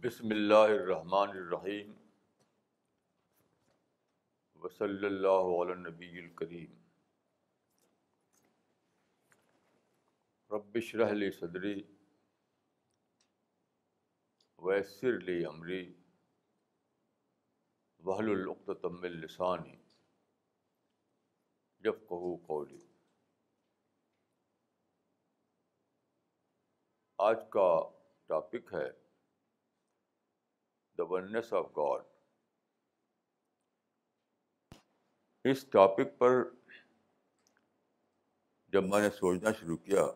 بسم اللہ الرحمن الرحیم وصلی اللہ علی نبی الکریم رب اشرح لی صدری ویسر لی امری وحل من لسانی جب آج کا ٹاپک ہے دا ونس آف گاڈ اس ٹاپک پر جب میں نے سوچنا شروع کیا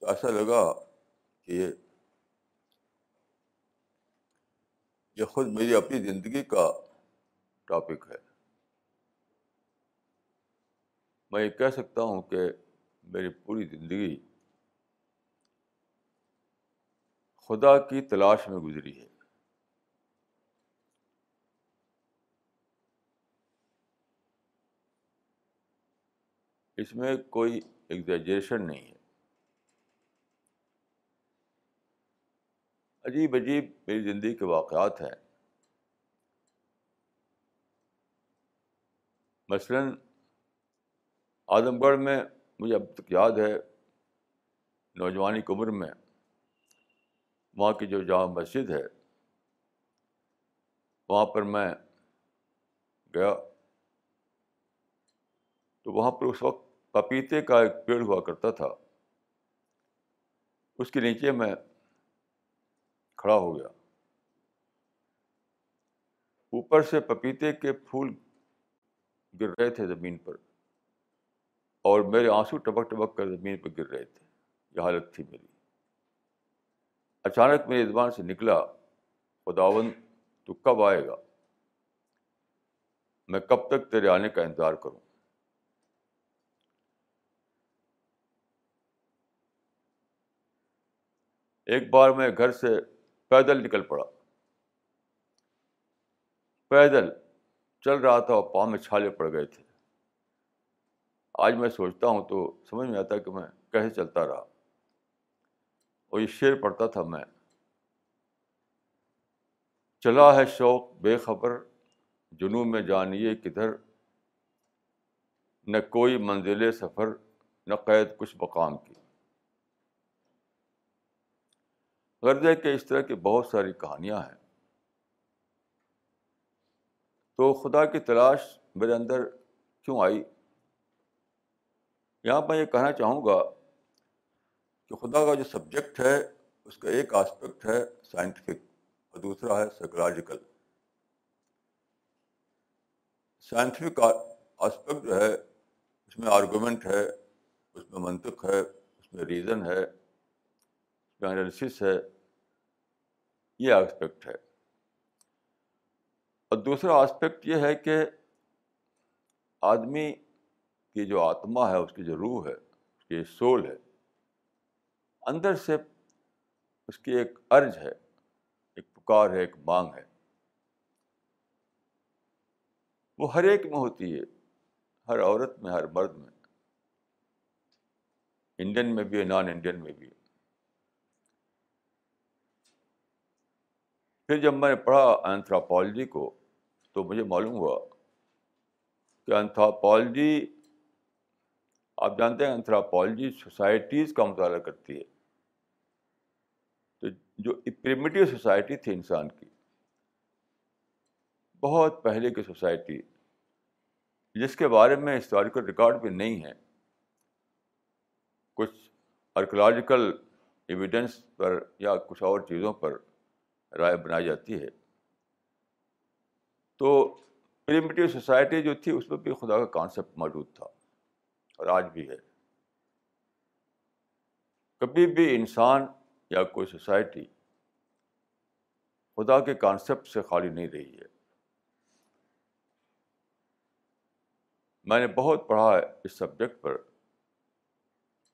تو ایسا لگا کہ یہ خود میری اپنی زندگی کا ٹاپک ہے میں یہ کہہ سکتا ہوں کہ میری پوری زندگی خدا کی تلاش میں گزری ہے اس میں کوئی ایگزیجریشن نہیں ہے عجیب عجیب میری زندگی کے واقعات ہیں مثلاً اعظم گڑھ میں مجھے اب تک یاد ہے نوجوانی کی عمر میں وہاں کی جو جامع مسجد ہے وہاں پر میں گیا تو وہاں پر اس وقت پپیتے کا ایک پیڑ ہوا کرتا تھا اس کے نیچے میں کھڑا ہو گیا اوپر سے پپیتے کے پھول گر رہے تھے زمین پر اور میرے آنسو ٹپک ٹپک کر زمین پہ گر رہے تھے یہ حالت تھی میری اچانک میری زبان سے نکلا خداون تو کب آئے گا میں کب تک تیرے آنے کا انتظار کروں ایک بار میں گھر سے پیدل نکل پڑا پیدل چل رہا تھا اور پاؤں میں چھالے پڑ گئے تھے آج میں سوچتا ہوں تو سمجھ میں آتا ہے کہ میں کیسے چلتا رہا اور یہ شعر پڑھتا تھا میں چلا ہے شوق بے خبر جنوب میں جانیے کدھر نہ کوئی منزل سفر نہ قید کچھ مقام کی غرض ہے کہ اس طرح کی بہت ساری کہانیاں ہیں تو خدا کی تلاش میرے اندر کیوں آئی یہاں میں یہ کہنا چاہوں گا کہ خدا کا جو سبجیکٹ ہے اس کا ایک آسپیکٹ ہے سائنٹیفک اور دوسرا ہے سائیکولوجیکل سائنٹیفک آسپیکٹ جو ہے اس میں آرگومنٹ ہے اس میں منطق ہے اس میں ریزن ہے اس میں انالیسس ہے یہ آسپیکٹ ہے اور دوسرا آسپیکٹ یہ ہے کہ آدمی جو آتما ہے اس کی جو روح ہے اس کی سول ہے اندر سے اس کی ایک ارج ہے ایک پکار ہے ایک مانگ ہے وہ ہر ایک میں ہوتی ہے ہر عورت میں ہر مرد میں انڈین میں بھی ہے نان انڈین میں بھی ہے پھر جب میں نے پڑھا اینتھراپالوجی کو تو مجھے معلوم ہوا کہ انتھراپالوجی آپ جانتے ہیں انتھراپالوجی سوسائٹیز کا مطالعہ کرتی ہے تو جو پریمیٹیو سوسائٹی تھی انسان کی بہت پہلے کی سوسائٹی جس کے بارے میں ہسٹوریکل ریکارڈ بھی نہیں ہے کچھ آرکولوجیکل ایویڈنس پر یا کچھ اور چیزوں پر رائے بنائی جاتی ہے تو پریمیٹیو سوسائٹی جو تھی اس میں بھی خدا کا کانسیپٹ موجود تھا اور آج بھی ہے کبھی بھی انسان یا کوئی سوسائٹی خدا کے کانسیپٹ سے خالی نہیں رہی ہے میں نے بہت پڑھا ہے اس سبجیکٹ پر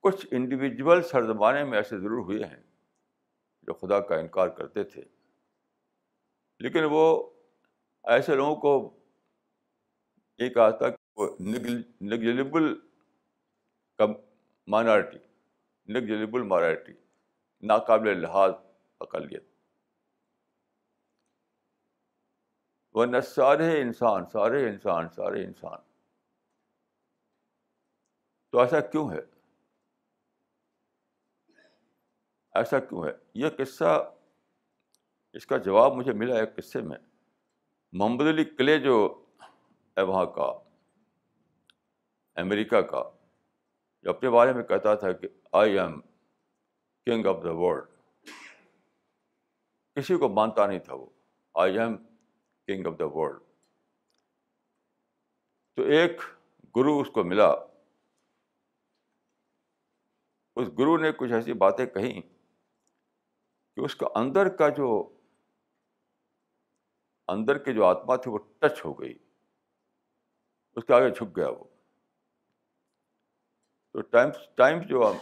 کچھ انڈیویجول زمانے میں ایسے ضرور ہوئے ہیں جو خدا کا انکار کرتے تھے لیکن وہ ایسے لوگوں کو ایک کہ وہ نگلیبل کم مائنارٹی نگزلیبل مائنارٹی ناقابل لحاظ اقلیت ورنہ سارے انسان سارے انسان سارے انسان تو ایسا کیوں ہے ایسا کیوں ہے یہ قصہ اس کا جواب مجھے ملا ایک قصے میں محمد علی قلعے جو ہے وہاں کا امریکہ کا جو اپنے بارے میں کہتا تھا کہ I am king of the world کسی کو مانتا نہیں تھا وہ I am king of the world تو ایک گرو اس کو ملا اس گرو نے کچھ ایسی باتیں کہیں کہ اس کا اندر کا جو اندر کے جو آتما تھی وہ ٹچ ہو گئی اس کے آگے جھک گیا وہ تو ٹائمس ٹائمس جو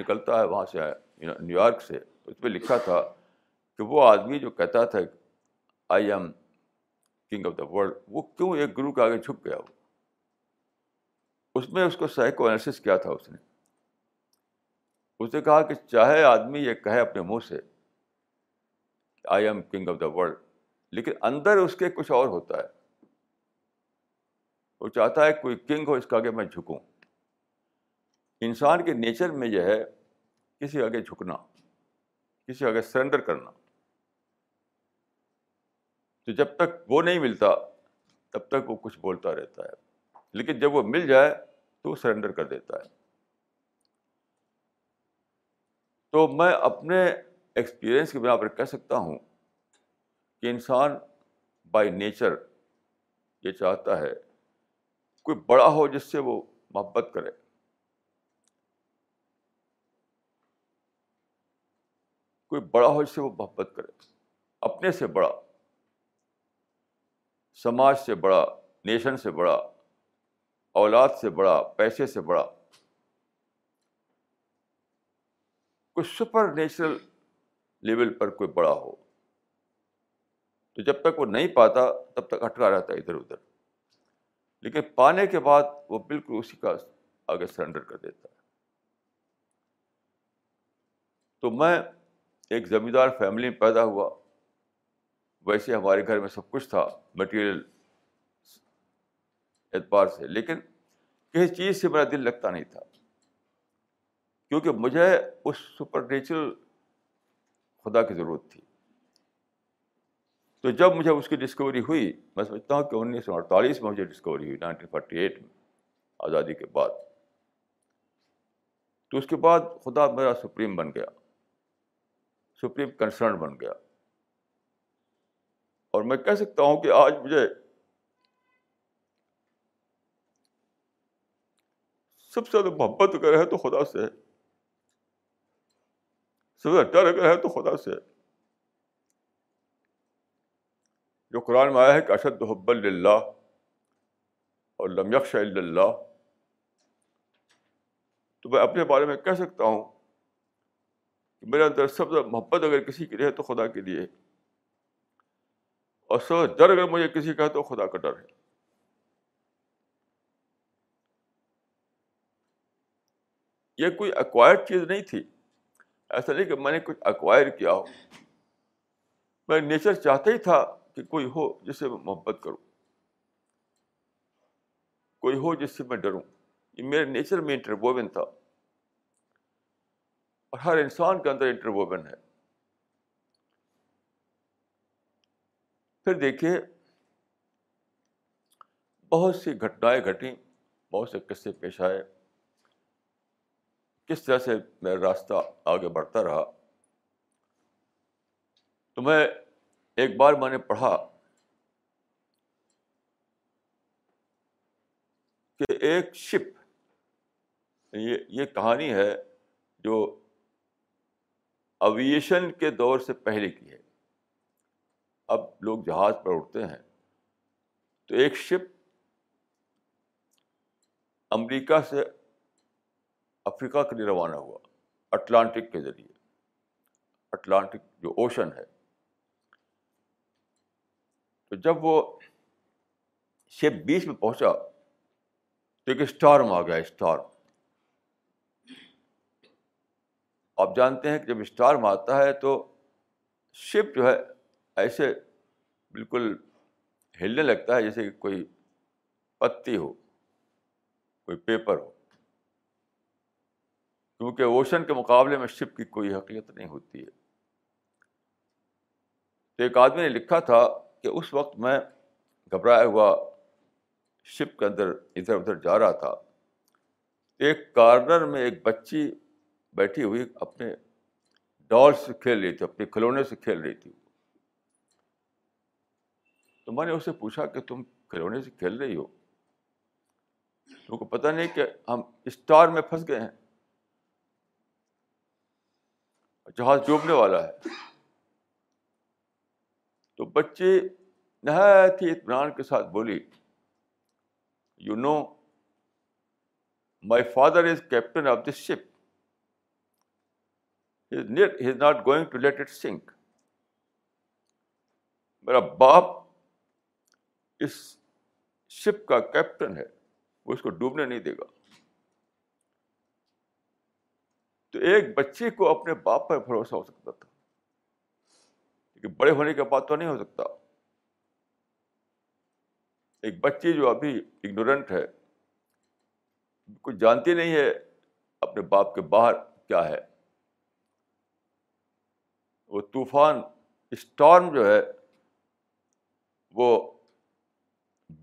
نکلتا ہے وہاں سے نیو یارک سے اس پہ لکھا تھا کہ وہ آدمی جو کہتا تھا I am king of the world وہ کیوں ایک گرو کے آگے جھک گیا وہ اس میں اس کو سائیکو انالسس کیا تھا اس نے اس نے کہا کہ چاہے آدمی یہ کہے اپنے منہ سے کہ I am king of the world لیکن اندر اس کے کچھ اور ہوتا ہے وہ چاہتا ہے کوئی کنگ ہو اس کے آگے میں جھکوں انسان کے نیچر میں جو ہے کسی آگے جھکنا کسی آگے سرنڈر کرنا تو جب تک وہ نہیں ملتا تب تک وہ کچھ بولتا رہتا ہے لیکن جب وہ مل جائے تو وہ سرنڈر کر دیتا ہے تو میں اپنے ایکسپیرئنس کے بنا پر کہہ سکتا ہوں کہ انسان بائی نیچر یہ چاہتا ہے کوئی بڑا ہو جس سے وہ محبت کرے کوئی بڑا ہو اس سے وہ محبت کرے اپنے سے بڑا سماج سے بڑا نیشن سے بڑا اولاد سے بڑا پیسے سے بڑا کوئی سپر نیچرل لیول پر کوئی بڑا ہو تو جب تک وہ نہیں پاتا تب تک اٹکا رہتا ہے ادھر ادھر لیکن پانے کے بعد وہ بالکل اسی کا آگے سرنڈر کر دیتا ہے تو میں ایک زمیندار فیملی میں پیدا ہوا ویسے ہمارے گھر میں سب کچھ تھا مٹیریل اعتبار سے لیکن کسی چیز سے میرا دل لگتا نہیں تھا کیونکہ مجھے اس سپر نیچرل خدا کی ضرورت تھی تو جب مجھے اس کی ڈسکوری ہوئی میں سمجھتا ہوں کہ انیس سو اڑتالیس میں مجھے ڈسکوری ہوئی نائنٹین فورٹی ایٹ میں آزادی کے بعد تو اس کے بعد خدا میرا سپریم بن گیا سپریم کنسرن بن گیا اور میں کہہ سکتا ہوں کہ آج مجھے سب سے زیادہ محبت اگر ہے تو خدا سے سب سے ڈر اگر ہے تو خدا سے جو قرآن میں آیا ہے کہ اشد حب اللہ اور لم یکش اللہ تو میں اپنے بارے میں کہہ سکتا ہوں میرے اندر سب سے محبت اگر کسی کے لیے ہے تو خدا کے لیے اور سب ڈر اگر مجھے کسی کا ہے تو خدا کا ڈر ہے یہ کوئی اکوائر چیز نہیں تھی ایسا نہیں کہ میں نے کچھ اکوائر کیا ہو میں نیچر چاہتا ہی تھا کہ کوئی ہو جس سے میں محبت کروں کوئی ہو جس سے میں ڈروں یہ میرے نیچر میں انٹرووین تھا اور ہر انسان کے اندر انٹروبن ہے پھر دیکھیے بہت سی گھٹنائیں گھٹیں بہت سے قصے پیش آئے کس طرح سے میرا راستہ آگے بڑھتا رہا تو میں ایک بار میں نے پڑھا کہ ایک شپ یہ یہ کہانی ہے جو اویشن کے دور سے پہلے کی ہے اب لوگ جہاز پر اٹھتے ہیں تو ایک شپ امریکہ سے افریقہ کے لیے روانہ ہوا اٹلانٹک کے ذریعے اٹلانٹک جو اوشن ہے تو جب وہ شپ بیچ میں پہنچا تو ایک اسٹارم آ گیا اسٹارم آپ جانتے ہیں کہ جب اسٹار مارتا ہے تو شپ جو ہے ایسے بالکل ہلنے لگتا ہے جیسے کہ کوئی پتی ہو کوئی پیپر ہو کیونکہ اوشن کے مقابلے میں شپ کی کوئی حقیقت نہیں ہوتی ہے تو ایک آدمی نے لکھا تھا کہ اس وقت میں گھبرایا ہوا شپ کے اندر ادھر ادھر جا رہا تھا ایک کارنر میں ایک بچی بیٹھی ہوئی اپنے ڈال سے کھیل رہی تھی اپنے کھلونے سے کھیل رہی تھی تو میں اس اسے پوچھا کہ تم کھلونے سے کھیل رہی ہو تم کو پتہ نہیں کہ ہم اسٹار میں پھنس گئے ہیں جہاز ڈوبنے والا ہے تو بچے نہایت ہی اطمینان کے ساتھ بولی you know my father is captain of this ship and he has not going to let it sink میرا باپ اس شپ کا کیپٹن ہے وہ اس کو ڈوبنے نہیں دے گا تو ایک بچے کو اپنے باپ پر بھروسہ ہو سکتا تھا بڑے ہونے کے بعد تو نہیں ہو سکتا ایک بچی جو ابھی اگنورینٹ ہے کچھ جانتی نہیں ہے اپنے باپ کے باہر کیا ہے وہ طوفان اسٹارم جو ہے وہ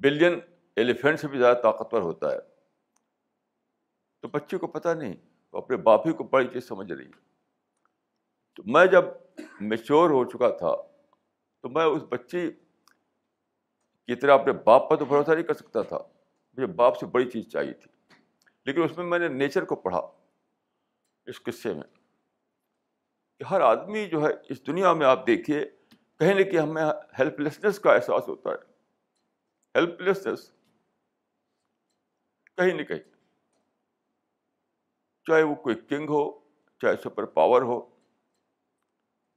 بلین ایلیفینٹ سے بھی زیادہ طاقتور ہوتا ہے تو بچی کو پتہ نہیں وہ اپنے باپ ہی کو بڑی چیز سمجھ رہی ہے تو میں جب میچور ہو چکا تھا تو میں اس بچی کی طرح اپنے باپ پر تو بھروسہ نہیں کر سکتا تھا مجھے باپ سے بڑی چیز چاہیے تھی لیکن اس میں میں نے نیچر کو پڑھا اس قصے میں کہ ہر آدمی جو ہے اس دنیا میں آپ دیکھیے کہیں نہ کہیں ہمیں ہیلپ لیسنیس کا احساس ہوتا ہے ہیلپ لیسنس کہیں نہ کہیں چاہے وہ کوئی کنگ ہو چاہے سپر پاور ہو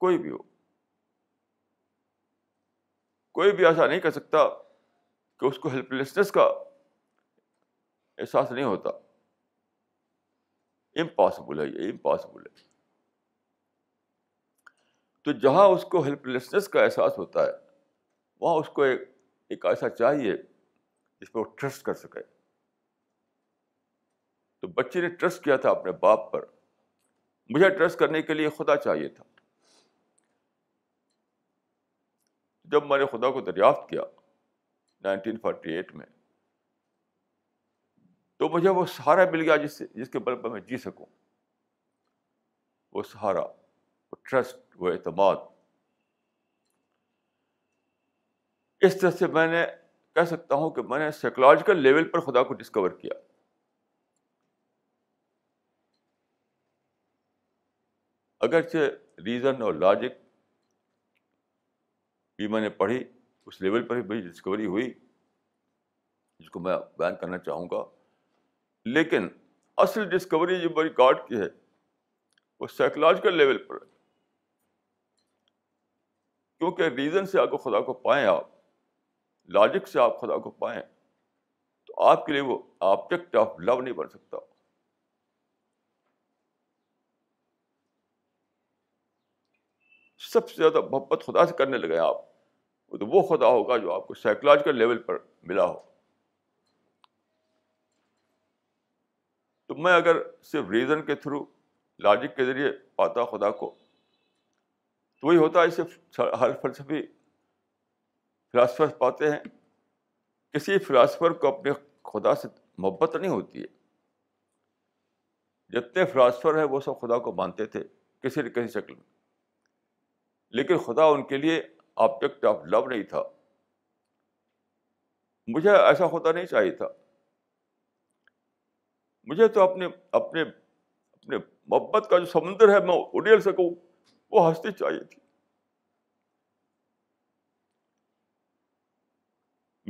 کوئی بھی ہو کوئی بھی ایسا نہیں کر سکتا کہ اس کو ہیلپ لیسنس کا احساس نہیں ہوتا امپاسبل ہے یہ امپاسبل ہے تو جہاں اس کو ہیلپ لیسنس کا احساس ہوتا ہے وہاں اس کو ایک ایک ایسا چاہیے جس پہ وہ ٹرسٹ کر سکے تو بچے نے ٹرسٹ کیا تھا اپنے باپ پر مجھے ٹرسٹ کرنے کے لیے خدا چاہیے تھا جب میں نے خدا کو دریافت کیا نائنٹین فورٹی ایٹ میں تو مجھے وہ سہارا مل گیا جس سے جس کے بل پر میں جی سکوں وہ سہارا ٹرسٹ وہ اعتماد اس طرح سے میں نے کہہ سکتا ہوں کہ میں نے سائیکولوجیکل لیول پر خدا کو ڈسکور کیا اگرچہ ریزن اور لاجک بھی میں نے پڑھی اس لیول پر ہی ڈسکوری ہوئی جس کو میں بیان کرنا چاہوں گا لیکن اصل ڈسکوری جو بڑی گاڈ کی ہے وہ سائیکولوجیکل لیول پر ہے کیونکہ ریزن سے آپ کو خدا کو پائیں آپ لاجک سے آپ خدا کو پائیں تو آپ کے لیے وہ آبجیکٹ آف لو نہیں بن سکتا سب سے زیادہ محبت خدا سے کرنے لگے آپ تو وہ خدا ہوگا جو آپ کو سائیکولوجیکل لیول پر ملا ہو تو میں اگر صرف ریزن کے تھرو لاجک کے ذریعے پاتا خدا کو تو وہی ہوتا ہے اسے ہر فلسفی فلاسفر پاتے ہیں کسی فلاسفر کو اپنے خدا سے محبت نہیں ہوتی ہے جتنے فلاسفر ہیں وہ سب خدا کو مانتے تھے کسی نہ کسی شکل میں لیکن خدا ان کے لیے آبجیکٹ آف لو نہیں تھا مجھے ایسا خدا نہیں چاہیے تھا مجھے تو اپنے اپنے اپنے محبت کا جو سمندر ہے میں اڈیل سکوں وہ ہنسنی چاہیے تھی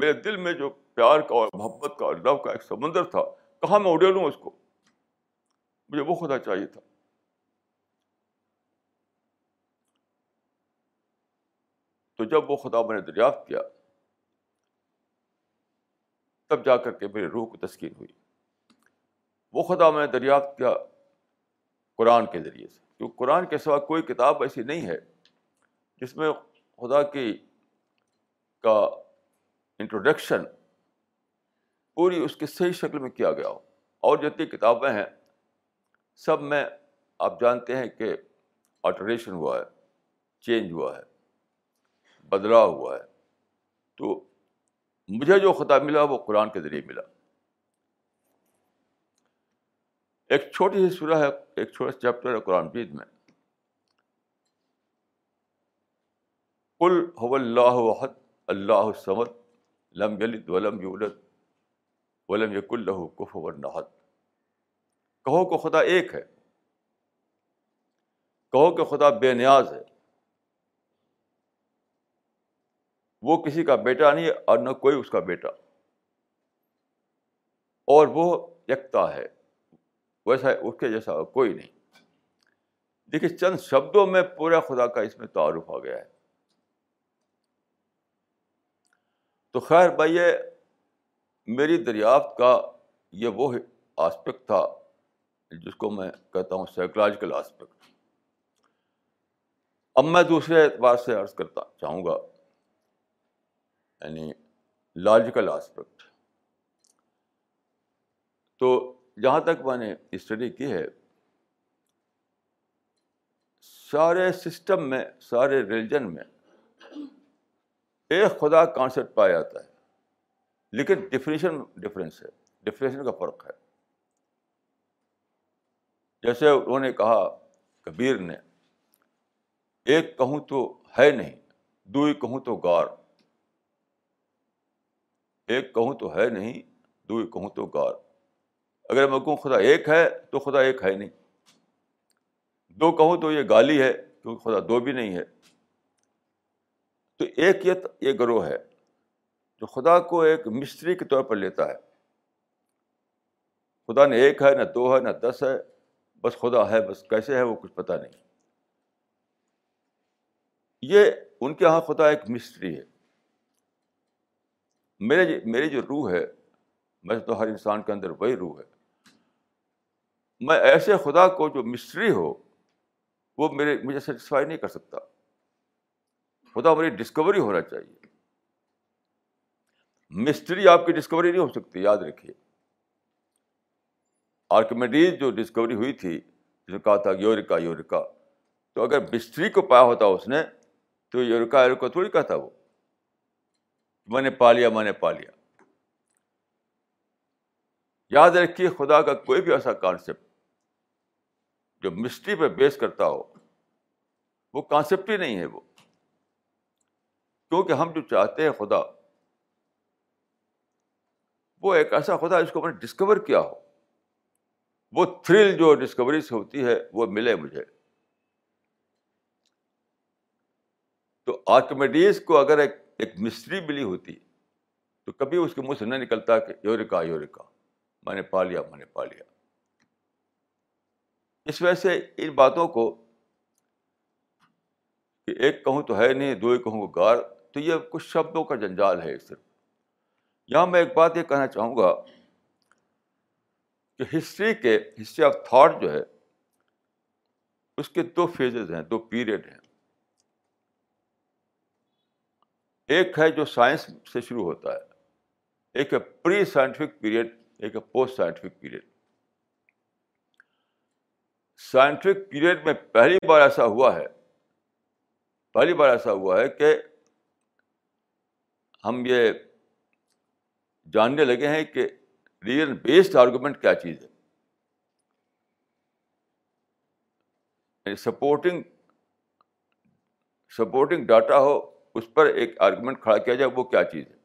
میرے دل میں جو پیار کا اور محبت کا اور لو کا ایک سمندر تھا کہاں میں اڑے لوں اس کو مجھے وہ خدا چاہیے تھا تو جب وہ خدا میں نے دریافت کیا تب جا کر کے میری روح کو تسکین ہوئی وہ خدا میں نے دریافت کیا قرآن کے ذریعے سے تو قرآن کے سوا کوئی کتاب ایسی نہیں ہے جس میں خدا کی کا انٹروڈکشن پوری اس کی صحیح شکل میں کیا گیا ہو اور جتنی کتابیں ہیں سب میں آپ جانتے ہیں کہ آلٹریشن ہوا ہے چینج ہوا ہے بدلاؤ ہوا ہے تو مجھے جو خطاب ملا وہ قرآن کے ذریعے ملا ایک چھوٹی سی سورہ ہے ایک چھوٹا سا چیپٹر ہے قرآن چیز میں کل ہو اللہ وحد اللہ سمد لم یلد ولم یولد ولم کف نحد کہو کہ خدا ایک ہے کہو کہ خدا بے نیاز ہے وہ کسی کا بیٹا نہیں اور نہ کوئی اس کا بیٹا اور وہ یکتا ہے ویسا اس کے جیسا کوئی نہیں دیکھیے چند شبدوں میں پورا خدا کا اس میں تعارف آ گیا ہے تو خیر بھائی میری دریافت کا یہ وہ آسپیکٹ تھا جس کو میں کہتا ہوں سائیکلوجیکل آسپیکٹ اب میں دوسرے اعتبار سے عرض کرتا چاہوں گا یعنی لاجیکل آسپیکٹ تو جہاں تک میں نے اسٹڈی کی ہے سارے سسٹم میں سارے ریلیجن میں ایک خدا کانسیپٹ پایا جاتا ہے لیکن ڈیفینیشن ڈفرینس ہے ڈیفینیشن کا فرق ہے جیسے انہوں نے کہا کبیر نے ایک کہوں تو ہے نہیں دو کہوں تو گار ایک کہوں تو ہے نہیں دو کہوں تو گار اگر میں کہوں خدا ایک ہے تو خدا ایک ہے نہیں دو کہوں تو یہ گالی ہے کیونکہ خدا دو بھی نہیں ہے تو ایک یہ گروہ ہے جو خدا کو ایک مستری کے طور پر لیتا ہے خدا نے ایک ہے نہ دو ہے نہ دس ہے بس خدا ہے بس کیسے ہے وہ کچھ پتہ نہیں یہ ان کے یہاں خدا ایک مسٹری ہے میرے جی، میری جو روح ہے میں تو ہر انسان کے اندر وہی روح ہے میں ایسے خدا کو جو مسٹری ہو وہ میرے مجھے سیٹسفائی نہیں کر سکتا خدا میری ڈسکوری ہونا چاہیے مسٹری آپ کی ڈسکوری نہیں ہو سکتی یاد رکھیے آرکمیڈیز جو ڈسکوری ہوئی تھی نے کہا تھا یورکا یورکا تو اگر مسٹری کو پایا ہوتا اس نے تو یورکا یورکا تھوڑی کہا تھا وہ میں نے پا لیا میں نے پا لیا یاد رکھیے خدا کا کوئی بھی ایسا کانسیپٹ جو مسٹری پہ بیس کرتا ہو وہ کانسیپٹ ہی نہیں ہے وہ کیونکہ ہم جو چاہتے ہیں خدا وہ ایک ایسا خدا جس کو میں نے ڈسکور کیا ہو وہ تھرل جو ڈسکوری سے ہوتی ہے وہ ملے مجھے تو آرکمیڈیز کو اگر ایک مسٹری ملی ہوتی تو کبھی اس کے منہ سے نہ نکلتا کہ یوریکا یوریکا میں نے پا لیا میں نے پا لیا اس وجہ سے ان باتوں کو ایک کہوں تو ہے نہیں دو ہی کہوں گار تو یہ کچھ شبدوں کا جنجال ہے صرف یہاں میں ایک بات یہ کہنا چاہوں گا کہ ہسٹری کے ہسٹری آف تھاٹ جو ہے اس کے دو فیزز ہیں دو پیریڈ ہیں ایک ہے جو سائنس سے شروع ہوتا ہے ایک ہے پری سائنٹیفک پیریڈ ایک ہے post scientific period scientific period میں پہلی بار ایسا ہوا ہے پہلی بار ایسا ہوا ہے کہ ہم یہ جاننے لگے ہیں کہ ریئل بیسڈ آرگومنٹ کیا چیز ہے یعنی سپورٹنگ سپورٹنگ ڈاٹا ہو اس پر ایک آرگومنٹ کھڑا کیا جائے وہ کیا چیز ہے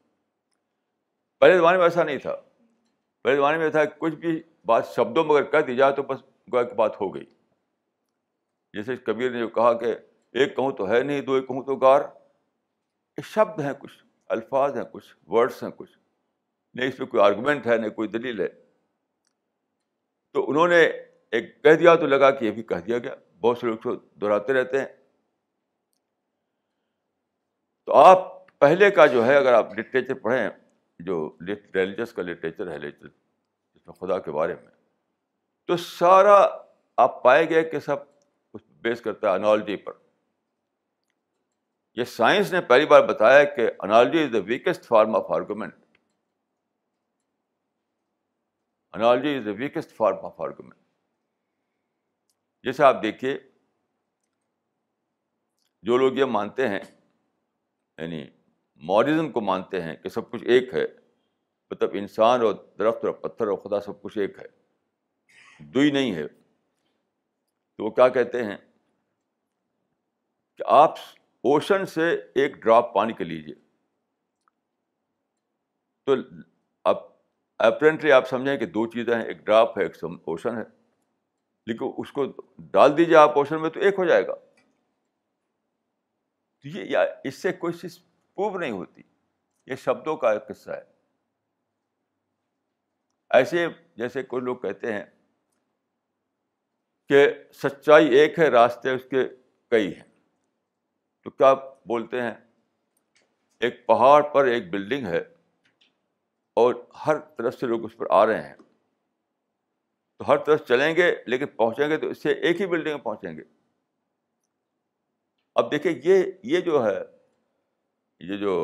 پہلے زمانے میں ایسا نہیں تھا پہلے زمانے میں تھا کچھ بھی بات شبدوں میں اگر کہہ دی جائے تو بس گویا بات ہو گئی جیسے کبیر نے جو کہا کہ ایک کہوں تو ہے نہیں دو ایک کہوں تو گار یہ شبد ہیں کچھ الفاظ ہیں کچھ ورڈس ہیں کچھ نہیں اس پہ کوئی آرگومنٹ ہے نہیں کوئی دلیل ہے تو انہوں نے ایک کہہ دیا تو لگا کہ یہ بھی کہہ دیا گیا بہت سے لوگ دہراتے رہتے ہیں تو آپ پہلے کا جو ہے اگر آپ لٹریچر پڑھیں جو ریلیجس کا لٹریچر ہے لٹریچر خدا کے بارے میں تو سارا آپ پائے گئے کہ سب اس بیس کرتا ہے انالوجی پر یہ سائنس نے پہلی بار بتایا کہ analogy is the weakest form of argument analogy is the weakest form of argument جیسے آپ دیکھیے جو لوگ یہ مانتے ہیں یعنی ماڈرزم کو مانتے ہیں کہ سب کچھ ایک ہے مطلب انسان اور درخت اور پتھر اور خدا سب کچھ ایک ہے نہیں ہے تو وہ کیا کہتے ہیں کہ آپ اوشن سے ایک ڈراپ پانی کے لیجیے تو اب اپرینٹلی آپ سمجھیں کہ دو چیزیں ہیں ایک ڈراپ ہے ایک اوشن ہے لیکن اس کو ڈال دیجیے آپ اوشن میں تو ایک ہو جائے گا تو یہ یا اس سے کوئی چیز پروو نہیں ہوتی یہ شبدوں کا ایک قصہ ہے ایسے جیسے کوئی لوگ کہتے ہیں کہ سچائی ایک ہے راستے اس کے کئی ہیں تو کیا بولتے ہیں ایک پہاڑ پر ایک بلڈنگ ہے اور ہر طرف سے لوگ اس پر آ رہے ہیں تو ہر طرف چلیں گے لیکن پہنچیں گے تو اس سے ایک ہی بلڈنگ میں پہنچیں گے اب دیکھیں یہ یہ جو ہے یہ جو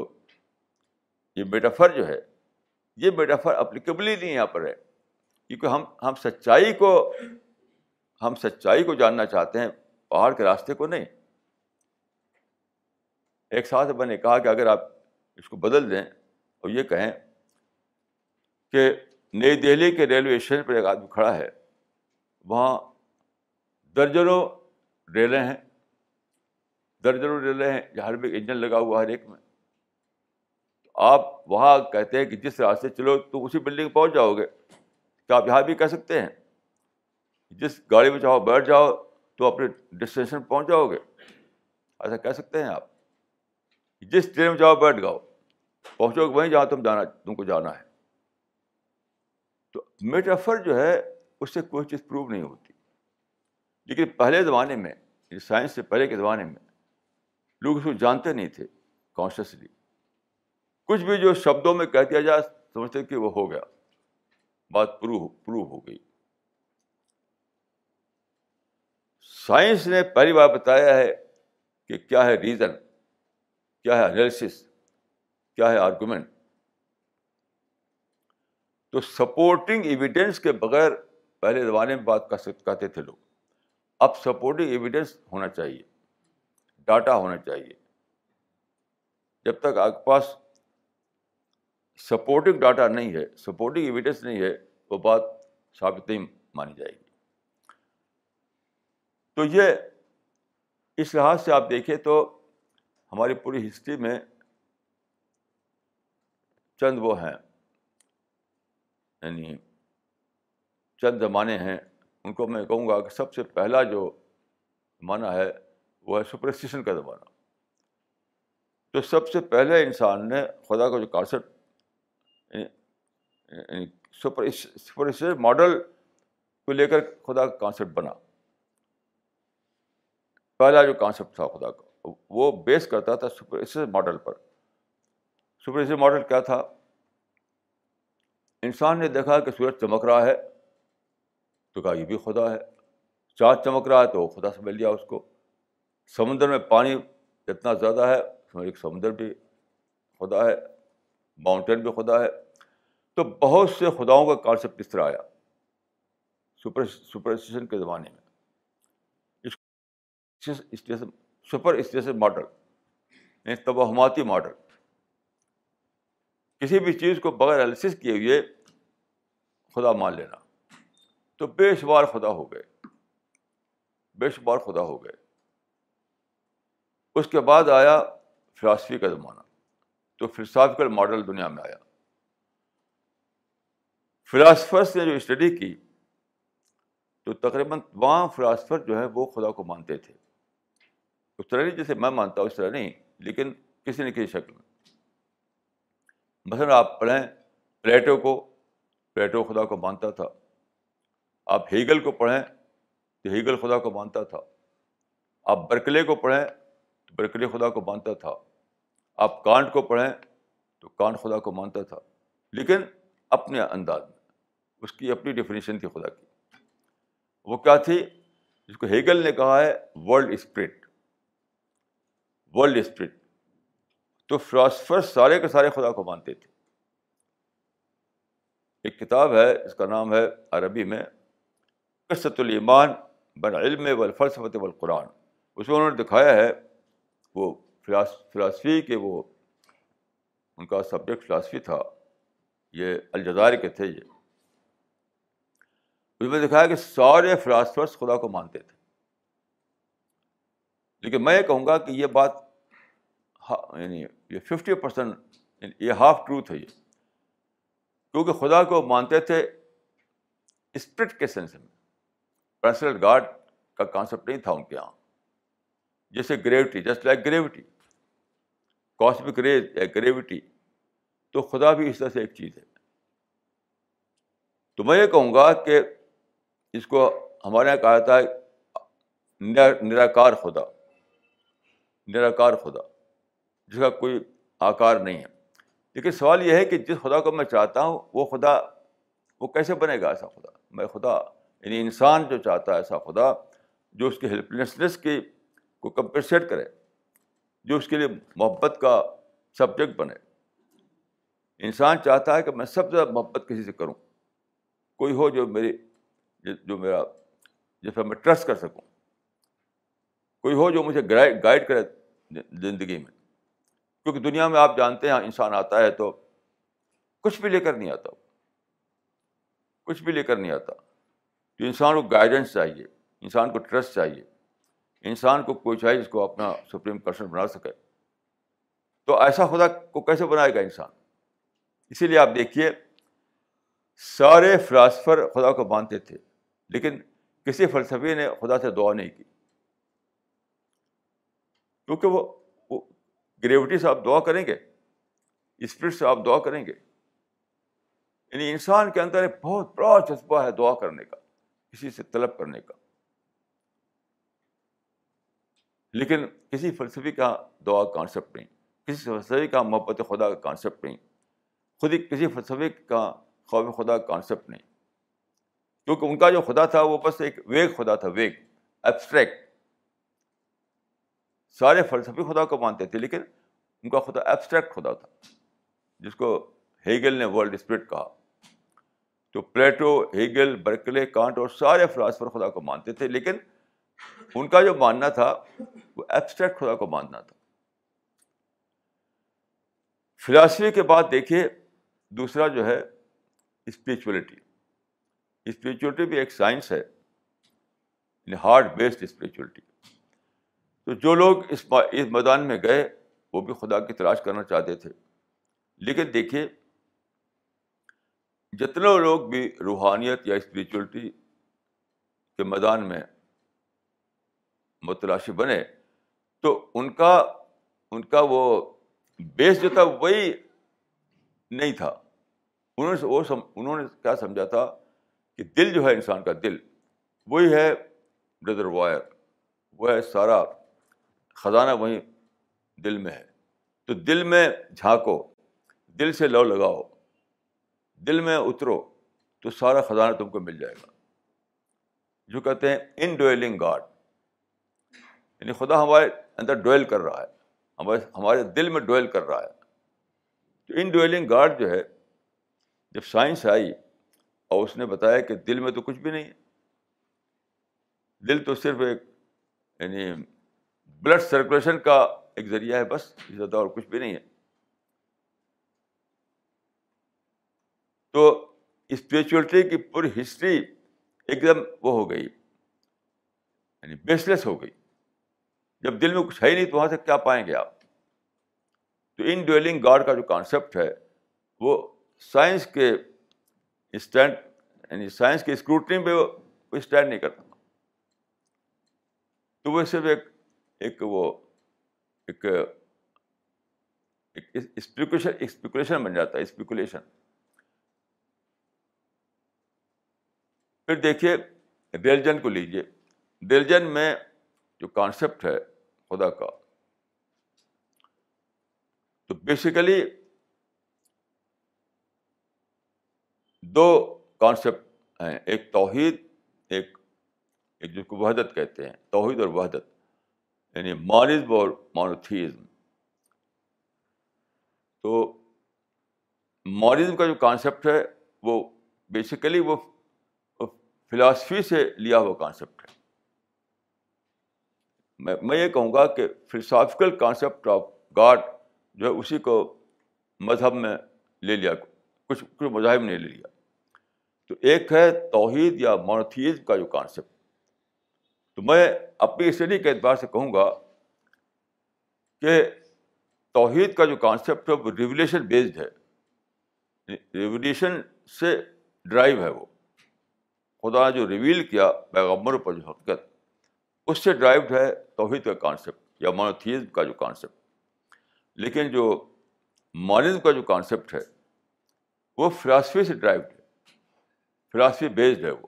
یہ میٹافر جو ہے یہ میٹافر اپلیکیبل ہی نہیں یہاں پر ہے کیونکہ ہم ہم سچائی کو ہم سچائی کو جاننا چاہتے ہیں پہاڑ کے راستے کو نہیں ایک ساتھ میں نے کہا کہ اگر آپ اس کو بدل دیں اور یہ کہیں کہ نئی دہلی کے ریلوے اسٹیشن پر ایک آدمی کھڑا ہے وہاں درجنوں ریلیں ہیں درجنوں ریلیں ہیں جہاں ایک انجن لگا ہوا ہر ایک میں آپ وہاں کہتے ہیں کہ جس راستے چلو تو اسی بلڈنگ پہنچ جاؤ گے کیا آپ یہاں بھی کہہ سکتے ہیں جس گاڑی میں چاہو بیٹھ جاؤ تو اپنے ڈسٹینیشن پہ پہنچ جاؤ گے ایسا کہہ سکتے ہیں آپ جس ٹرین میں چاہو بیٹھ جاؤ پہنچو گے وہیں جہاں تم جانا تم کو جانا ہے تو میٹافر جو ہے اس سے کوئی چیز پروو نہیں ہوتی لیکن پہلے زمانے میں سائنس سے پہلے کے زمانے میں لوگ اس کو جانتے نہیں تھے کانشیسلی کچھ بھی جو شبدوں میں کہہ دیا جائے سمجھتے کہ وہ ہو گیا بات پروو پروو ہو گئی سائنس نے پہلی بار بتایا ہے کہ کیا ہے ریزن کیا ہے انالیسس کیا ہے آرگومنٹ تو سپورٹنگ ایویڈینس کے بغیر پہلے زمانے میں بات کہتے تھے لوگ اب سپورٹنگ ایویڈینس ہونا چاہیے ڈاٹا ہونا چاہیے جب تک آپ کے پاس سپورٹنگ ڈاٹا نہیں ہے سپورٹنگ ایویڈینس نہیں ہے وہ بات ثابت نہیں مانی جائے گی تو یہ اس لحاظ سے آپ دیکھیں تو ہماری پوری ہسٹری میں چند وہ ہیں یعنی چند زمانے ہیں ان کو میں کہوں گا کہ سب سے پہلا جو زمانہ ہے وہ ہے سپرسٹیشن کا زمانہ تو سب سے پہلے انسان نے خدا کا جو کانسیپٹ یعنی، یعنی سپرسٹیشن ماڈل کو لے کر خدا کا کانسیپٹ بنا پہلا جو کانسیپٹ تھا خدا کا وہ بیس کرتا تھا سپریسی ماڈل پر سپریسی ماڈل کیا تھا انسان نے دیکھا کہ سورج چمک رہا ہے تو کہا یہ بھی خدا ہے چاند چمک رہا ہے تو وہ خدا سمجھ لیا اس کو سمندر میں پانی اتنا زیادہ ہے سمجھ ایک سمندر بھی خدا ہے ماؤنٹین بھی خدا ہے تو بہت سے خداؤں کا کانسیپٹ اس طرح آیا سپرسٹیشن کے زمانے میں اسٹیشن سپر اسٹیشن ماڈل یعنی توہماتی ماڈل کسی بھی چیز کو بغیر الیسس کیے ہوئے خدا مان لینا تو بے شمار خدا ہو گئے بے شمار خدا ہو گئے اس کے بعد آیا فلاسفی کا زمانہ تو فلسافیکل ماڈل دنیا میں آیا فلاسفرس نے جو اسٹڈی کی تو تقریباً تمام فلاسفر جو ہیں وہ خدا کو مانتے تھے اس طرح نہیں جیسے میں مانتا ہوں اس طرح نہیں لیکن کسی نہ کسی شکل میں مثلاً آپ پڑھیں پلیٹو کو پلیٹو خدا کو مانتا تھا آپ ہیگل کو پڑھیں تو ہیگل خدا کو مانتا تھا آپ برکلے کو پڑھیں تو برکلے خدا کو مانتا تھا آپ کانٹ کو پڑھیں تو کانٹ خدا کو مانتا تھا لیکن اپنے انداز میں اس کی اپنی ڈیفینیشن تھی خدا کی وہ کیا تھی جس کو ہیگل نے کہا ہے ورلڈ اسپرٹ ورلڈ اسپرٹ تو فلاسفر سارے کے سارے خدا کو مانتے تھے ایک کتاب ہے اس کا نام ہے عربی میں کرسط الایمان بن علم و الفلسفت و القرآن اس میں انہوں نے دکھایا ہے وہ فلاسفی کے وہ ان کا سبجیکٹ فلاسفی تھا یہ الجزائر کے تھے یہ اس میں دکھایا کہ سارے فلاسفرس خدا کو مانتے تھے لیکن میں یہ کہوں گا کہ یہ بات یعنی یہ ففٹی یعنی پرسینٹ یہ ہاف ٹروتھ ہے یہ کیونکہ خدا کو مانتے تھے اسپرٹ کے سینس میں پرسنل گارڈ کا کانسیپٹ نہیں تھا ان کے یہاں جیسے gravity just like gravity cosmic rays یا گریوٹی تو خدا بھی اس طرح سے ایک چیز ہے تو میں یہ کہوں گا کہ اس کو ہمارے یہاں کہا تھا نراکار خدا نراکار خدا جس کا کوئی آکار نہیں ہے لیکن سوال یہ ہے کہ جس خدا کو میں چاہتا ہوں وہ خدا وہ کیسے بنے گا ایسا خدا میں خدا یعنی انسان جو چاہتا ہے ایسا خدا جو اس کی لیسنس کی کو کمپنسیٹ کرے جو اس کے لیے محبت کا سبجیکٹ بنے انسان چاہتا ہے کہ میں سب سے محبت کسی سے کروں کوئی ہو جو میری جو میرا جس پر میں ٹرسٹ کر سکوں کوئی ہو جو مجھے گائڈ کرے زندگی میں کیونکہ دنیا میں آپ جانتے ہیں انسان آتا ہے تو کچھ بھی لے کر نہیں آتا وہ کچھ بھی لے کر نہیں آتا تو انسان کو گائیڈنس چاہیے انسان کو ٹرسٹ چاہیے انسان کو کوئی چاہیے جس کو اپنا سپریم پرسن بنا سکے تو ایسا خدا کو کیسے بنائے گا انسان اسی لیے آپ دیکھیے سارے فلاسفر خدا کو مانتے تھے لیکن کسی فلسفے نے خدا سے دعا نہیں کی کیونکہ وہ گریوٹی سے آپ دعا کریں گے اسپرٹ سے آپ دعا کریں گے یعنی انسان کے اندر ایک بہت بڑا جذبہ ہے دعا کرنے کا کسی سے طلب کرنے کا لیکن کسی فلسفی کا دعا کانسیپٹ نہیں کسی فلسفے کا محبت خدا کا کانسیپٹ نہیں خود ہی کسی فلسفے کا خواب خدا کا کانسیپٹ نہیں کیونکہ ان کا جو خدا تھا وہ بس ایک ویگ خدا تھا ویگ ایبسٹریکٹ سارے فلسفے خدا کو مانتے تھے لیکن ان کا خدا ایبسٹریکٹ خدا تھا جس کو ہیگل نے ورلڈ اسپرٹ کہا تو پلیٹو ہیگل برکلے کانٹ اور سارے فلاسفر خدا کو مانتے تھے لیکن ان کا جو ماننا تھا وہ ایبسٹریکٹ خدا کو ماننا تھا فلاسفی کے بعد دیکھیے دوسرا جو ہے اسپریچولیٹی اسپریچولیٹی بھی ایک سائنس ہے ہارڈ بیسڈ اسپریچولیٹی تو جو لوگ اس میدان میں گئے وہ بھی خدا کی تلاش کرنا چاہتے تھے لیکن دیکھیے جتنے لوگ بھی روحانیت یا اسپریچولیٹی کے میدان میں متلاشی بنے تو ان کا ان کا وہ بیس جو تھا وہی نہیں تھا انہوں نے وہ انہوں نے کیا سمجھا تھا کہ دل جو ہے انسان کا دل وہی ہے ریزروائر وہ ہے سارا خزانہ وہیں دل میں ہے تو دل میں جھانکو دل سے لو لگاؤ دل میں اترو تو سارا خزانہ تم کو مل جائے گا جو کہتے ہیں ان ڈویلنگ گاڈ یعنی خدا ہمارے اندر ڈویل کر رہا ہے ہمارے ہمارے دل میں ڈویل کر رہا ہے تو ان ڈویلنگ گاڈ جو ہے جب سائنس آئی اور اس نے بتایا کہ دل میں تو کچھ بھی نہیں ہے دل تو صرف ایک یعنی بلڈ سرکولیشن کا ایک ذریعہ ہے بس زیادہ اور کچھ بھی نہیں ہے تو اسپریچولیٹی کی پوری ہسٹری ایک دم وہ ہو گئی یعنی بیس لیس ہو گئی جب دل میں کچھ ہے ہی نہیں تو وہاں سے کیا پائیں گے آپ تو ان ڈویلنگ گاڈ کا جو کانسیپٹ ہے وہ سائنس کے اسٹینڈ یعنی سائنس کے اسکروٹنی پہ اسٹینڈ نہیں کرتا تو وہ صرف ایک ایک وہ اسپیکولیشن اسپیکولیشن بن جاتا ہے اسپیکولیشن پھر دیکھیے ریلیجن کو لیجیے ریلیجن میں جو کانسیپٹ ہے خدا کا تو بیسیکلی دو کانسیپٹ ہیں ایک توحید ایک ایک جس کو وحدت کہتے ہیں توحید اور وحدت یعنی مانزم اور مانوتھیزم تو مانزم کا جو کانسیپٹ ہے وہ بیسیکلی وہ فلاسفی سے لیا ہوا کانسیپٹ ہے میں یہ کہوں گا کہ فلسافیکل کانسیپٹ آف گاڈ جو ہے اسی کو مذہب میں لے لیا کچھ کچھ مذاہب نے لے لیا تو ایک ہے توحید یا مانوتھیزم کا جو کانسیپٹ تو میں اپنی اسٹڈی کے اعتبار سے کہوں گا کہ توحید کا جو کانسیپٹ ہے وہ ریولیشن بیسڈ ہے ریولیشن سے ڈرائیو ہے وہ خدا نے جو ریویل کیا پیغمبر پر جو حقیقت اس سے ڈرائیوڈ ہے توحید کا کانسیپٹ یا مانوتھیزم کا جو کانسیپٹ لیکن جو مانزم کا جو کانسیپٹ ہے وہ فلاسفی سے ڈرائیوڈ ہے فلاسفی بیسڈ ہے وہ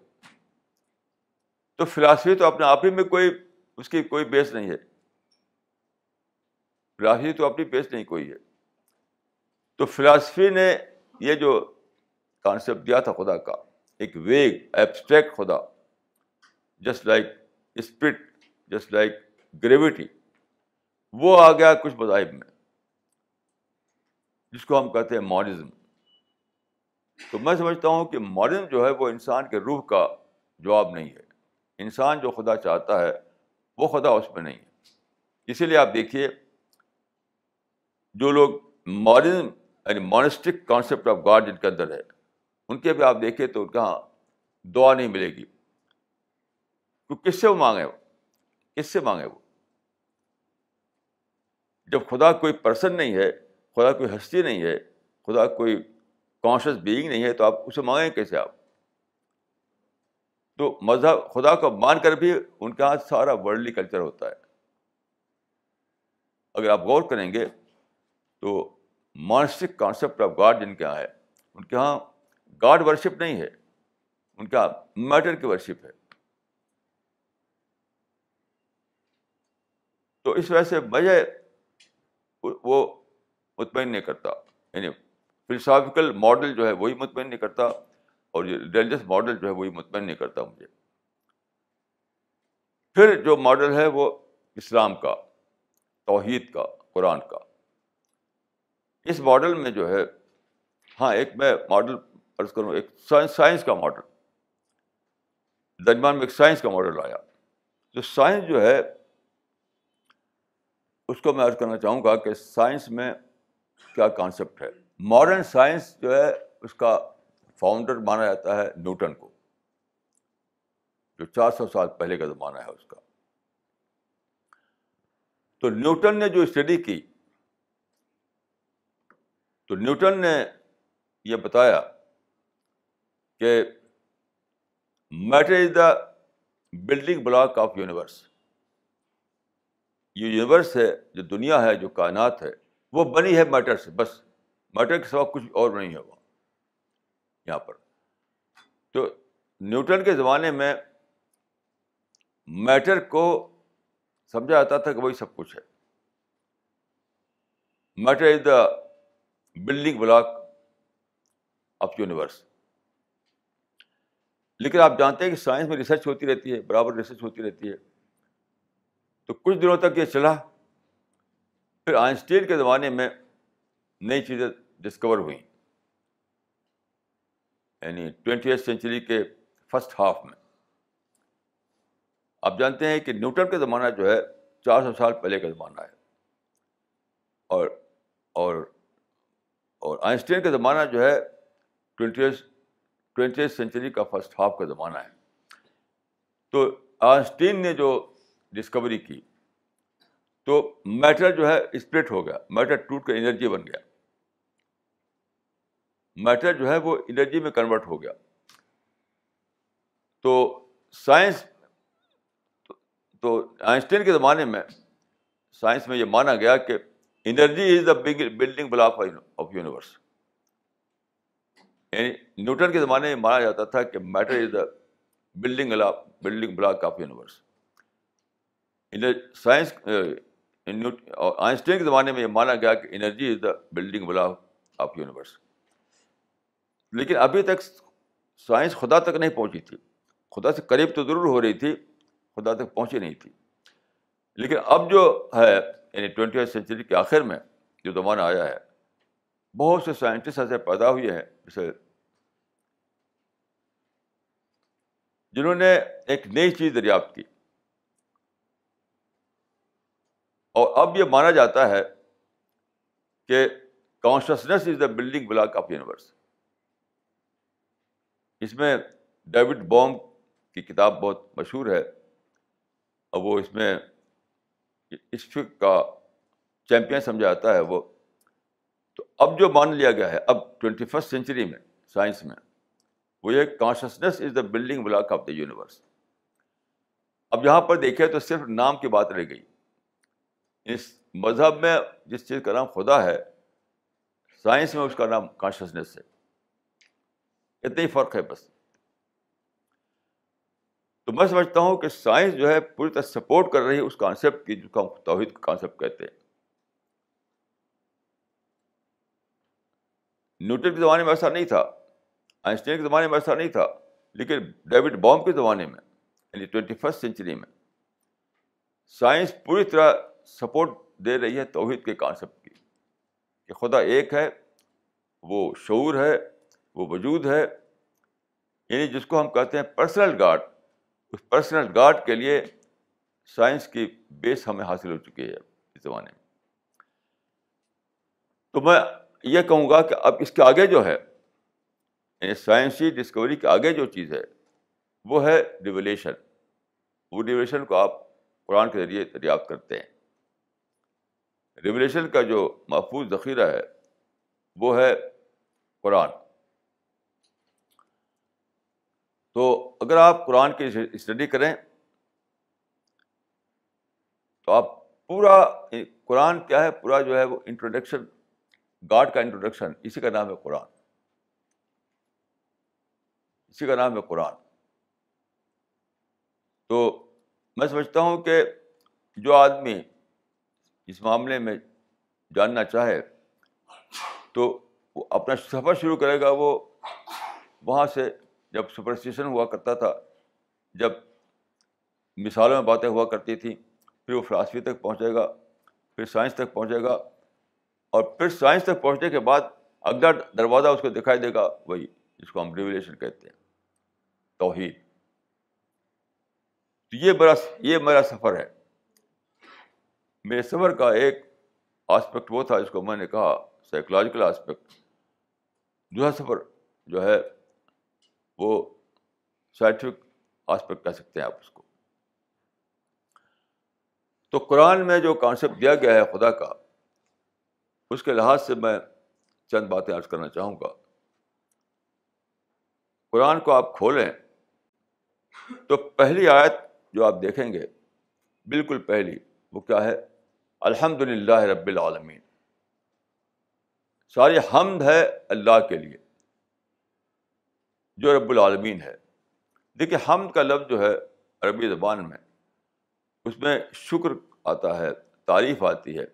تو فلاسفی تو اپنے آپ ہی میں کوئی اس کی کوئی بیس نہیں ہے فلاسفی تو اپنی بیس نہیں کوئی ہے تو فلاسفی نے یہ جو کانسیپٹ دیا تھا خدا کا ایک ویگ ایبسٹریکٹ خدا just like spirit just like gravity وہ آ گیا کچھ مذاہب میں جس کو ہم کہتے ہیں ماڈرزم تو میں سمجھتا ہوں کہ مارزم جو ہے وہ انسان کے روح کا جواب نہیں ہے انسان جو خدا چاہتا ہے وہ خدا اس میں نہیں ہے اسی لیے آپ دیکھیے جو لوگ ماڈرن یعنی مانسٹک کانسیپٹ آف گاڈ جن کے اندر ہے ان کے بھی آپ دیکھیں تو ان کا دعا نہیں ملے گی تو کس سے وہ مانگے وہ کس سے مانگے وہ جب خدا کوئی پرسن نہیں ہے خدا کوئی ہستی نہیں ہے خدا کوئی کانشیس بینگ نہیں ہے تو آپ اسے مانگیں کیسے آپ تو مذہب خدا کو مان کر بھی ان کے یہاں سارا ورلڈلی کلچر ہوتا ہے اگر آپ غور کریں گے تو مانسک کانسیپٹ آف گاڈ جن کے یہاں ہے ان کے یہاں گاڈ ورشپ نہیں ہے ان کے یہاں میٹر کی ورشپ ہے تو اس وجہ سے مجھے وہ مطمئن نہیں کرتا یعنی فلسافیکل ماڈل جو ہے وہی مطمئن نہیں کرتا اور یہ ریلیجس ماڈل جو ہے وہی مطمئن نہیں کرتا مجھے پھر جو ماڈل ہے وہ اسلام کا توحید کا قرآن کا اس ماڈل میں جو ہے ہاں ایک میں ماڈل عرض کروں ایک سائنس کا ماڈل درمیان میں ایک سائنس کا ماڈل آیا تو سائنس جو ہے اس کو میں عرض کرنا چاہوں گا کہ سائنس میں کیا کانسیپٹ ہے ماڈرن سائنس جو ہے اس کا فاؤنڈر مانا جاتا ہے نیوٹن کو جو چار سو سال پہلے کا زمانہ ہے اس کا تو نیوٹن نے جو اسٹڈی کی تو نیوٹن نے یہ بتایا کہ matter is the building block of universe یہ یونیورس ہے جو دنیا ہے جو کائنات ہے وہ بنی ہے میٹر سے بس میٹر کے سوا کچھ اور نہیں ہے وہ یہاں پر تو نیوٹن کے زمانے میں میٹر کو سمجھا جاتا تھا کہ وہی سب کچھ ہے matter is the building block of universe لیکن آپ جانتے ہیں کہ سائنس میں ریسرچ ہوتی رہتی ہے برابر ریسرچ ہوتی رہتی ہے تو کچھ دنوں تک یہ چلا پھر آئنسٹین کے زمانے میں نئی چیزیں ڈسکور ہوئیں یعنی ٹوینٹی ایسٹ سینچری کے فسٹ ہاف میں آپ جانتے ہیں کہ نیوٹن کا زمانہ جو ہے چار سو سال پہلے کا زمانہ ہے اور اور اور آئنسٹین کا زمانہ جو ہے twentieth twentieth century کا فسٹ ہاف کا زمانہ ہے تو آئنسٹین نے جو ڈسکوری کی تو میٹر جو ہے اسپرٹ ہو گیا میٹر ٹوٹ کر انرجی بن گیا میٹر جو ہے وہ انرجی میں کنورٹ ہو گیا تو سائنس تو آئنسٹین کے زمانے میں سائنس میں یہ مانا گیا کہ energy is the building block of universe یعنی نیوٹن کے زمانے میں مانا جاتا تھا کہ matter is the building building block of universe science Einstein کے زمانے میں یہ مانا گیا کہ energy is the building block of universe لیکن ابھی تک سائنس خدا تک نہیں پہنچی تھی خدا سے قریب تو ضرور ہو رہی تھی خدا تک پہنچی نہیں تھی لیکن اب جو ہے یعنی ٹوینٹی فرسٹ سینچری کے آخر میں جو زمانہ آیا ہے بہت سے سائنٹسٹ ایسے پیدا ہوئے ہیں جنہوں نے ایک نئی چیز دریافت کی اور اب یہ مانا جاتا ہے کہ consciousness is the building block of universe اس میں ڈیوڈ بوم کی کتاب بہت مشہور ہے اور وہ اس میں عشف کا چیمپئن سمجھا جاتا ہے وہ تو اب جو مان لیا گیا ہے اب ٹوینٹی فسٹ سینچری میں سائنس میں وہ یہ consciousness is the building block of the universe اب یہاں پر دیکھے تو صرف نام کی بات رہ گئی اس مذہب میں جس چیز کا نام خدا ہے سائنس میں اس کا نام کانشیسنیس ہے اتنا ہی فرق ہے بس تو میں سمجھتا ہوں کہ سائنس جو ہے پوری طرح سپورٹ کر رہی ہے اس کانسیپٹ کی جو توحید کا کانسیپٹ کہتے ہیں نیوٹن کے زمانے میں ایسا نہیں تھا آئنسٹین کے زمانے میں ایسا نہیں تھا لیکن ڈیوڈ بوم کے زمانے میں یعنی ٹوینٹی فسٹ سینچری میں سائنس پوری طرح سپورٹ دے رہی ہے توحید کے کانسیپٹ کی کہ خدا ایک ہے وہ شعور ہے وہ وجود ہے یعنی جس کو ہم کہتے ہیں پرسنل گارڈ اس پرسنل گارڈ کے لیے سائنس کی بیس ہمیں حاصل ہو چکی ہے اس زمانے میں تو میں یہ کہوں گا کہ اب اس کے آگے جو ہے یعنی سائنسی ڈسکوری کے آگے جو چیز ہے وہ ہے ریولیشن وہ ریولیشن کو آپ قرآن کے ذریعے دریافت کرتے ہیں ریولیشن کا جو محفوظ ذخیرہ ہے وہ ہے قرآن تو اگر آپ قرآن کی اسٹڈی کریں تو آپ پورا قرآن کیا ہے پورا جو ہے وہ انٹروڈکشن گاڈ کا انٹروڈکشن اسی کا نام ہے قرآن اسی کا نام ہے قرآن تو میں سمجھتا ہوں کہ جو آدمی اس معاملے میں جاننا چاہے تو وہ اپنا سفر شروع کرے گا وہ وہاں سے جب سپرسٹیشن ہوا کرتا تھا جب مثالوں میں باتیں ہوا کرتی تھیں پھر وہ فلاسفی تک پہنچے گا پھر سائنس تک پہنچے گا اور پھر سائنس تک پہنچنے کے بعد اگلا دروازہ اس کو دکھائی دے گا وہی جس کو ہم ریولیشن کہتے ہیں توحید تو یہ میرا سفر ہے میرے سفر کا ایک آسپیکٹ وہ تھا جس کو میں نے کہا سائیکولوجیکل آسپیکٹ دوسرا سفر جو ہے وہ سائنٹیفک آسپیکٹ کہہ سکتے ہیں آپ اس کو تو قرآن میں جو کانسیپٹ دیا گیا ہے خدا کا اس کے لحاظ سے میں چند باتیں عرض کرنا چاہوں گا قرآن کو آپ کھولیں تو پہلی آیت جو آپ دیکھیں گے بالکل پہلی وہ کیا ہے الحمد للہ رب العالمین ساری حمد ہے اللہ کے لیے جو رب العالمین ہے دیکھیے ہم کا لفظ جو ہے عربی زبان میں اس میں شکر آتا ہے تعریف آتی ہے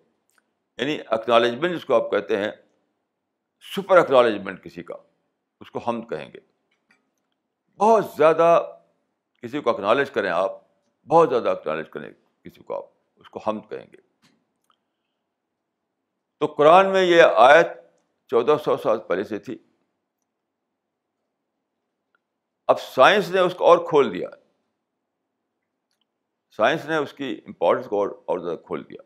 یعنی اکنالجمنٹ جس کو آپ کہتے ہیں سپر اکنالجمنٹ کسی کا اس کو ہم کہیں گے بہت زیادہ کسی کو اکنالج کریں آپ بہت زیادہ اکنالج کریں کسی کو آپ اس کو ہم کہیں گے تو قرآن میں یہ آیت چودہ سو سال پہلے سے تھی اب سائنس نے اس کو اور کھول دیا سائنس نے اس کی امپورٹنس کو اور زیادہ کھول دیا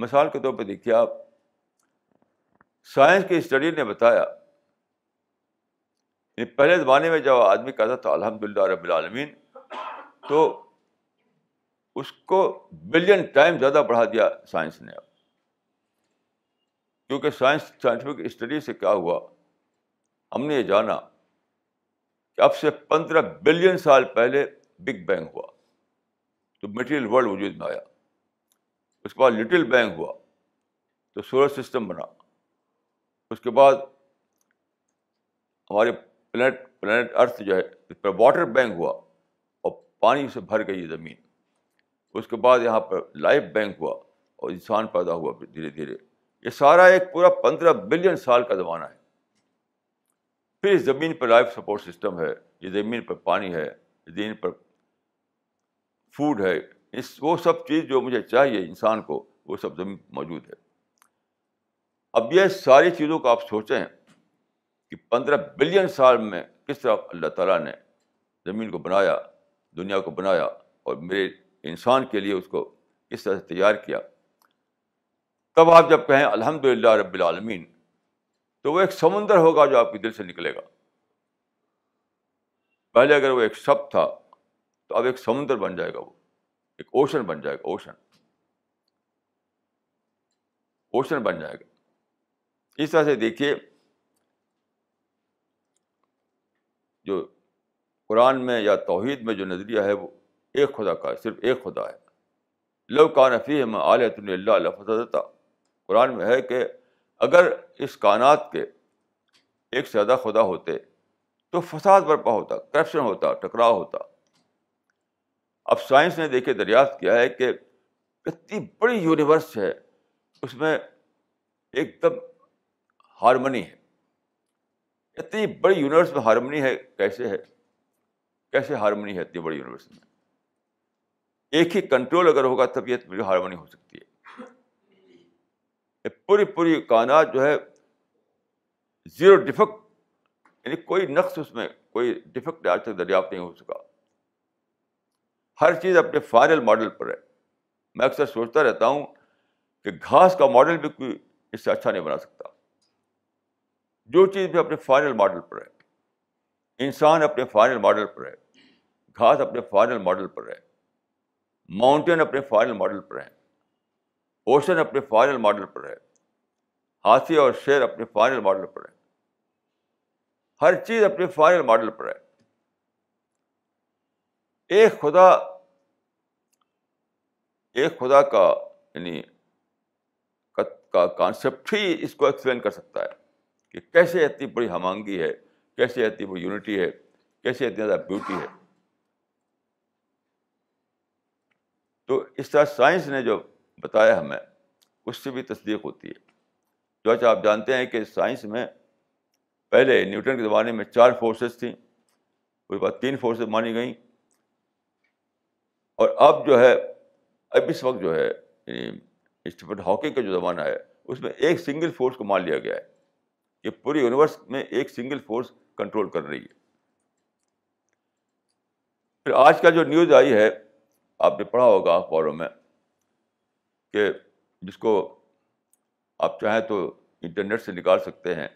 مثال کے طور پہ دیکھیے آپ سائنس کی اسٹڈی نے بتایا یعنی پہلے زمانے میں جب آدمی کہتا تھا الحمد للہ رب العالمین تو اس کو بلین ٹائم زیادہ بڑھا دیا سائنس نے اب کیونکہ سائنس سائنٹیفک اسٹڈی سے کیا ہوا ہم نے یہ جانا اب سے پندرہ بلین سال پہلے بگ بینگ ہوا تو مٹیریل ورلڈ وجود میں آیا اس کے بعد لٹل بینگ ہوا تو سولر سسٹم بنا اس کے بعد ہمارے پلانٹ پلانٹ ارتھ جو ہے اس پر واٹر بینک ہوا اور پانی سے بھر گئی زمین اس کے بعد یہاں پر لائف بینک ہوا اور انسان پیدا ہوا پھر دھیرے دھیرے یہ سارا ایک پورا پندرہ بلین سال کا زمانہ ہے پھر اس زمین پر لائف سپورٹ سسٹم ہے یہ زمین پر پانی ہے زمین پر فوڈ ہے اس وہ سب چیز جو مجھے چاہیے انسان کو وہ سب زمین موجود ہے اب یہ ساری چیزوں کو آپ سوچیں کہ پندرہ بلین سال میں کس طرح اللہ تعالیٰ نے زمین کو بنایا دنیا کو بنایا اور میرے انسان کے لیے اس کو کس طرح سے تیار کیا تب آپ جب کہیں الحمد للہ رب العالمین تو وہ ایک سمندر ہوگا جو آپ کے دل سے نکلے گا پہلے اگر وہ ایک شب تھا تو اب ایک سمندر بن جائے گا وہ ایک اوشن بن جائے گا اوشن اوشن بن جائے گا اس طرح سے دیکھیے جو قرآن میں یا توحید میں جو نظریہ ہے وہ ایک خدا کا ہے صرف ایک خدا ہے لو کا عالیہ میں فضا قرآن میں ہے کہ اگر اس کائنات کے ایک سے زیادہ خدا ہوتے تو فساد برپا ہوتا کرپشن ہوتا ٹکراؤ ہوتا اب سائنس نے دیکھے دریافت کیا ہے کہ کتنی بڑی یونیورس ہے اس میں ایک دم ہارمنی ہے اتنی بڑی یونیورس میں ہارمنی ہے کیسے ہے کیسے ہارمنی ہے اتنی بڑی یونیورس میں ایک ہی کنٹرول اگر ہوگا تب یہ ہارمونی ہو سکتی ہے پوری پوری کائنات جو ہے زیرو ڈیفیکٹ یعنی کوئی نقص اس میں کوئی ڈیفیکٹ آج تک دریافت نہیں ہو سکا ہر چیز اپنے فائنل ماڈل پر ہے میں اکثر سوچتا رہتا ہوں کہ گھاس کا ماڈل بھی کوئی اس سے اچھا نہیں بنا سکتا جو چیز بھی اپنے فائنل ماڈل پر ہے انسان اپنے فائنل ماڈل پر ہے گھاس اپنے فائنل ماڈل پر ہے ماؤنٹین اپنے فائنل ماڈل پر ہیں اوشن اپنے فائنل ماڈل پر ہے ہاتھی اور شیر اپنے فائنل ماڈل پر ہے ہر چیز اپنے فائنل ماڈل پر ہے ایک خدا ایک خدا کا یعنی کا کانسیپٹ ہی اس کو ایکسپلین کر سکتا ہے کہ کیسے اتنی بڑی ہمانگی ہے کیسے اتنی بڑی یونٹی ہے کیسے اتنی زیادہ بیوٹی ہے تو اس طرح سائنس نے جو بتایا ہمیں اس سے بھی تصدیق ہوتی ہے جو اچھا آپ جانتے ہیں کہ سائنس میں پہلے نیوٹن کے زمانے میں چار فورسز تھیں اس کے بعد تین فورسز مانی گئیں اور اب جو ہے اب اس وقت جو ہے یعنی اسٹیفن ہاکنگ کا جو زمانہ ہے اس میں ایک سنگل فورس کو مان لیا گیا ہے یہ پوری یونیورس میں ایک سنگل فورس کنٹرول کر رہی ہے پھر آج کا جو نیوز آئی ہے آپ نے پڑھا ہوگا اخباروں میں کہ جس کو آپ چاہیں تو انٹرنیٹ سے نکال سکتے ہیں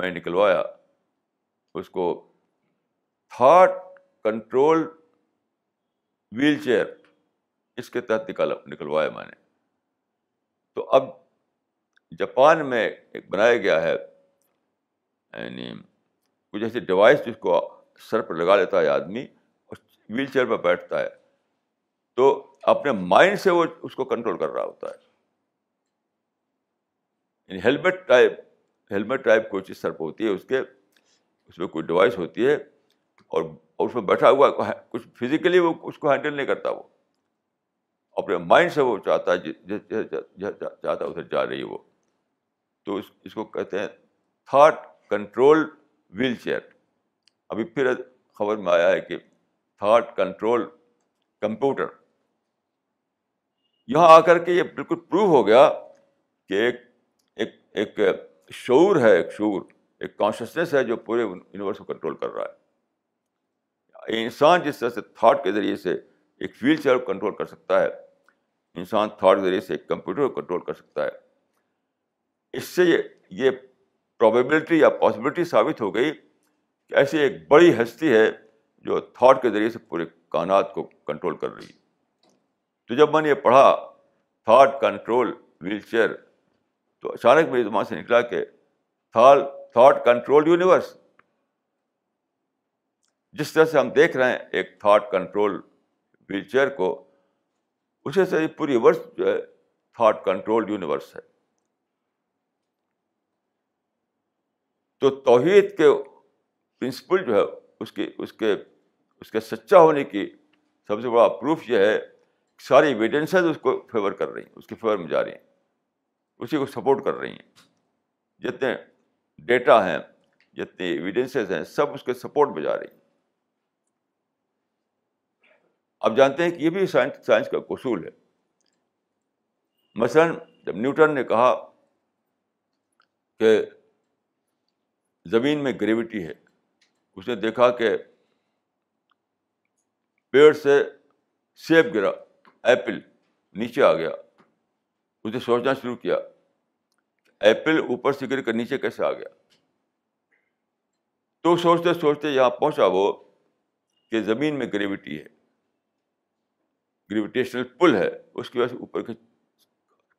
میں نکلوایا اس کو تھاٹ کنٹرول ویل چیئر اس کے تحت نکالا نکلوایا میں نے تو اب جاپان میں ایک بنایا گیا ہے یعنی کچھ ایسی ڈیوائس جس کو سر پر لگا لیتا ہے آدمی اور ویل چیئر پر بیٹھتا ہے تو اپنے مائنڈ سے وہ اس کو کنٹرول کر رہا ہوتا ہے یعنی ہیلمیٹ ٹائپ ہیلمیٹ ٹائپ کوئی چیز سر پہ ہوتی ہے اس کے اس میں کوئی ڈیوائس ہوتی ہے اور اس میں بیٹھا ہوا کچھ فزیکلی وہ اس کو ہینڈل نہیں کرتا وہ اپنے مائنڈ سے وہ چاہتا ہے چاہتا ہے ادھر جا رہی ہے وہ تو اس اس کو کہتے ہیں تھاٹ کنٹرول ویل چیئر ابھی پھر خبر میں آیا ہے کہ تھاٹ کنٹرول کمپیوٹر یہاں آ کر کے یہ بالکل پروو ہو گیا کہ ایک ایک ایک شعور ہے ایک شعور ایک کانشیسنیس ہے جو پورے یونیورس کو کنٹرول کر رہا ہے انسان جس طرح سے تھاٹ کے ذریعے سے ایک ویل چیئر کو کنٹرول کر سکتا ہے انسان تھاٹ کے ذریعے سے ایک کمپیوٹر کو کنٹرول کر سکتا ہے اس سے یہ یہ پرابیبلٹی یا پاسبلٹی ثابت ہو گئی کہ ایسی ایک بڑی ہستی ہے جو تھاٹ کے ذریعے سے پورے کائنات کو کنٹرول کر رہی ہے تو جب میں نے یہ پڑھا تھاٹ کنٹرول ویل چیئر تو اچانک زبان سے نکلا کہ تھال تھاٹ کنٹرول یونیورس جس طرح سے ہم دیکھ رہے ہیں ایک تھاٹ کنٹرول ویل چیئر کو اسی سے پوری ورس جو ہے تھاٹ کنٹرول یونیورس ہے تو توحید کے پرنسپل جو ہے اس کی اس کے اس کے سچا ہونے کی سب سے بڑا پروف یہ ہے ساری ایویڈینسز اس کو فیور کر رہی ہیں اس کے فیور میں جا رہی ہیں اسی کو سپورٹ کر رہی ہیں جتنے ڈیٹا ہیں جتنے ایویڈینسز ہیں سب اس کے سپورٹ میں جا رہی ہیں آپ جانتے ہیں کہ یہ بھی سائنس کا قصول ہے مثلاً جب نیوٹن نے کہا کہ زمین میں گریوٹی ہے اس نے دیکھا کہ پیڑ سے سیب گرا ایپل نیچے آ گیا اسے سوچنا شروع کیا ایپل اوپر سے گر کر نیچے کیسے آ گیا تو سوچتے سوچتے یہاں پہنچا وہ کہ زمین میں گریویٹی ہے گریویٹیشنل پل ہے اس کی وجہ سے اوپر کے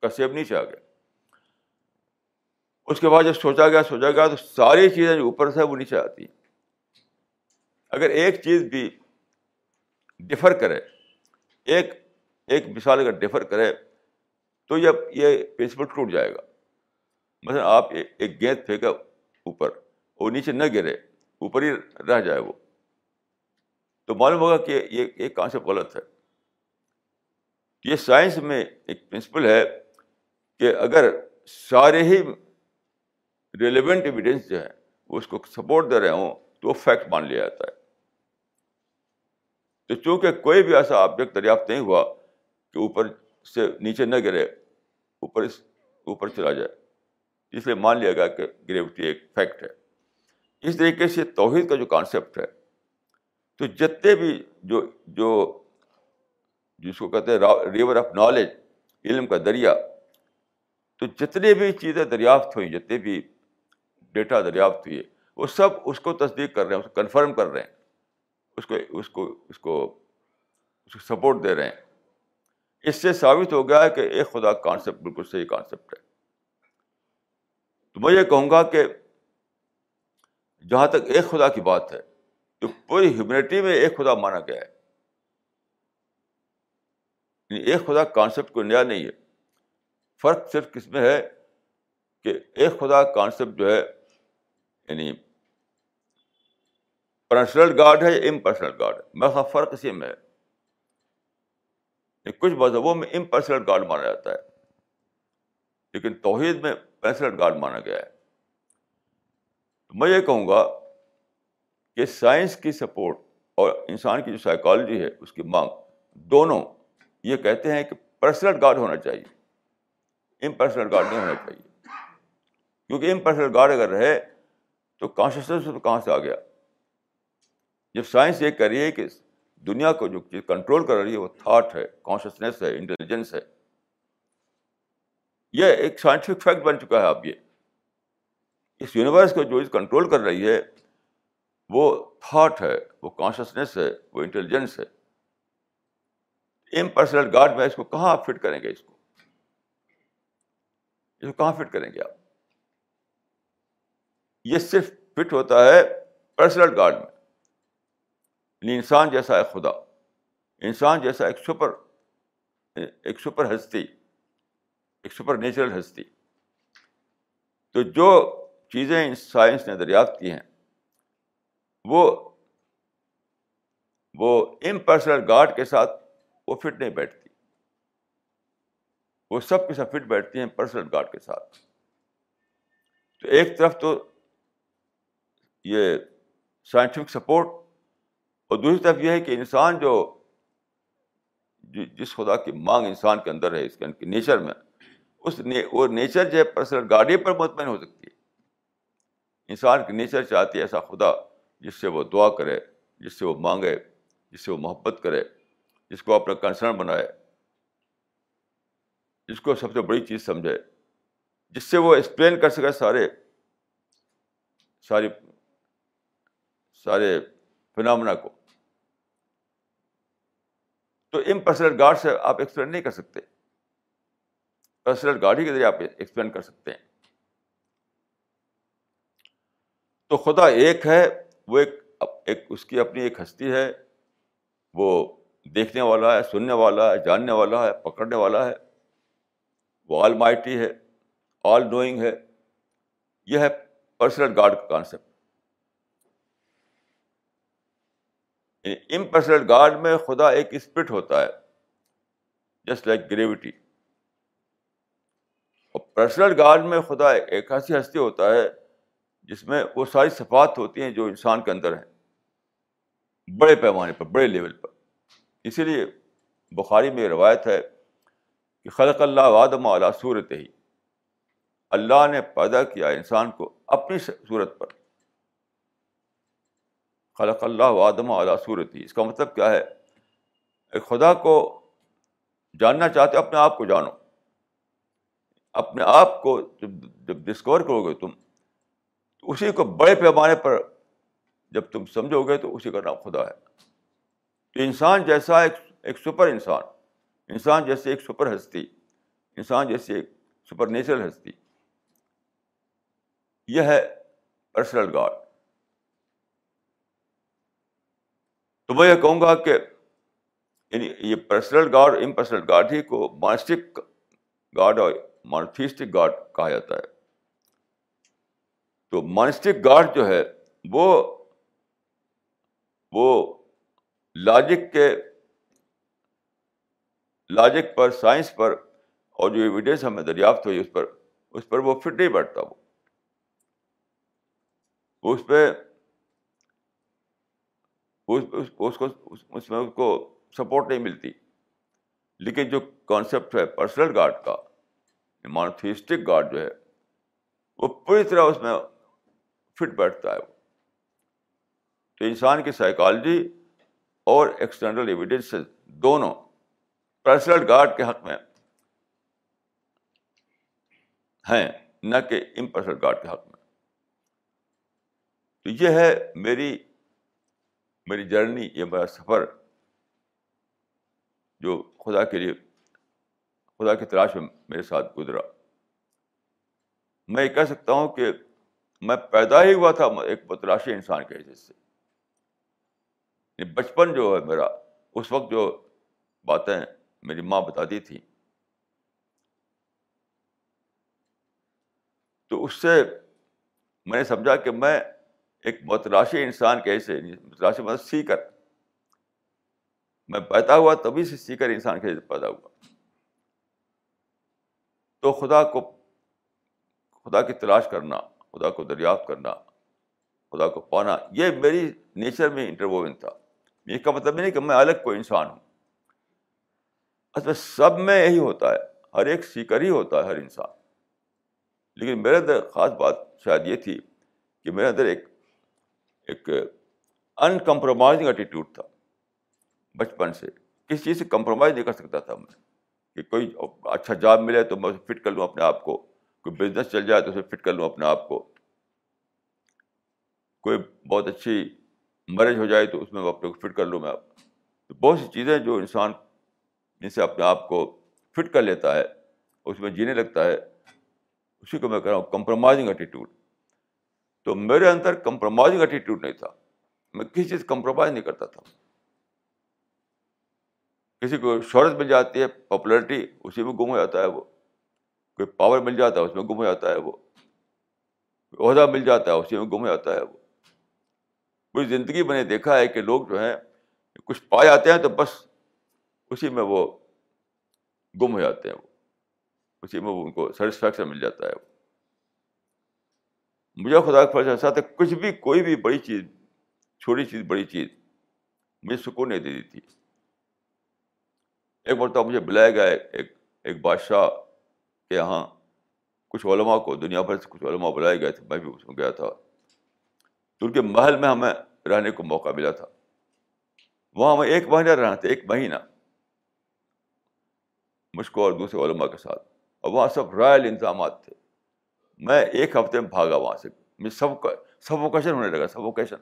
کسے اب نیچے آ گیا اس کے بعد جب سوچا گیا سوچا گیا تو ساری چیزیں جو اوپر سے وہ نیچے آتی ہیں اگر ایک چیز بھی ڈفر کرے ایک ایک مثال اگر ڈیفر کرے تو یہ یہ پرنسپل ٹوٹ جائے گا مثلا آپ ایک گیند پھینکا اوپر وہ نیچے نہ گرے اوپر ہی رہ جائے وہ تو معلوم ہوگا کہ یہ ایک کانسیپٹ غلط ہے یہ سائنس میں ایک پرنسپل ہے کہ اگر سارے ہی ریلیونٹ ایویڈینس جو ہیں وہ اس کو سپورٹ دے رہے ہوں تو وہ فیکٹ مان لیا جاتا ہے تو چونکہ کوئی بھی ایسا آبجیکٹ دریافت نہیں ہوا کہ اوپر سے نیچے نہ گرے اوپر اوپر چلا جائے اس لیے مان لیا گیا کہ گریوٹی ایک فیکٹ ہے اس طریقے سے توحید کا جو کانسیپٹ ہے تو جتنے بھی جو جو جس کو کہتے ہیں ریور آف نالج علم کا دریا تو جتنے بھی چیزیں دریافت ہوئیں جتنے بھی ڈیٹا دریافت ہوئی وہ سب اس کو تصدیق کر رہے ہیں اس کو کنفرم کر رہے ہیں اس کو اس کو اس کو اس کو سپورٹ دے رہے ہیں اس سے ثابت ہو گیا ہے کہ ایک خدا کانسیپٹ بالکل صحیح کانسیپٹ ہے تو میں یہ کہوں گا کہ جہاں تک ایک خدا کی بات ہے تو پوری ہیومینٹی میں ایک خدا مانا گیا ہے یعنی ایک خدا کانسیپٹ کوئی نیا نہیں ہے فرق صرف کس میں ہے کہ ایک خدا کانسیپٹ جو ہے یعنی پرسنل گارڈ ہے یا امپرسنل گارڈ ہے برقاف فرق اسی میں ہے کچھ مذہبوں میں امپرسنل گاڈ مانا جاتا ہے لیکن توحید میں پرسنل گاڈ مانا گیا ہے تو میں یہ کہوں گا کہ سائنس کی سپورٹ اور انسان کی جو سائیکالوجی ہے اس کی مانگ دونوں یہ کہتے ہیں کہ پرسنل گارڈ ہونا چاہیے امپرسنل گارڈ نہیں ہونا چاہیے کیونکہ امپرسنل گارڈ اگر رہے تو کانشیسنس تو کہاں سے آ گیا جب سائنس یہ کر رہی ہے کہ دنیا کو جو چیز کنٹرول کر رہی ہے وہ تھاٹ ہے کانشیسنیس ہے انٹیلیجنس ہے یہ ایک سائنٹیفک فیکٹ بن چکا ہے آپ یہ اس یونیورس کو جو چیز کنٹرول کر رہی ہے وہ تھاٹ ہے وہ کانشیسنیس ہے وہ انٹیلیجنس ہے گارڈ میں اس کو کہاں آپ فٹ کریں گے اس کو اس کو کہاں فٹ کریں گے آپ یہ صرف فٹ ہوتا ہے پرسنل گارڈ میں انسان جیسا ہے خدا انسان جیسا ایک سپر ایک سپر ہستی ایک سپر نیچرل ہستی تو جو چیزیں سائنس نے دریافت کی ہیں وہ وہ امپرسنل گاڈ کے ساتھ وہ فٹ نہیں بیٹھتی وہ سب کے ساتھ فٹ بیٹھتی ہیں پرسنل گاڈ کے ساتھ تو ایک طرف تو یہ سائنٹیفک سپورٹ اور دوسری طرف یہ ہے کہ انسان جو جس خدا کی مانگ انسان کے اندر ہے اس کے نیچر میں اس وہ نیچر جو ہے پرسنل گاڑی پر مطمئن ہو سکتی ہے انسان کی نیچر چاہتی ہے ایسا خدا جس سے وہ دعا کرے جس سے وہ مانگے جس سے وہ محبت کرے جس کو اپنا کنسرن بنائے جس کو سب سے بڑی چیز سمجھے جس سے وہ ایکسپلین کر سکے سارے ساری سارے فنامنا کو تو ان پرسنل گارڈ سے آپ ایکسپلین نہیں کر سکتے پرسنل گارڈ ہی کے ذریعے آپ ایکسپلین کر سکتے ہیں تو خدا ایک ہے وہ ایک اس کی اپنی ایک ہستی ہے وہ دیکھنے والا ہے سننے والا ہے جاننے والا ہے پکڑنے والا ہے وہ آل مائٹی ہے آل نوئنگ ہے یہ ہے پرسنل گارڈ کا کانسیپٹ امپرسنل گاڈ گارڈ میں خدا ایک اسپرٹ ہوتا ہے جسٹ لائک گریوٹی اور پرسنل گارڈ میں خدا ایک ایسی ہستی ہوتا ہے جس میں وہ ساری صفات ہوتی ہیں جو انسان کے اندر ہیں بڑے پیمانے پر بڑے لیول پر اسی لیے بخاری میں روایت ہے کہ خلق اللہ وادم علیٰ صورت ہی اللہ نے پیدا کیا انسان کو اپنی صورت پر خلق اللہ آدم اعلیٰ صورتی اس کا مطلب کیا ہے ایک خدا کو جاننا چاہتے اپنے آپ کو جانو اپنے آپ کو جب جب ڈسکور کرو گے تم تو اسی کو بڑے پیمانے پر جب تم سمجھو گے تو اسی کا نام خدا ہے تو انسان جیسا ایک سپر انسان انسان جیسے ایک سپر ہستی انسان جیسے ایک سپر نیچرل ہستی یہ ہے پرسنل گاڈ تو میں یہ کہوں گا کہ یعنی یہ پرسنل گاڈ امپرسنل گاڈ ہی کو مانسٹک گاڈ اور گاڈ کہا جاتا ہے تو مانسٹک گاڈ جو ہے وہ وہ لاجک کے لاجک پر سائنس پر اور جو ایویڈینس ہمیں دریافت ہوئی اس پر اس پر وہ فٹ نہیں بیٹھتا وہ اس پہ اس میں اس کو سپورٹ نہیں ملتی لیکن جو کانسیپٹ ہے پرسنل گارڈ کا جو ہے وہ پوری طرح اس میں فٹ بیٹھتا ہے تو انسان کی سائیکالوجی اور ایکسٹرنل ایویڈینس دونوں پرسنل گارڈ کے حق میں ہیں نہ کہ امپرسنل گارڈ کے حق میں تو یہ ہے میری میری جرنی یا میرا سفر جو خدا کے لیے خدا کی تلاش میں میرے ساتھ گزرا میں یہ کہہ سکتا ہوں کہ میں پیدا ہی ہوا تھا ایک بتلاشی انسان کے حصے سے بچپن جو ہے میرا اس وقت جو باتیں میری ماں بتاتی تھی تو اس سے میں نے سمجھا کہ میں ایک متلاشی انسان کیسے متلاشی مطلب سیکر میں پیدا ہوا تبھی سے سیکر انسان کیسے پیدا ہوا تو خدا کو خدا کی تلاش کرنا خدا کو دریافت کرنا خدا کو پانا یہ میری نیچر میں انٹروون تھا یہ کا مطلب نہیں کہ میں الگ کوئی انسان ہوں اصل میں سب میں یہی ہوتا ہے ہر ایک سیکر ہی ہوتا ہے ہر انسان لیکن میرے اندر خاص بات شاید یہ تھی کہ میرے اندر ایک ایک انکمپرومائزنگ ایٹیٹیوڈ تھا بچپن سے کسی چیز سے کمپرومائز نہیں کر سکتا تھا میں کہ کوئی اچھا جاب ملے تو میں اسے فٹ کر لوں اپنے آپ کو کوئی بزنس چل جائے تو اسے فٹ کر لوں اپنے آپ کو کوئی بہت اچھی مرج ہو جائے تو اس میں اپنے فٹ کر لوں میں آپ تو بہت سی چیزیں جو انسان جن سے اپنے آپ کو فٹ کر لیتا ہے اس میں جینے لگتا ہے اسی کو میں کہہ رہا ہوں کمپرومائزنگ ایٹیٹیوڈ تو میرے اندر کمپرومائزنگ ایٹیٹیوڈ نہیں تھا میں کسی چیز کمپرومائز نہیں کرتا تھا کسی کو شہرت مل جاتی ہے پاپولرٹی اسی میں گم ہو جاتا ہے وہ کوئی پاور مل جاتا ہے اس میں گم ہو جاتا ہے وہ عہدہ مل جاتا ہے اسی میں گم ہو جاتا ہے وہ پوری زندگی میں نے دیکھا ہے کہ لوگ جو ہیں کچھ پا جاتے ہیں تو بس اسی میں وہ گم ہو جاتے ہیں وہ اسی میں وہ ان کو سیٹسفیکشن مل جاتا ہے وہ مجھے خدا کے فرض ہے کچھ بھی کوئی بھی بڑی چیز چھوٹی چیز بڑی چیز مجھے سکون نہیں دیتی تھی ایک مرتبہ مجھے بلایا گیا ایک ایک بادشاہ کے یہاں کچھ علماء کو دنیا بھر سے کچھ علماء بلائے گئے تھے میں بھی اس میں گیا تھا تو ان کے محل میں ہمیں رہنے کو موقع ملا تھا وہاں ہمیں ایک مہینہ رہنا تھا ایک مہینہ مجھ کو اور دوسرے علماء کے ساتھ اور وہاں سب رائل انتظامات تھے میں ایک ہفتے میں بھاگا وہاں سے مجھے سب سب اوکیشن ہونے لگا سب اوکیشن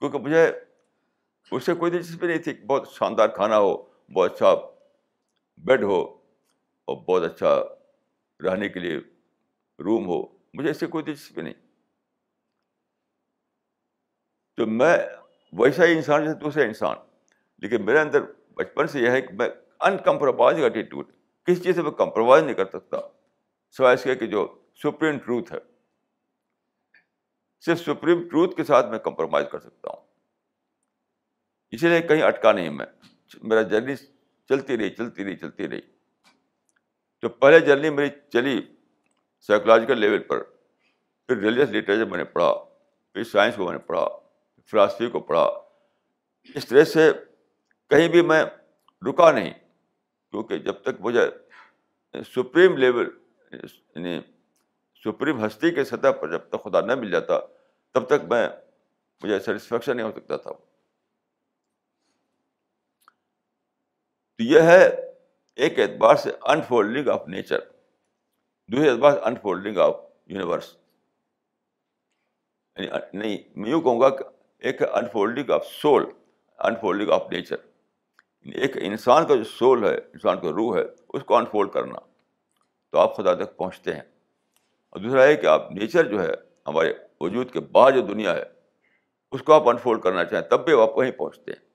کیونکہ مجھے اس سے کوئی دلچسپی نہیں تھی بہت شاندار کھانا ہو بہت اچھا بیڈ ہو اور بہت اچھا رہنے کے لیے روم ہو مجھے اس سے کوئی دلچسپی نہیں تو میں ویسا ہی انسان جیسے دوسرا انسان لیکن میرے اندر بچپن سے یہ ہے کہ میں انکمپرومائز ایٹیٹیوڈ کسی چیز سے میں کمپرومائز نہیں کر سکتا سوائے کہ جو سپریم ٹروتھ ہے صرف سپریم ٹروتھ کے ساتھ میں کمپرومائز کر سکتا ہوں اسی لیے کہیں اٹکا نہیں میں میرا جرنی چلتی رہی چلتی رہی چلتی رہی تو پہلے جرنی میری چلی سائیکولوجیکل لیول پر پھر ریلیجس لٹریچر میں نے پڑھا پھر سائنس کو میں نے پڑھا فلاسفی کو پڑھا اس طرح سے کہیں بھی میں رکا نہیں کیونکہ جب تک مجھے سپریم لیول یعنی سپریم ہستی کے سطح پر جب تک خدا نہ مل جاتا تب تک میں مجھے سیٹسفیکشن نہیں ہو سکتا تھا تو یہ ہے ایک اعتبار سے انفولڈنگ آف نیچر دوسرے اعتبار سے انفولڈنگ آف یونیورس نہیں میں یوں کہوں گا کہ ایک unfolding of soul unfolding of nature ایک انسان کا جو سول ہے انسان کا روح ہے اس کو انفولڈ کرنا تو آپ خدا تک پہنچتے ہیں اور دوسرا یہ کہ آپ نیچر جو ہے ہمارے وجود کے بعد جو دنیا ہے اس کو آپ انفولڈ کرنا چاہیں تب بھی آپ وہیں پہنچتے ہیں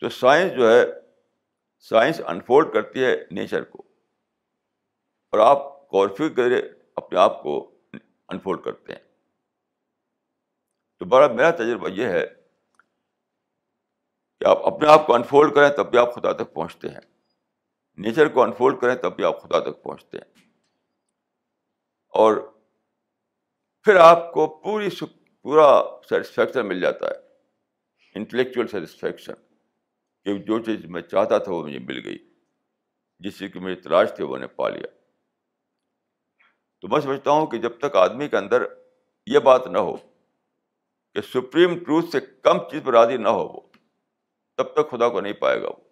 تو سائنس جو ہے سائنس انفولڈ کرتی ہے نیچر کو اور آپ کورفیو ذریعے اپنے آپ کو انفولڈ کرتے ہیں تو بڑا میرا تجربہ یہ ہے کہ آپ اپنے آپ کو انفولڈ کریں تب بھی آپ خدا تک پہنچتے ہیں نیچر کو انفولڈ کریں تب بھی آپ خدا تک پہنچتے ہیں اور پھر آپ کو پوری پورا سیٹسفیکشن مل جاتا ہے انٹلیکچوئل سیٹسفیکشن کہ جو چیز میں چاہتا تھا وہ مجھے مل گئی جس چیز کی میری تلاش تھی وہ نے پا لیا تو میں سمجھتا ہوں کہ جب تک آدمی کے اندر یہ بات نہ ہو کہ سپریم ٹروتھ سے کم چیز پر راضی نہ ہو وہ تب تک خدا کو نہیں پائے گا وہ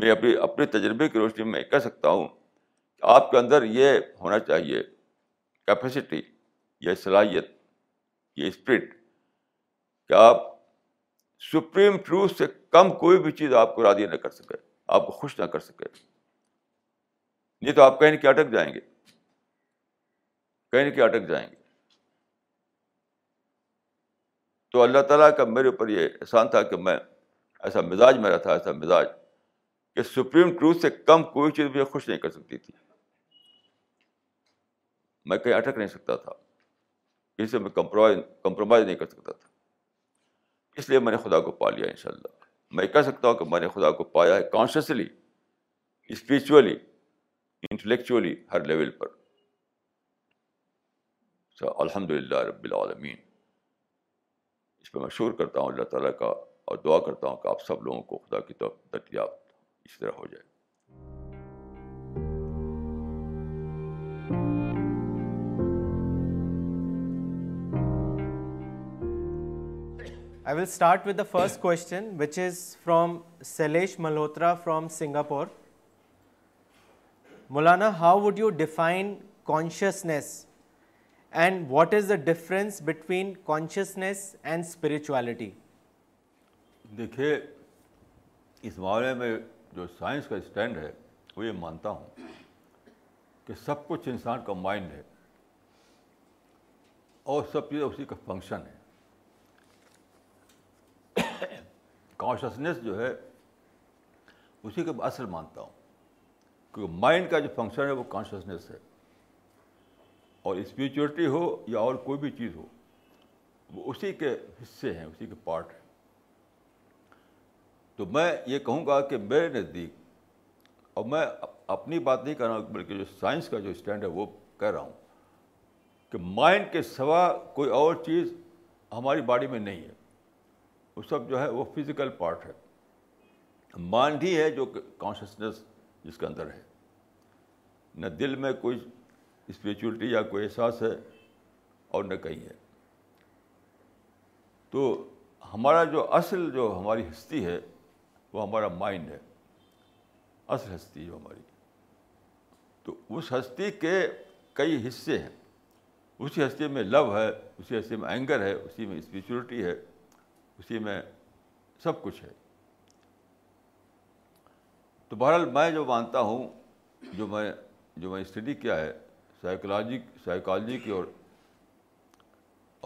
میں اپنی اپنے تجربے کی روشنی میں کہہ سکتا ہوں کہ آپ کے اندر یہ ہونا چاہیے کیپیسٹی یہ صلاحیت یہ اسپرٹ کہ آپ سپریم ٹروتھ سے کم کوئی بھی چیز آپ کو راضی نہ کر سکے آپ کو خوش نہ کر سکے نہیں تو آپ کہیں نہ کہیں اٹک جائیں گے کہیں نہ کہیں اٹک جائیں گے تو اللہ تعالیٰ کا میرے اوپر یہ احسان تھا کہ میں ایسا مزاج میرا تھا ایسا مزاج کہ سپریم ٹروتھ سے کم کوئی چیز مجھے خوش نہیں کر سکتی تھی میں کہیں اٹک نہیں سکتا تھا اس سے میں کمپرومائز کمپرومائز نہیں کر سکتا تھا اس لیے میں نے خدا کو پا لیا ان شاء اللہ میں کہہ سکتا ہوں کہ میں نے خدا کو پایا ہے کانشیسلی اسپریچولی انٹلیکچولی ہر لیول پر الحمد للہ رب العالمین اس پہ میں شور کرتا ہوں اللہ تعالیٰ کا اور دعا کرتا ہوں کہ آپ سب لوگوں کو خدا کی طرف دریافت طرح ہو جائے Malhotra from Singapore Maulana how would you define consciousness and what is the difference between consciousness and spirituality دیکھیے اس معاملے میں جو سائنس کا اسٹینڈ ہے وہ یہ مانتا ہوں کہ سب کچھ انسان کا مائنڈ ہے اور سب چیزیں اسی کا فنکشن ہے کانشسنیس جو ہے اسی کا اصل مانتا ہوں کیونکہ مائنڈ کا جو فنکشن ہے وہ کانشسنیس ہے اور اسپریچولیٹی ہو یا اور کوئی بھی چیز ہو وہ اسی کے حصے ہیں اسی کے پارٹ ہیں تو میں یہ کہوں گا کہ میرے نزدیک اور میں اپنی بات نہیں کر رہا ہوں بلکہ جو سائنس کا جو اسٹینڈ ہے وہ کہہ رہا ہوں کہ مائنڈ کے سوا کوئی اور چیز ہماری باڈی میں نہیں ہے وہ سب جو ہے وہ فزیکل پارٹ ہے مائنڈ ہی ہے جو کانشسنیس جس کے اندر ہے نہ دل میں کوئی اسپریچولیٹی یا کوئی احساس ہے اور نہ کہیں ہے تو ہمارا جو اصل جو ہماری ہستی ہے وہ ہمارا مائنڈ ہے اصل ہستی جو ہماری تو اس ہستی کے کئی حصے ہیں اسی ہستی میں لو ہے اسی ہستی میں اینگر ہے اسی میں اسپریچولیٹی ہے اسی میں سب کچھ ہے تو بہرحال میں جو مانتا ہوں جو میں جو میں اسٹڈی کیا ہے سائیکولوجی سائیکالوجی کی اور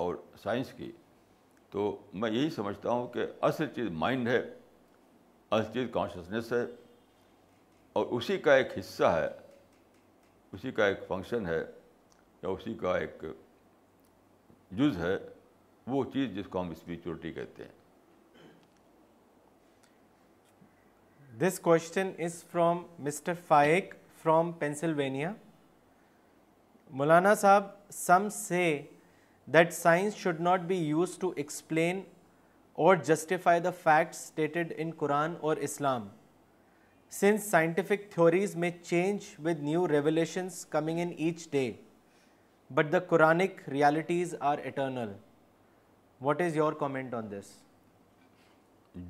اور سائنس کی تو میں یہی سمجھتا ہوں کہ اصل چیز مائنڈ ہے چیز کانشیسنیس ہے اور اسی کا ایک حصہ ہے اسی کا ایک فنکشن ہے یا اسی کا ایک جز ہے وہ چیز جس کو ہم اسپریچولیٹی کہتے ہیں this question is from mister Faiq from Pennsylvania Maulana Sahib some say that science should not be used to explain justify the facts in Quran اور Islam scientific theories change with revelation each day but the Quran realities are eternal what is your comment on this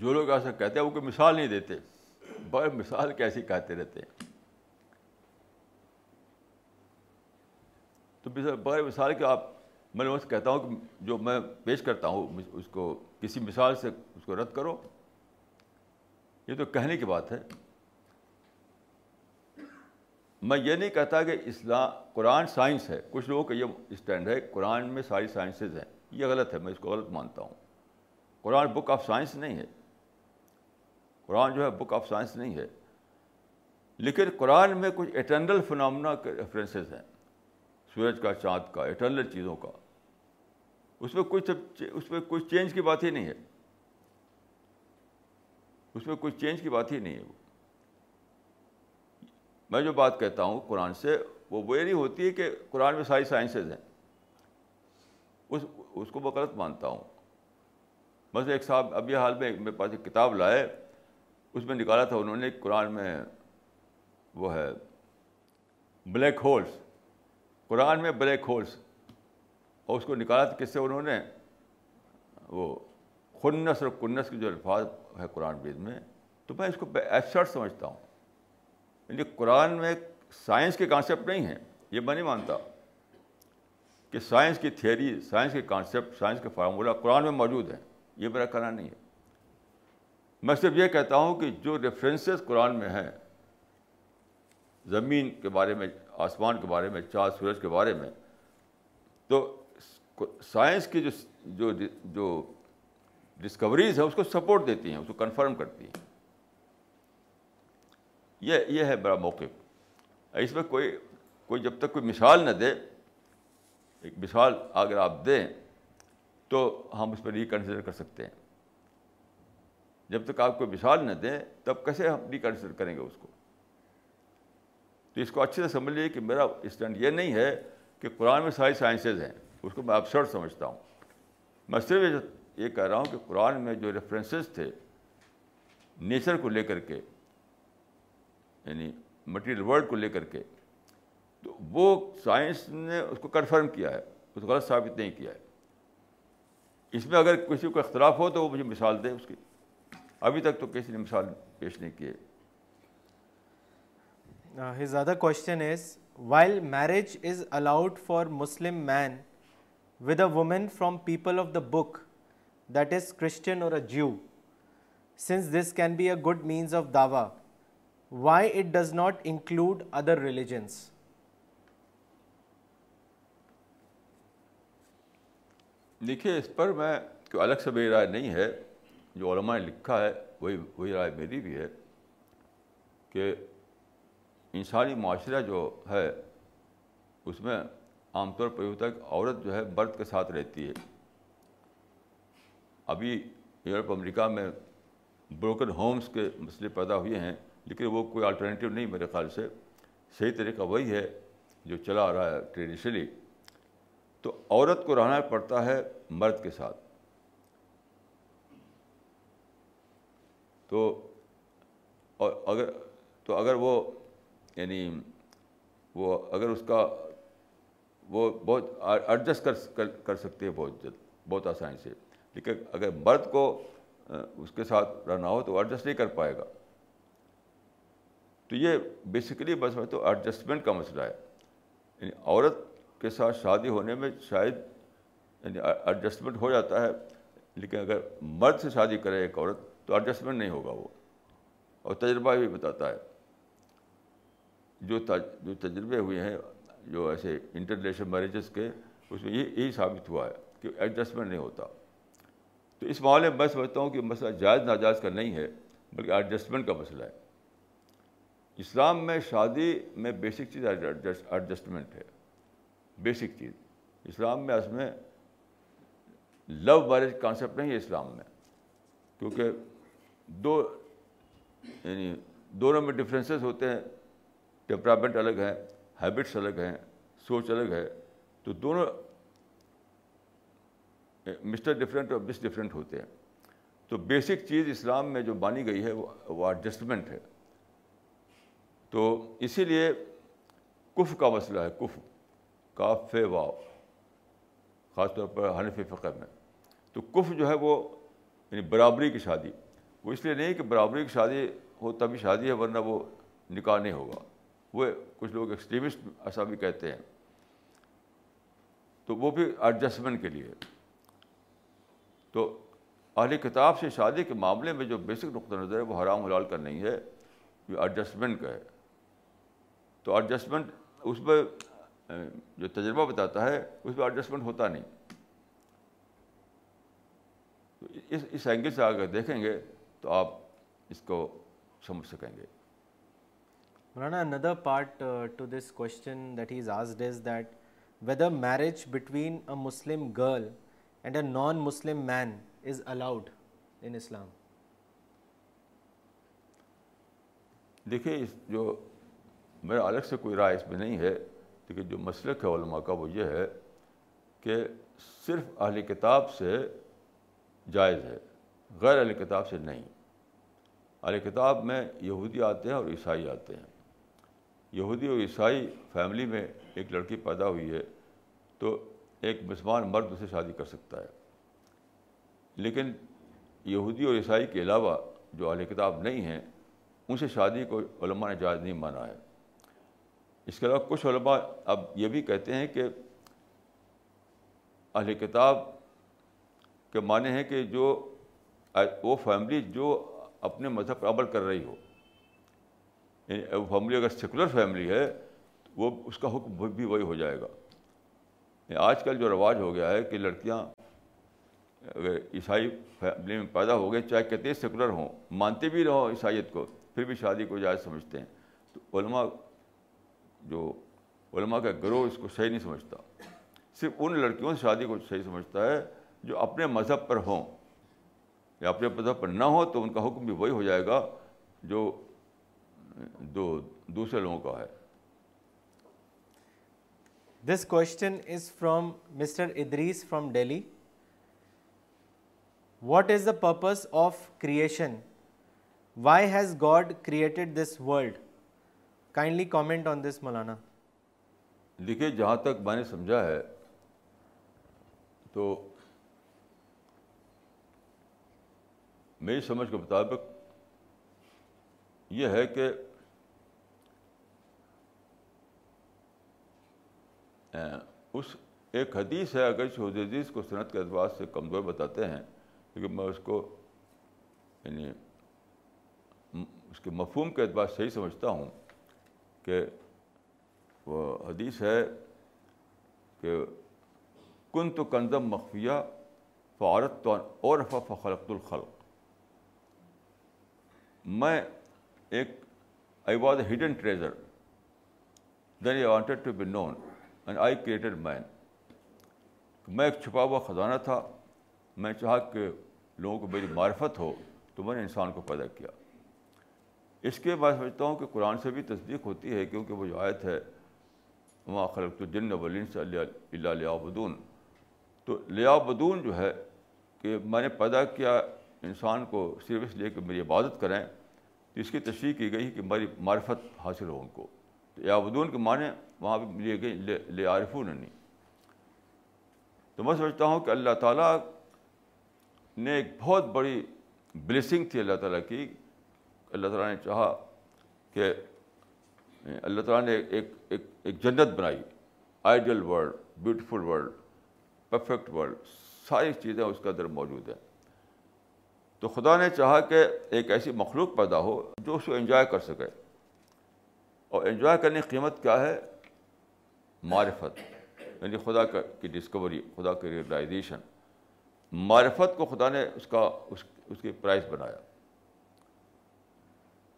جو لوگ ایسا کہتے ہیں وہ کوئی مثال نہیں دیتے بغیر مثال کیسی کہتے رہتے ہیں تو بغیر مثال کے آپ میں کہتا ہوں کہ جو میں پیش کرتا ہوں اس کو کسی مثال سے اس کو رد کرو یہ تو کہنے کی بات ہے میں یہ نہیں کہتا کہ اسلام قرآن سائنس ہے کچھ لوگوں کا یہ اسٹینڈ ہے قرآن میں ساری سائنسز ہیں یہ غلط ہے میں اس کو غلط مانتا ہوں قرآن بک آف سائنس نہیں ہے قرآن جو ہے بک آف سائنس نہیں ہے لیکن قرآن میں کچھ اٹرنل فنامنا کے ریفرنسز ہیں سورج کا چاند کا اٹرنل چیزوں کا اس میں کوئی اس میں کوئی چینج کی بات ہی نہیں ہے اس میں کوئی چینج کی بات ہی نہیں ہے وہ میں جو بات کہتا ہوں قرآن سے وہ ویری ہوتی ہے کہ قرآن میں ساری سائنسز ہیں اس اس کو میں غلط مانتا ہوں بس ایک صاحب ابھی حال میں میرے پاس ایک کتاب لائے اس میں نکالا تھا انہوں نے قرآن میں وہ ہے بلیک ہولس قرآن میں بلیک ہولس اور اس کو نکالا تو کس سے انہوں نے وہ خنس اور کنس کے جو الفاظ ہے قرآن وید میں تو میں اس کو ایسر سمجھتا ہوں یعنی قرآن میں سائنس کے کانسیپٹ نہیں ہیں یہ میں نہیں مانتا کہ سائنس کی تھیوری سائنس کے کانسیپٹ سائنس کے فارمولہ قرآن میں موجود ہیں یہ میرا کہنا نہیں ہے میں صرف یہ کہتا ہوں کہ جو ریفرنسز قرآن میں ہیں زمین کے بارے میں آسمان کے بارے میں چار سورج کے بارے میں تو سائنس کی جو جو جو ڈسکوریز ہے اس کو سپورٹ دیتی ہیں اس کو کنفرم کرتی ہیں یہ یہ ہے بڑا موقف اس میں کوئی کوئی جب تک کوئی مثال نہ دے ایک مثال اگر آپ دیں تو ہم اس پہ ریکنسیڈر کر سکتے ہیں جب تک آپ کوئی مثال نہ دیں تب کیسے ہم ریکنسیڈر کریں گے اس کو تو اس کو اچھے سے سمجھ لیجیے کہ میرا اسٹینڈ یہ نہیں ہے کہ قرآن میں ساری سائنسز ہیں اس کو میں افسر سمجھتا ہوں میں صرف یہ کہہ رہا ہوں کہ قرآن میں جو ریفرنسز تھے نیچر کو لے کر کے یعنی مٹیریل ورلڈ کو لے کر کے تو وہ سائنس نے اس کو کنفرم کیا ہے اس کو غلط ثابت نہیں کیا ہے اس میں اگر کسی کو اختلاف ہو تو وہ مجھے مثال دے اس کی ابھی تک تو کسی نے مثال پیش نہیں کیے زیادہ question is while marriage is allowed for Muslim man with a woman from people of the book that is Christian or a Jew since this can be a good means of dawa, why it does not include other religions لکھے اس پر میں کوئی الگ سے میری رائے نہیں ہے جو علماء نے لکھا ہے وہی وہی رائے میری بھی ہے کہ انسانی معاشرہ جو ہے اس میں عام طور پر یہ ہوتا ہے کہ عورت جو ہے برد کے ساتھ رہتی ہے ابھی یورپ امریکہ میں بروکن ہومس کے مسئلے پیدا ہوئے ہیں لیکن وہ کوئی آلٹرنیٹیو نہیں میرے خیال سے صحیح طریقہ وہی ہے جو چلا آ رہا ہے ٹریڈیشنلی تو عورت کو رہنا پڑتا ہے مرد کے ساتھ تو اگر تو اگر وہ یعنی وہ اگر اس کا وہ بہت ایڈجسٹ کر کر سکتی ہے بہت جلد بہت آسانی سے لیکن اگر مرد کو اس کے ساتھ رہنا ہو تو ایڈجسٹ نہیں کر پائے گا تو یہ بیسکلی بس میں تو ایڈجسٹمنٹ کا مسئلہ ہے یعنی عورت کے ساتھ شادی ہونے میں شاید یعنی ایڈجسٹمنٹ ہو جاتا ہے لیکن اگر مرد سے شادی کرے ایک عورت تو ایڈجسٹمنٹ نہیں ہوگا وہ اور تجربہ بھی بتاتا ہے جو جو تجربے ہوئے ہیں جو ایسے انٹرنیشنل میریجز کے اس میں یہ یہی ثابت ہوا ہے کہ ایڈجسٹمنٹ نہیں ہوتا تو اس معاملے میں میں سمجھتا ہوں کہ مسئلہ جائز ناجائز کا نہیں ہے بلکہ ایڈجسٹمنٹ کا مسئلہ ہے اسلام میں شادی میں بیسک چیز ایڈجسٹمنٹ ہے بیسک چیز اسلام میں اس میں لو میرج کانسیپٹ نہیں ہے اسلام میں کیونکہ دو یعنی دونوں میں ڈفرینسز ہوتے ہیں ٹیمپرامنٹ الگ ہیں ہیبٹس الگ ہیں سوچ الگ ہے تو دونوں مسٹر ڈفرینٹ اور مس ڈفرینٹ ہوتے ہیں تو بیسک چیز اسلام میں جو مانی گئی ہے وہ ایڈجسٹمنٹ ہے تو اسی لیے کف کا مسئلہ ہے کف کاف واؤ خاص طور پر حنف فقہ میں تو کف جو ہے وہ یعنی برابری کی شادی وہ اس لیے نہیں کہ برابری کی شادی ہو تبھی شادی ہے ورنہ وہ نکاح نہیں ہوگا وہ کچھ لوگ ایکسٹریمسٹ ایسا بھی کہتے ہیں تو وہ بھی ایڈجسٹمنٹ کے لیے تو اہلی کتاب سے شادی کے معاملے میں جو بیسک نقطۂ نظر ہے وہ حرام حلال کا نہیں ہے یہ ایڈجسٹمنٹ کا ہے تو ایڈجسٹمنٹ اس میں جو تجربہ بتاتا ہے اس میں ایڈجسٹمنٹ ہوتا نہیں تو اس اس اینگل سے اگر دیکھیں گے تو آپ اس کو سمجھ سکیں گے مولانا ندر part two this question that is آز is that whether marriage between a Muslim girl and a non Muslim man is allowed in Islam دیکھیے اس جو میرا الگ سے کوئی رائے اس میں نہیں ہے لیکن جو مسلک ہے علماء کا وہ یہ ہے کہ صرف اہل کتاب سے جائز ہے غیر اہل کتاب سے نہیں اہل کتاب میں یہودی آتے ہیں اور عیسائی آتے ہیں یہودی اور عیسائی فیملی میں ایک لڑکی پیدا ہوئی ہے تو ایک مسلمان مرد اسے شادی کر سکتا ہے لیکن یہودی اور عیسائی کے علاوہ جو اہل کتاب نہیں ہیں ان سے شادی کو علماء نے جائز نہیں مانا ہے اس کے علاوہ کچھ علماء اب یہ بھی کہتے ہیں کہ اہل کتاب کے معنی ہیں کہ جو وہ فیملی جو اپنے مذہب پر عمل کر رہی ہو فیملی یعنی اگر سیکولر فیملی ہے تو وہ اس کا حکم بھی وہی ہو جائے گا یعنی آج کل جو رواج ہو گیا ہے کہ لڑکیاں عیسائی فیملی میں پیدا ہو گئے چاہے کہتے ہیں سیکولر ہوں مانتے بھی رہو عیسائیت کو پھر بھی شادی کو جائز سمجھتے ہیں تو علماء جو علماء کا گروہ اس کو صحیح نہیں سمجھتا صرف ان لڑکیوں سے شادی کو صحیح سمجھتا ہے جو اپنے مذہب پر ہوں یا اپنے مذہب پر نہ ہوں تو ان کا حکم بھی وہی ہو جائے گا جو دو دوسرے لوگوں کا ہے this question is from mister Idris from Delhi what is the purpose of creation why has God created this world kindly comment on this Maulana دیکھیے جہاں تک میں نے سمجھا ہے تو میری سمجھ کے مطابق یہ ہے کہ اس ایک حدیث ہے اگر شہد حدیث کو صنعت کے اعتبار سے کمزور بتاتے ہیں کیونکہ میں اس کو یعنی اس کے مفہوم کے اعتبار سے سمجھتا ہوں کہ وہ حدیث ہے کہ کن تو کنزم مخفیہ تو اور فخلق الخلق میں ایک I was a hidden treasure then you wanted to be known and I created man میں ایک چھپا ہوا خزانہ تھا میں چاہا کہ لوگوں کو میری معرفت ہو تو میں نے انسان کو پیدا کیا اس کے بعد سمجھتا ہوں کہ قرآن سے بھی تصدیق ہوتی ہے کیونکہ وہ جو آیت ہے وہاں خلت الجن ولین سے اللہ لیا بدون تو لیا بدون جو ہے کہ میں نے پیدا کیا انسان کو صرف اس لیے کہ میری عبادت کریں تو اس کی تشریح کی گئی کہ میری معرفت حاصل ہو ان کو یابدون کے معنی وہاں پہ لیے گئے لے عارف نہیں تو میں سمجھتا ہوں کہ اللہ تعالیٰ نے ایک بہت بڑی بلیسنگ تھی اللہ تعالیٰ کی اللہ تعالیٰ نے چاہا کہ اللہ تعالیٰ نے ایک ایک ایک جنت بنائی ideal world beautiful world perfect world ساری چیزیں اس کے اندر موجود ہیں تو خدا نے چاہا کہ ایک ایسی مخلوق پیدا ہو جو اس کو انجوائے کر سکے اور انجوائے کرنے کی قیمت کیا ہے معرفت یعنی خدا کا کی ڈسکوری خدا کی ریئلائزیشن معرفت کو خدا نے اس کا اس اس کی پرائز بنایا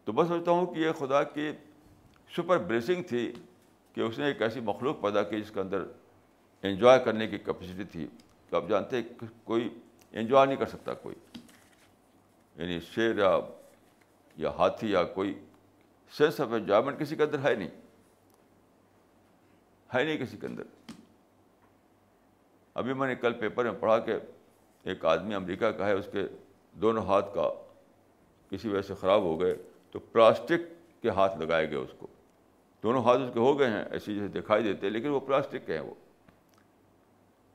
تو میں سمجھتا ہوں کہ یہ خدا کی سپر بلیسنگ تھی کہ اس نے ایک ایسی مخلوق پیدا کی جس کے اندر انجوائے کرنے کی کیپیسٹی تھی تو آپ جانتے ہیں کوئی انجوائے نہیں کر سکتا کوئی یعنی شیر یا یا ہاتھی یا کوئی سینس آف انجوائمنٹ کسی کے اندر ہے نہیں ہے نہیں کسی کے اندر ابھی میں نے کل پیپر میں پڑھا کہ ایک آدمی امریکہ کا ہے اس کے دونوں ہاتھ کا کسی وجہ سے خراب ہو گئے تو پلاسٹک کے ہاتھ لگائے گئے اس کو دونوں ہاتھ اس کے ہو گئے ہیں ایسی جیسے دکھائی دیتے لیکن وہ پلاسٹک کے ہیں وہ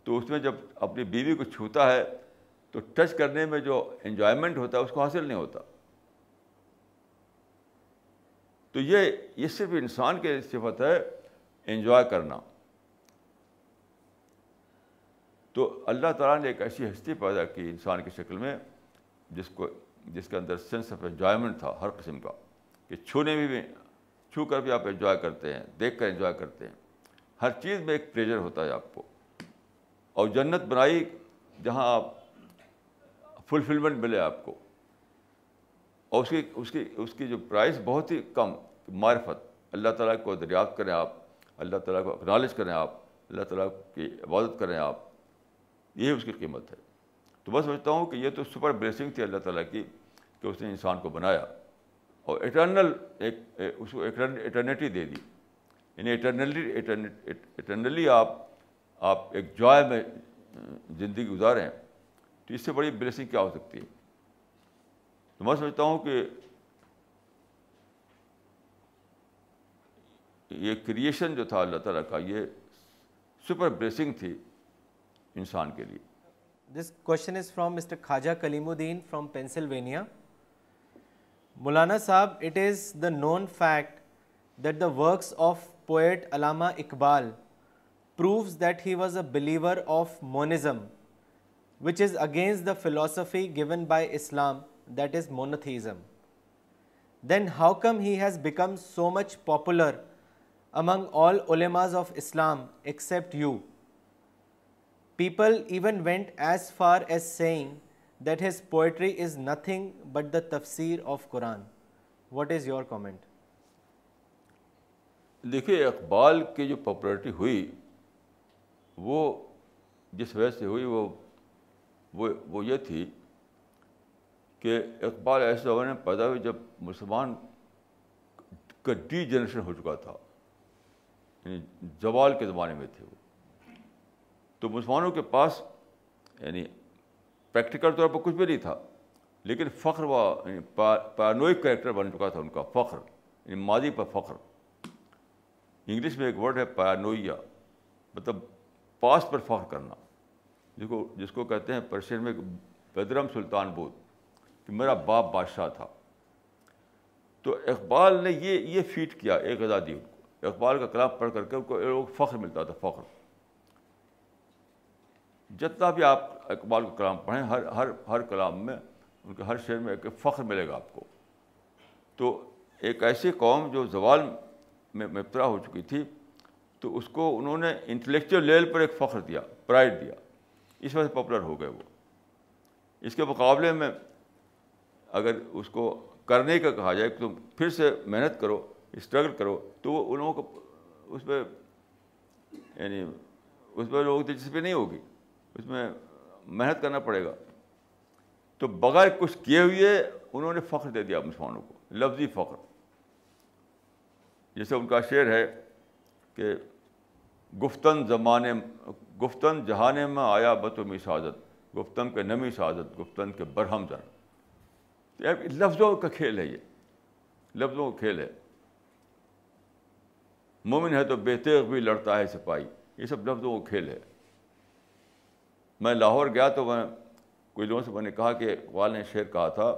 تو اس میں جب اپنی بیوی کو چھوتا ہے تو ٹچ کرنے میں جو انجوائمنٹ ہوتا ہے اس کو حاصل نہیں ہوتا تو یہ یہ صرف انسان کے صفت ہے انجوائے کرنا تو اللہ تعالیٰ نے ایک ایسی ہستی پیدا کی انسان کی شکل میں جس کو جس کے اندر سینس آف انجوائمنٹ تھا ہر قسم کا کہ چھونے بھی چھو کر بھی آپ انجوائے کرتے ہیں دیکھ کر انجوائے کرتے ہیں ہر چیز میں ایک پلیجر ہوتا ہے آپ کو اور جنت بنائی جہاں آپ فلفلمنٹ ملے آپ کو اور اس کی اس کی اس کی جو پرائز بہت ہی کم معرفت اللہ تعالیٰ کو دریافت کریں آپ اللہ تعالیٰ کو اکنالج کریں آپ اللہ تعالیٰ کی عبادت کریں آپ یہی اس کی قیمت ہے تو میں سمجھتا ہوں کہ یہ تو سپر بلیسنگ تھی اللہ تعالیٰ کی کہ اس نے انسان کو بنایا اور اٹرنل ایک اس کو اٹرنیٹی دے دی یعنی اٹرنلی آپ آپ ایک جوائے میں زندگی گزاریں تو اس سے بڑی بلیسنگ کیا ہو سکتی ہے تو میں سمجھتا ہوں کہ یہ کریشن جو تھا اللہ تعالیٰ کا یہ سپر تھی انسان کے لیے دس از from mister Khwaja claim Uddin from Pennsylvania Maulana Sahib it is the known fact that the works of poet Allama Iqbal proves that he was a believer of monism which is against the philosophy given by Islam that is monotheism then how come he has become so much popular among all ulemas of Islam except you people even went as far as seeing that his poetry is nothing but the tafsir of Quran what is your comment دیکھیے اقبال کی جو popularity ہوئی وہ جس وجہ سے ہوئی وہ وہ, یہ تھی کہ اقبال ایسے میں پیدا ہوئی جب مسلمان کا ڈی جنریشن ہو چکا تھا یعنی جوال کے زمانے میں تھے وہ تو مسلمانوں کے پاس یعنی پریکٹیکل طور پر کچھ بھی نہیں تھا لیکن فخر یعنی پیرانوئک کریکٹر بن چکا تھا ان کا فخر یعنی ماضی پر فخر انگلش میں ایک ورڈ ہے پیانویا مطلب پاس پر فخر کرنا جس کو جس کو کہتے ہیں پرشین میں بدرم سلطان بودھ کہ میرا باپ بادشاہ تھا تو اقبال نے یہ یہ فیٹ کیا ایک آزادی ان کو اقبال کا کلام پڑھ کر کے ان کو فخر ملتا تھا فخر جتنا بھی آپ اقبال کا کلام پڑھیں ہر ہر ہر کلام میں ان کے ہر شعر میں ایک فخر ملے گا آپ کو تو ایک ایسی قوم جو زوال میں مبتلا ہو چکی تھی تو اس کو انہوں نے انٹلیکچل لیول پر ایک فخر دیا پرائڈ دیا اس وجہ سے پاپولر ہو گئے وہ اس کے مقابلے میں اگر اس کو کرنے کا کہا جائے تم پھر سے محنت کرو اسٹرگل کرو تو وہ ان لوگوں کو اس پہ یعنی اس پہ لوگوں کی دلچسپی نہیں ہوگی اس میں محنت کرنا پڑے گا تو بغیر کچھ کیے ہوئے انہوں نے فخر دے دیا مسلمانوں کو لفظی فخر جیسے ان کا شعر ہے کہ گفتن زمانے گفتن جہانے میں آیا سعادت گفتن کے نمی سعادت گفتن کے برہم جان لفظوں کا کھیل ہے یہ لفظوں کا کھیل ہے مومن ہے تو بے بھی لڑتا ہے سپاہی یہ سب لفظوں کو کھیل ہے میں لاہور گیا تو میں کچھ لوگوں سے میں نے کہا کہ اقبال نے شعر کہا تھا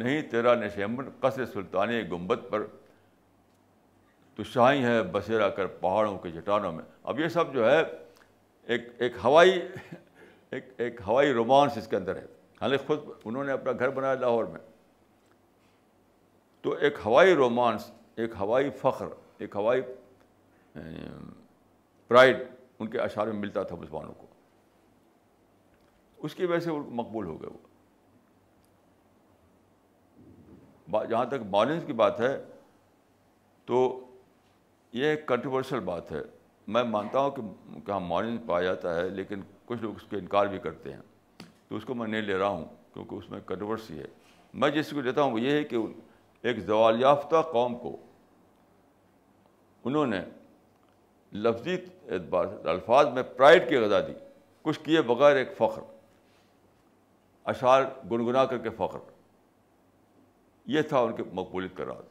نہیں تیرا امن قصر سلطانی گنبد پر تو شاہی ہے بسیرا کر پہاڑوں کے جٹانوں میں اب یہ سب جو ہے ایک ایک ہوائی ایک ایک ہوائی رومانس اس کے اندر ہے حالانکہ خود انہوں نے اپنا گھر بنایا لاہور میں تو ایک ہوائی رومانس ایک ہوائی فخر ایک ہوائی پرائڈ ان کے اشعار میں ملتا تھا مسلمانوں کو اس کی وجہ سے وہ مقبول ہو گئے وہ جہاں تک بالنس کی بات ہے تو یہ ایک کنٹروورشل بات ہے میں مانتا ہوں کہ کہاں مالنس پایا جاتا ہے لیکن کچھ لوگ اس کو انکار بھی کرتے ہیں تو اس کو میں نہیں لے رہا ہوں کیونکہ اس میں کنٹروورسی ہے میں جس کو دیتا ہوں وہ یہ ہے کہ ایک زوال یافتہ قوم کو انہوں نے لفظی اعتبار سے الفاظ میں پرائڈ کی غذا دی کچھ کیے بغیر ایک فخر اشعار گنگنا کر کے فخر یہ تھا ان کے مقبولیت کا راز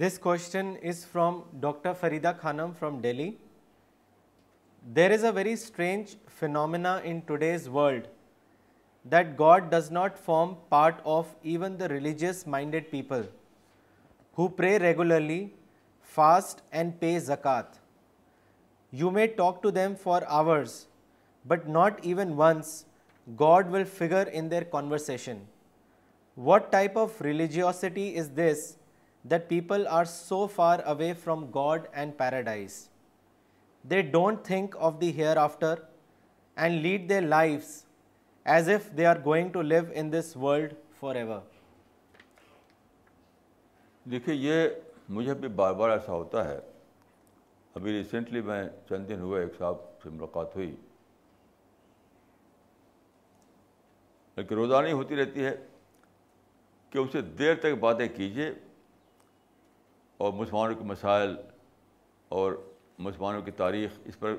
this question is from doctor Farida Khanum from Delhi there is a very strange phenomena in today's world that God does not form part of even the religious minded people who pray regularly, fast and pay zakat. You may talk to them for hours, but not even once God will figure in their conversation. What type of religiosity is this that people are so far away from God and paradise? They don't think of the hereafter and lead their lives as if they are going to live in this world forever دیکھیے یہ مجھے بھی بار بار ایسا ہوتا ہے ابھی recently میں چند دن ہوئے ایک صاحب سے ملاقات ہوئی لیکن روزانی ہوتی رہتی ہے کہ اسے دیر تک باتیں کیجیے اور مسلمانوں کے مسائل اور مسلمانوں کی تاریخ اس پر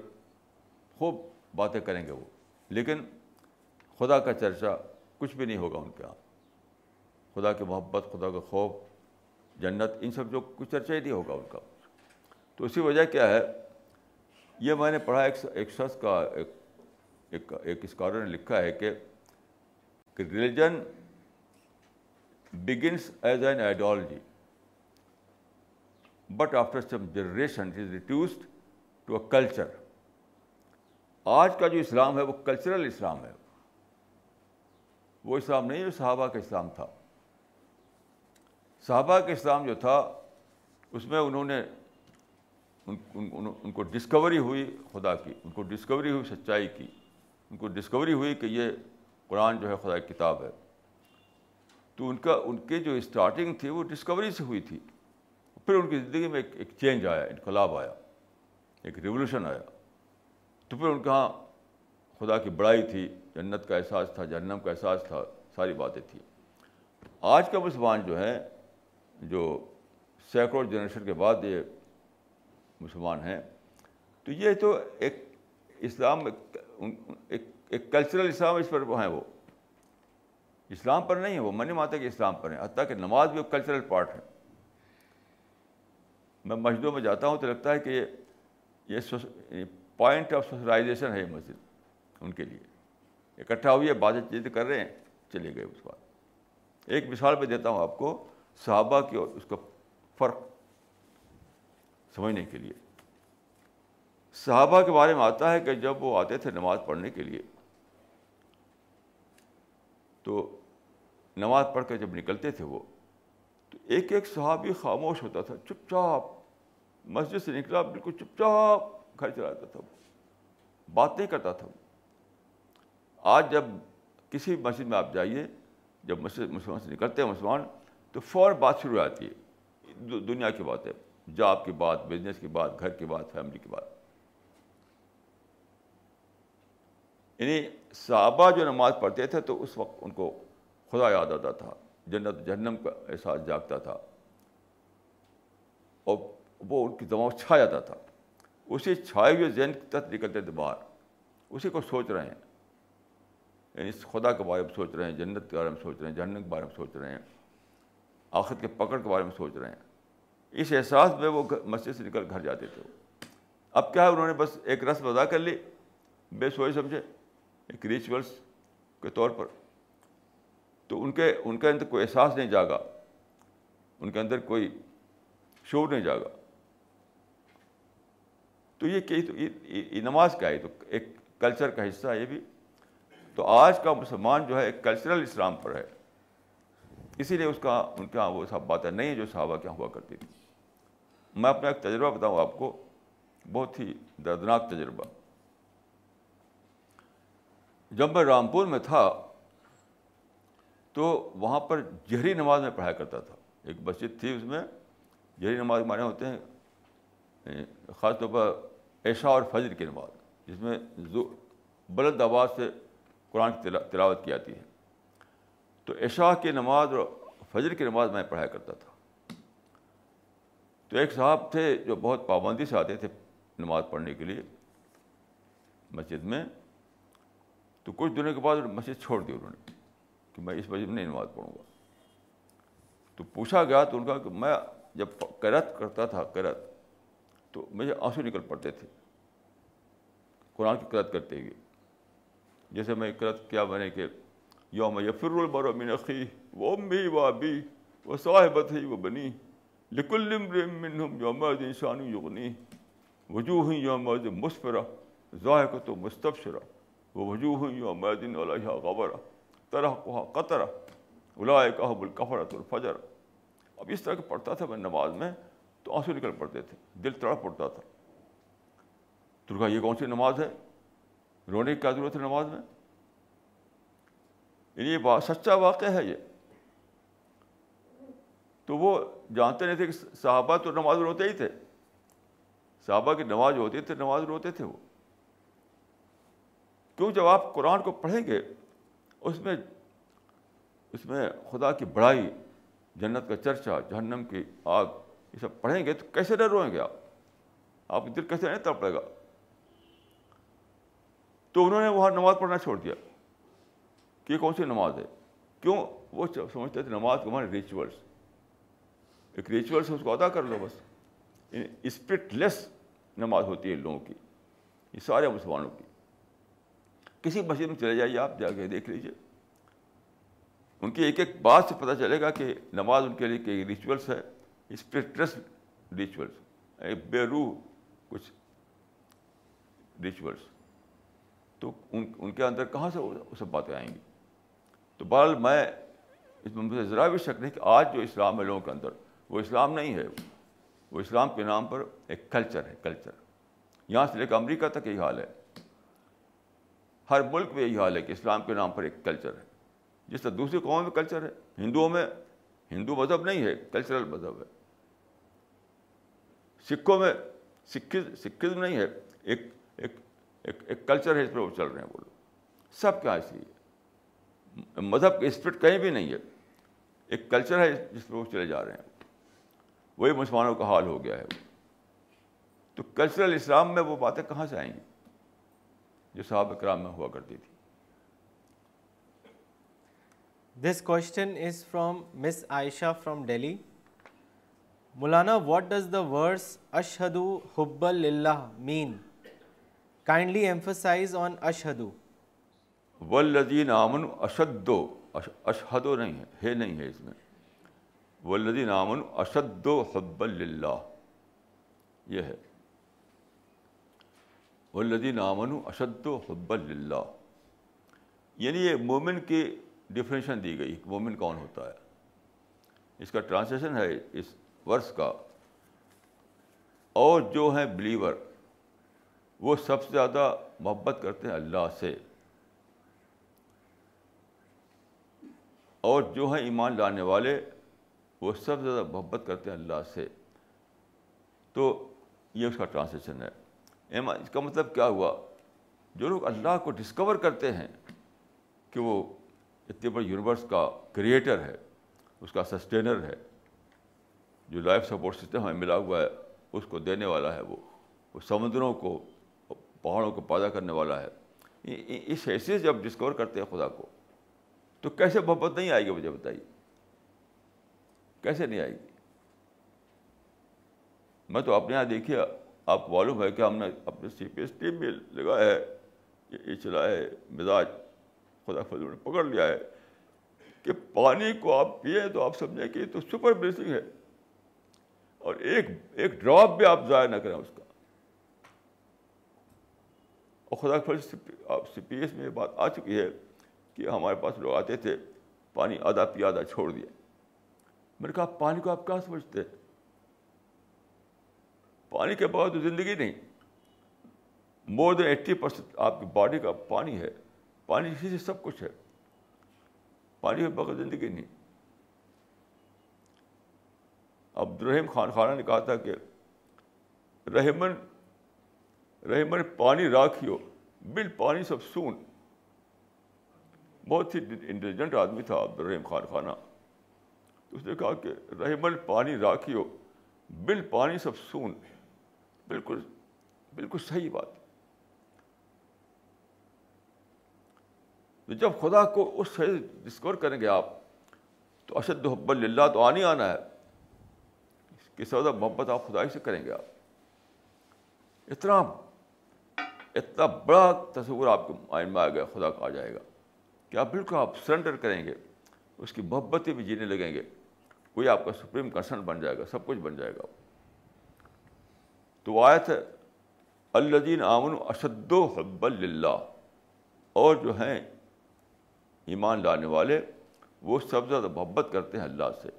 خوب باتیں کریں گے وہ لیکن خدا کا چرچا کچھ بھی نہیں ہوگا ان کے یہاں خدا کی محبت خدا کا خوف جنت ان سب جو کچھ چرچا ہی نہیں ہوگا ان کا تو اسی وجہ کیا ہے یہ میں نے پڑھا ایک ایک شخص کا ایک ایک ایک اسکالر نے لکھا ہے کہ religion begins as an ideology but after some generation is reduced to a culture آج کا جو اسلام ہے وہ کلچرل اسلام ہے وہ اسلام نہیں جو صحابہ کا اسلام تھا صحابہ کا اسلام جو تھا اس میں انہوں نے ان کو ڈسکوری ہوئی خدا کی ان کو ڈسکوری ہوئی سچائی کی ان کو ڈسکوری ہوئی کہ یہ قرآن جو ہے خدا کی کتاب ہے تو ان کا ان کے جو اسٹارٹنگ تھی وہ ڈسکوری سے ہوئی تھی پھر ان کی زندگی میں ایک ایک چینج آیا انقلاب آیا ایک ریولیوشن آیا تو پھر ان کے ہاں خدا کی بڑائی تھی جنت کا احساس تھا جہنم کا احساس تھا ساری باتیں تھیں آج کا مسلمان جو ہیں جو سینکڑوں جنریشن کے بعد یہ مسلمان ہیں تو یہ تو ایک اسلام ایک ایک کلچرل اسلام اس پر ہیں وہ اسلام پر نہیں ہے وہ من ماتا کہ اسلام پر ہیں حتیٰ کہ نماز بھی ایک کلچرل پارٹ ہے میں مسجدوں میں جاتا ہوں تو لگتا ہے کہ یہ پوائنٹ آف سوسلائزیشن ہے یہ مسجد ان کے لیے اکٹھا ہوئی ہے بات چیت کر رہے ہیں چلے گئے اس بات ایک مثال میں دیتا ہوں آپ کو صحابہ کی اور اس کا فرق سمجھنے کے لیے صحابہ کے بارے میں آتا ہے کہ جب وہ آتے تھے نماز پڑھنے کے لیے تو نماز پڑھ کر جب نکلتے تھے وہ تو ایک ایک صحابی خاموش ہوتا تھا چپ چاپ مسجد سے نکلا بالکل چپ چاپ گھر چلاتا تھا بات نہیں کرتا تھا وہ آج جب کسی مسجد میں آپ جائیے جب مسجد مسلمان سے نکلتے ہیں مسلمان تو فوراً بات شروع ہو جاتی ہے دنیا کی بات ہے جاب کی بات بزنس کی بات گھر کی بات فیملی کی بات یعنی صحابہ جو نماز پڑھتے تھے تو اس وقت ان کو خدا یاد آتا تھا جنت جہنم کا احساس جاگتا تھا اور وہ ان کی دماغ چھا جاتا تھا اسی چھائے ہوئے ذہن کے تحت نکلتے تھے باہر اسی کو سوچ رہے ہیں یعنی اس خدا کے بارے میں سوچ رہے ہیں جنت کے بارے میں سوچ رہے ہیں جہنم کے بارے میں سوچ رہے ہیں آخر کے پکڑ کے بارے میں سوچ رہے ہیں اس احساس میں وہ مسجد سے نکل گھر جاتے تھے اب کیا ہے انہوں نے بس ایک رسم ادا کر لی بے سوئی سمجھے ایک ریچولس کے طور پر تو ان کے ان کے اندر کوئی احساس نہیں جاگا ان کے اندر کوئی شور نہیں جاگا تو یہ کہ نماز کا ہے تو ایک کلچر کا حصہ ہے یہ بھی تو آج کا مسلمان جو ہے ایک کلچرل اسلام پر ہے اسی لیے اس کا ان کے یہاں وہ سب باتیں نہیں ہیں جو صحابہ کیا ہاں ہوا کرتی تھی میں اپنا ایک تجربہ بتاؤں آپ کو بہت ہی دردناک تجربہ جب میں رامپور میں تھا تو وہاں پر جہری نماز میں پڑھایا کرتا تھا ایک مسجد تھی اس میں جہری نماز مانے ہوتے ہیں خاص طور پر عشاء اور فجر کی نماز جس میں بلند آواز سے قرآن کی تلاوت کی جاتی ہے تو عشاء کی نماز اور فجر کی نماز میں پڑھایا کرتا تھا تو ایک صاحب تھے جو بہت پابندی سے آتے تھے نماز پڑھنے کے لیے مسجد میں تو کچھ دنوں کے بعد مسجد چھوڑ دی انہوں نے کہ میں اس مسجد میں نہیں نماز پڑھوں گا تو پوچھا گیا تو ان کا کہ میں جب کرت کرتا تھا کرت تو مجھے آنسو نکل پڑتے تھے قرآن کی کرت کرتے ہوئے جیسے میں کرت کیا بنے کہ یوم یرمر من خی و امی و ابی و صاحبت ہی و بنی لکل یوم انسان یغنی وجوہ یوم مسفر ذائق و مستبشرا وجوہ یوم علیہ غبرہ طرح کو قطر الائے کہ بال الفجر اب اس طرح کے پڑھتا تھا میں نماز میں تو آنسو نکل پڑتے تھے دل تڑپ پڑتا تھا کہا یہ کون سی نماز ہے رونے کی کیا ضرورت ہے نماز میں یعنی یہ سچا واقعہ ہے یہ تو وہ جانتے نہیں تھے کہ صحابہ تو نماز روتے ہی تھے صحابہ کی نماز ہوتی تھی نماز روتے تھے وہ کیوں جب آپ قرآن کو پڑھیں گے اس میں اس میں خدا کی بڑائی جنت کا چرچا جہنم کی آگ یہ سب پڑھیں گے تو کیسے نہ روئیں گے آپ آپ دل کیسے نہیں تڑپے گا تو انہوں نے وہاں نماز پڑھنا چھوڑ دیا کہ کون سی نماز ہے کیوں وہ سمجھتے تھے نماز کو ہمارے ریچولس ایک ریچولس اس کو ادا کر لو بس اسپرٹ یعنی لیس نماز ہوتی ہے لوگوں کی یہ سارے مسلمانوں کی کسی مسجد میں چلے جائیے آپ جا کے دیکھ لیجیے ان کی ایک ایک بات سے پتہ چلے گا کہ نماز ان کے لیے کہ ریچولس ہے اسپرٹلیس یعنی ریچولس بے روح کچھ ریچولس تو ان کے اندر کہاں سے وہ سب باتیں آئیں گی تو بہرحال میں اس میں مجھے ذرا بھی شک نہیں کہ آج جو اسلام ہے لوگوں کے اندر وہ اسلام نہیں ہے وہ اسلام کے نام پر ایک کلچر ہے کلچر یہاں سے لے کے امریکہ تک یہی حال ہے ہر ملک میں یہی حال ہے کہ اسلام کے نام پر ایک کلچر ہے جس طرح دوسری قوموں میں کلچر ہے ہندوؤں میں ہندو مذہب نہیں ہے کلچرل مذہب ہے سکھوں میں سکھ سکھ نہیں ہے ایک ایک ایک ایک کلچر ہے جس پر وہ چل رہے ہیں وہ لوگ سب کیا اس لیے مذہب کی اسپرٹ کہیں بھی نہیں ہے ایک کلچر ہے جس پر وہ چلے جا رہے ہیں وہی مسلمانوں کا حال ہو گیا ہے تو کلچرل اسلام میں وہ باتیں کہاں سے آئیں گی جو صاحب اکرام میں ہوا کرتی تھی this question is from miss Ayesha from Delhi Maulana what does the verse اشہد اللہ مین کائنڈلی ایمفسائز آن اشہدو والذین آمن اشدو اشہدو نہیں ہے ہے نہیں ہے اس میں والذین آمن اشدو حب اللہ یہ ہے والذین آمن اشدو حب اللہ یعنی یہ مومن کی ڈیفینیشن دی گئی مومن کون ہوتا ہے اس کا ٹرانسلیشن ہے اس ورس کا اور جو ہیں بلیور وہ سب سے زیادہ محبت کرتے ہیں اللہ سے اور جو ہیں ایمان لانے والے وہ سب سے زیادہ محبت کرتے ہیں اللہ سے تو یہ اس کا ٹرانسلیشن ہے ایمان اس کا مطلب کیا ہوا جو لوگ اللہ کو ڈسکور کرتے ہیں کہ وہ اتنے بڑے یونیورس کا کریٹر ہے اس کا سسٹینر ہے جو لائف سپورٹ سسٹم ہمیں ملا ہوا ہے اس کو دینے والا ہے وہ وہ سمندروں کو پہاڑوں کو پیدا کرنے والا ہے اس حیثیت سے ڈسکور کرتے ہیں خدا کو تو کیسے محبت نہیں آئے گی مجھے بتائیے کیسے نہیں آئے گی میں تو اپنے یہاں دیکھیے آپ معلوم ہے کہ ہم نے اپنے سی پی ایس ٹیم بھی لگایا ہے یہ چلا ہے مزاج خدا فضل نے پکڑ لیا ہے کہ پانی کو آپ پیے تو آپ سمجھیں کہ یہ تو سپر بلیسنگ ہے اور ایک ایک ڈراپ بھی آپ ضائع نہ کریں اس کا اور خدا فرض سی پی ایس میں یہ بات آ چکی ہے کہ ہمارے پاس لوگ آتے تھے پانی آدھا آدھا چھوڑ دیا میں نے کہا پانی کو آپ کیا سمجھتے پانی کے بغیر زندگی نہیں مور دین ایٹی پرسینٹ آپ کی باڈی کا پانی ہے پانی اسی سے سب کچھ ہے پانی کے بغیر زندگی نہیں عبد الرحیم خان خانہ نے کہا تھا کہ رحمن رحم پانی راکھیو بل پانی سب سون بہت ہی انٹیلیجنٹ آدمی تھا عبد الرحیم خان خانہ اس نے کہا کہ رحم پانی راکھیو بل پانی سب سون بالکل بالکل صحیح بات جب خدا کو اس سے ڈسکور کریں گے آپ تو اشد حب اللہ تو آنی آنا ہے کہ سودا محبت آپ خدائی سے کریں گے آپ اتنا اتنا بڑا تصور آپ کے مائنڈ میں آ گیا خدا کا آ جائے گا کہ آپ بالکل آپ سرنڈر کریں گے اس کی محبتیں بھی جینے لگیں گے کوئی آپ کا سپریم کنسرن بن جائے گا سب کچھ بن جائے گا تو آیت الدین آمن اشد و حب اللہ اور جو ہیں ایمان لانے والے وہ سب زیادہ محبت کرتے ہیں اللہ سے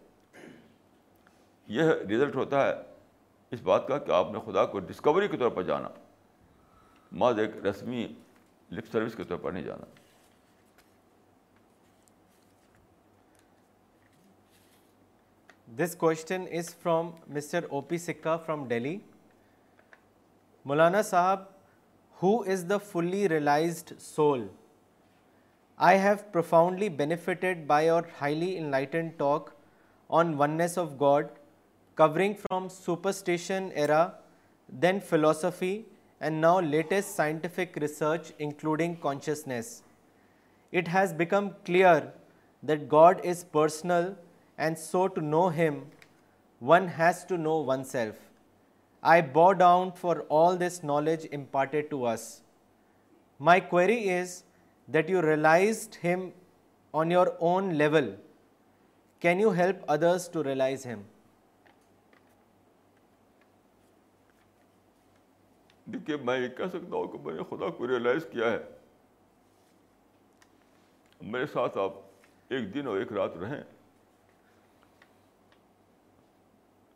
یہ رزلٹ ہوتا ہے اس بات کا کہ آپ نے خدا کو ڈسکوری کے طور پر جانا ایک رسمی لپ سروس کے طور پر نہیں جانا this question is from mister O P Sikka from Delhi Maulana Sahib who is the fully realized soul I have profoundly benefited by your highly enlightened talk on oneness of God covering from superstition era then philosophy and now latest scientific research including consciousness. It has become clear that God is personal, and so to know Him, one has to know oneself. I bow down for all this knowledge imparted to us. My query is that you realized Him on your own level. Can you help others to realize Him? دیکھیے میں یہ کہہ سکتا ہوں کہ میں نے خدا کو ریئلائز کیا ہے میرے ساتھ آپ ایک دن اور ایک رات رہیں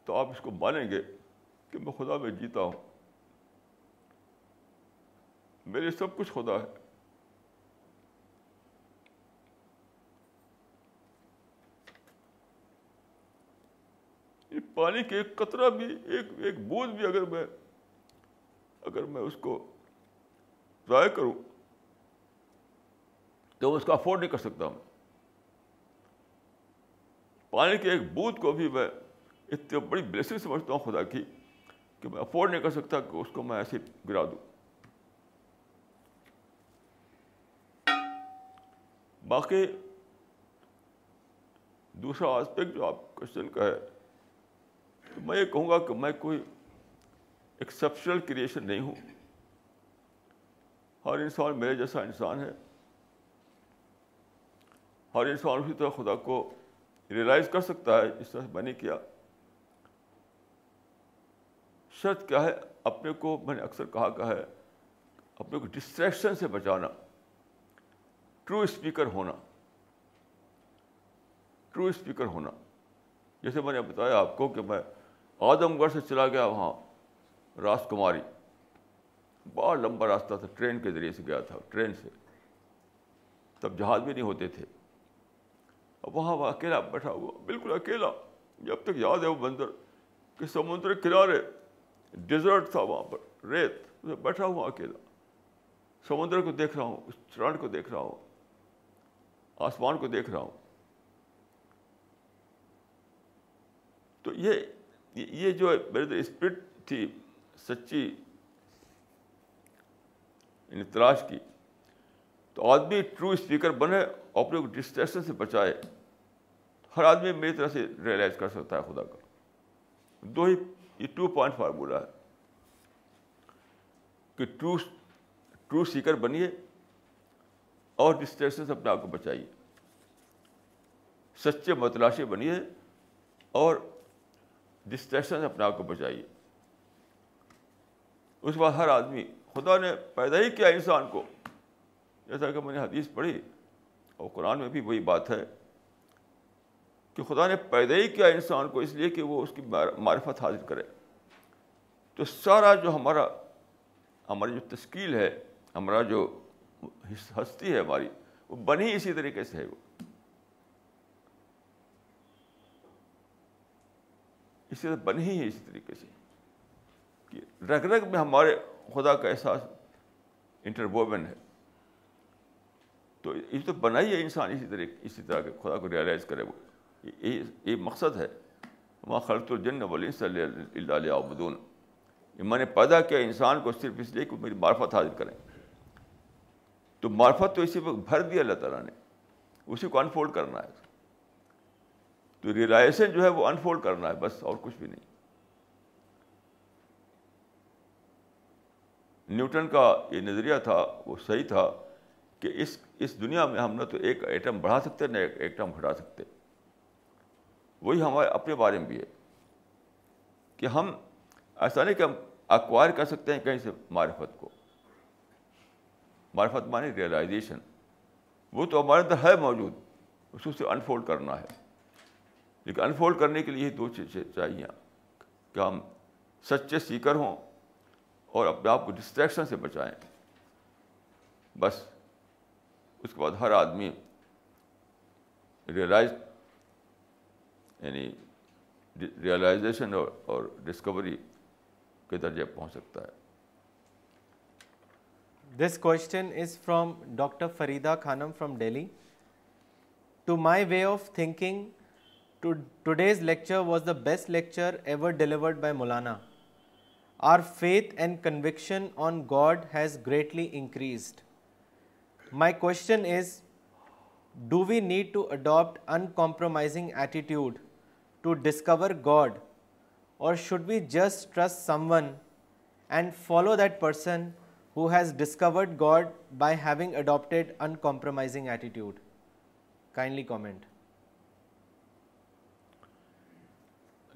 تو آپ اس کو مانیں گے کہ میں خدا میں جیتا ہوں میرے سب کچھ خدا ہے پانی کے ایک قطرہ بھی ایک ایک بوجھ بھی اگر میں اگر میں اس کو ضائع کروں تو اس کا افورڈ نہیں کر سکتا ہوں پانی کے ایک بوتھ کو بھی میں اتنی بڑی بلیسنگ سمجھتا ہوں خدا کی کہ میں افورڈ نہیں کر سکتا کہ اس کو میں ایسے گرا دوں باقی دوسرا آسپیکٹ جو آپ کوشچن کا ہے تو میں یہ کہوں گا کہ میں کوئی ایکسیپشنل کریشن نہیں ہوں ہر انسان میرے جیسا انسان ہے ہر انسان اسی طرح خدا کو ریئلائز کر سکتا ہے اس طرح میں نے کیا شرط کیا ہے اپنے کو میں نے اکثر کہا کہا ہے اپنے کو ڈسٹریکشن سے بچانا ٹرو اسپیکر ہونا ٹرو اسپیکر ہونا جیسے میں نے بتایا آپ کو کہ میں آدم گڑھ سے چلا گیا وہاں کماری بڑا لمبا راستہ تھا ٹرین کے ذریعے سے گیا تھا ٹرین سے تب جہاز بھی نہیں ہوتے تھے اب وہاں وہ اکیلا بیٹھا ہوا بالکل اکیلا جب تک یاد ہے وہ بندر کہ سمندر کنارے ڈیزرٹ تھا وہاں پر ریت بیٹھا ہوا اکیلا سمندر کو دیکھ رہا ہوں اس چرن کو دیکھ رہا ہوں آسمان کو دیکھ رہا ہوں تو یہ یہ جو ہے میرے اسپرٹ تھی سچی یعنی تلاش کی تو آدمی ٹرو اسپیکر بنے اور اپنے کو سے بچائے ہر آدمی میری طرح سے ریئلائز کر سکتا ہے خدا کا دو ہی یہ ٹو پوائنٹ فارمولہ ہے کہ ٹرو ٹرو سیکر بنیے اور ڈسٹریکشن سے اپنے آپ کو بچائیے سچے متلاشے بنیے اور ڈسٹریکشن سے اپنے آپ کو بچائیے اس کے بعد ہر آدمی خدا نے پیدا ہی کیا انسان کو جیسا کہ میں نے حدیث پڑھی اور قرآن میں بھی وہی بات ہے کہ خدا نے پیدا ہی کیا انسان کو اس لیے کہ وہ اس کی معرفت حاصل کرے تو سارا جو ہمارا ہماری جو تشکیل ہے ہمارا جو ہستی ہے ہماری وہ بنی اسی طریقے سے ہے وہ اسی طرح بنی ہی ہے اسی طریقے سے رگ رگ میں ہمارے خدا کا احساس انٹروومن ہے تو یہ تو بنا ہی ہے انسان اسی طرح اسی طرح کے خدا کو ریئلائز کرے وہ یہ مقصد ہے وہاں خلط الجن ولی صلی اللہ علیہ میں نے پیدا کیا انسان کو صرف اس لیے کہ میری معرفت حاصل کریں تو معرفت تو اسی وقت بھر دیا اللہ تعالیٰ نے اسی کو انفولڈ کرنا ہے تو ریئلائزیشن جو ہے وہ انفولڈ کرنا ہے بس اور کچھ بھی نہیں نیوٹن کا یہ نظریہ تھا وہ صحیح تھا کہ اس اس دنیا میں ہم نہ تو ایک ایٹم بڑھا سکتے نہ ایک ایٹم ہٹا سکتے وہی ہمارے اپنے بارے میں بھی ہے کہ ہم ایسا نہیں کہ ہم اکوائر کر سکتے ہیں کہیں سے معرفت کو معرفت مانی ریئلائزیشن وہ تو ہمارے اندر ہے موجود اس کو صرف انفولڈ کرنا ہے لیکن انفولڈ کرنے کے لیے دو چیزیں چاہیے کہ ہم سچے سیکر ہوں اور اپنے آپ کو ڈسٹریکشن سے بچائیں بس اس کے بعد ہر آدمی ریئلائز یعنی ریئلائزیشن اور ڈسکوری کے درجے پہنچ سکتا ہے this question is from doctor Farida Khanum from Delhi to my way of thinking today's lecture was the best lecture ever delivered by Maulana Our faith and conviction on God has greatly increased. My question is, do we need to adopt uncompromising attitude to discover God, or should we just trust someone and follow that person who has discovered God by having adopted uncompromising attitude? Kindly comment.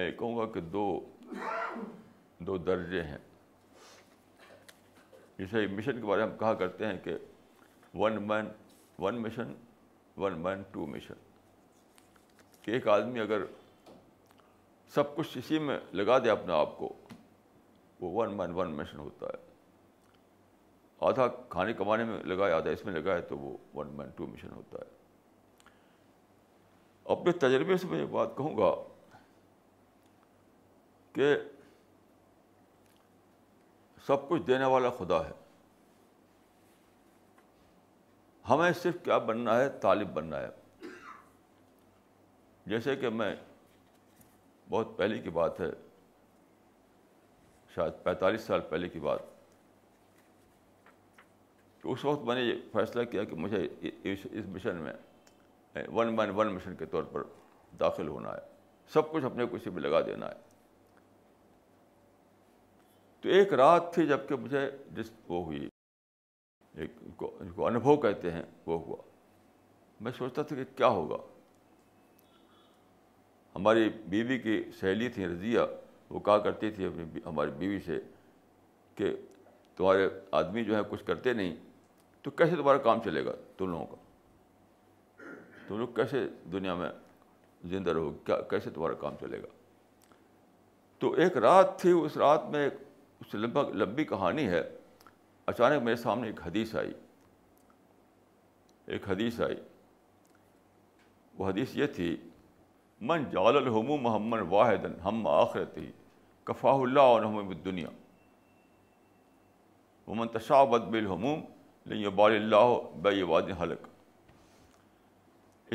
یہ کہوں گا کہ دو دو درجے ہیں جسے mission کے بارے میں ہم کہا کرتے ہیں کہ one man one mission one man two mission کہ ایک آدمی اگر سب کچھ اسی میں لگا دے اپنے آپ کو وہ ون مین ون مشن ہوتا ہے آدھا کھانے کمانے میں لگائے آدھا اس میں لگائے تو وہ ون مین ٹو مشن ہوتا ہے اپنے تجربے سے میں یہ بات کہوں گا کہ سب کچھ دینے والا خدا ہے ہمیں صرف کیا بننا ہے طالب بننا ہے جیسے کہ میں بہت پہلے کی بات ہے شاید پینتالیس سال پہلے کی بات اس وقت میں نے یہ فیصلہ کیا کہ مجھے اس مشن میں ون مین ون مشن کے طور پر داخل ہونا ہے سب کچھ اپنے کسی میں لگا دینا ہے تو ایک رات تھی جب کہ مجھے جس وہ ہوئی ایک کو انبھو کہتے ہیں وہ ہوا میں سوچتا تھا کہ کیا ہوگا ہماری بیوی کی سہیلی تھی رضیہ وہ کہا کرتی تھی اپنی ہماری بیوی سے کہ تمہارے آدمی جو ہے کچھ کرتے نہیں تو کیسے تمہارا کام چلے گا تم لوگوں کا تم لوگ کیسے دنیا میں زندہ رہو کیا کیسے تمہارا کام چلے گا تو ایک رات تھی اس رات میں ایک اس سے لمبا لمبی کہانی ہے اچانک میرے سامنے ایک حدیث آئی ایک حدیث آئی وہ حدیث یہ تھی من جال الحم محمد واحد ہم آخرت ہی اللہ علوم دنیا ومن تشا بالحموم الحموم بال اللہ بے واد حلق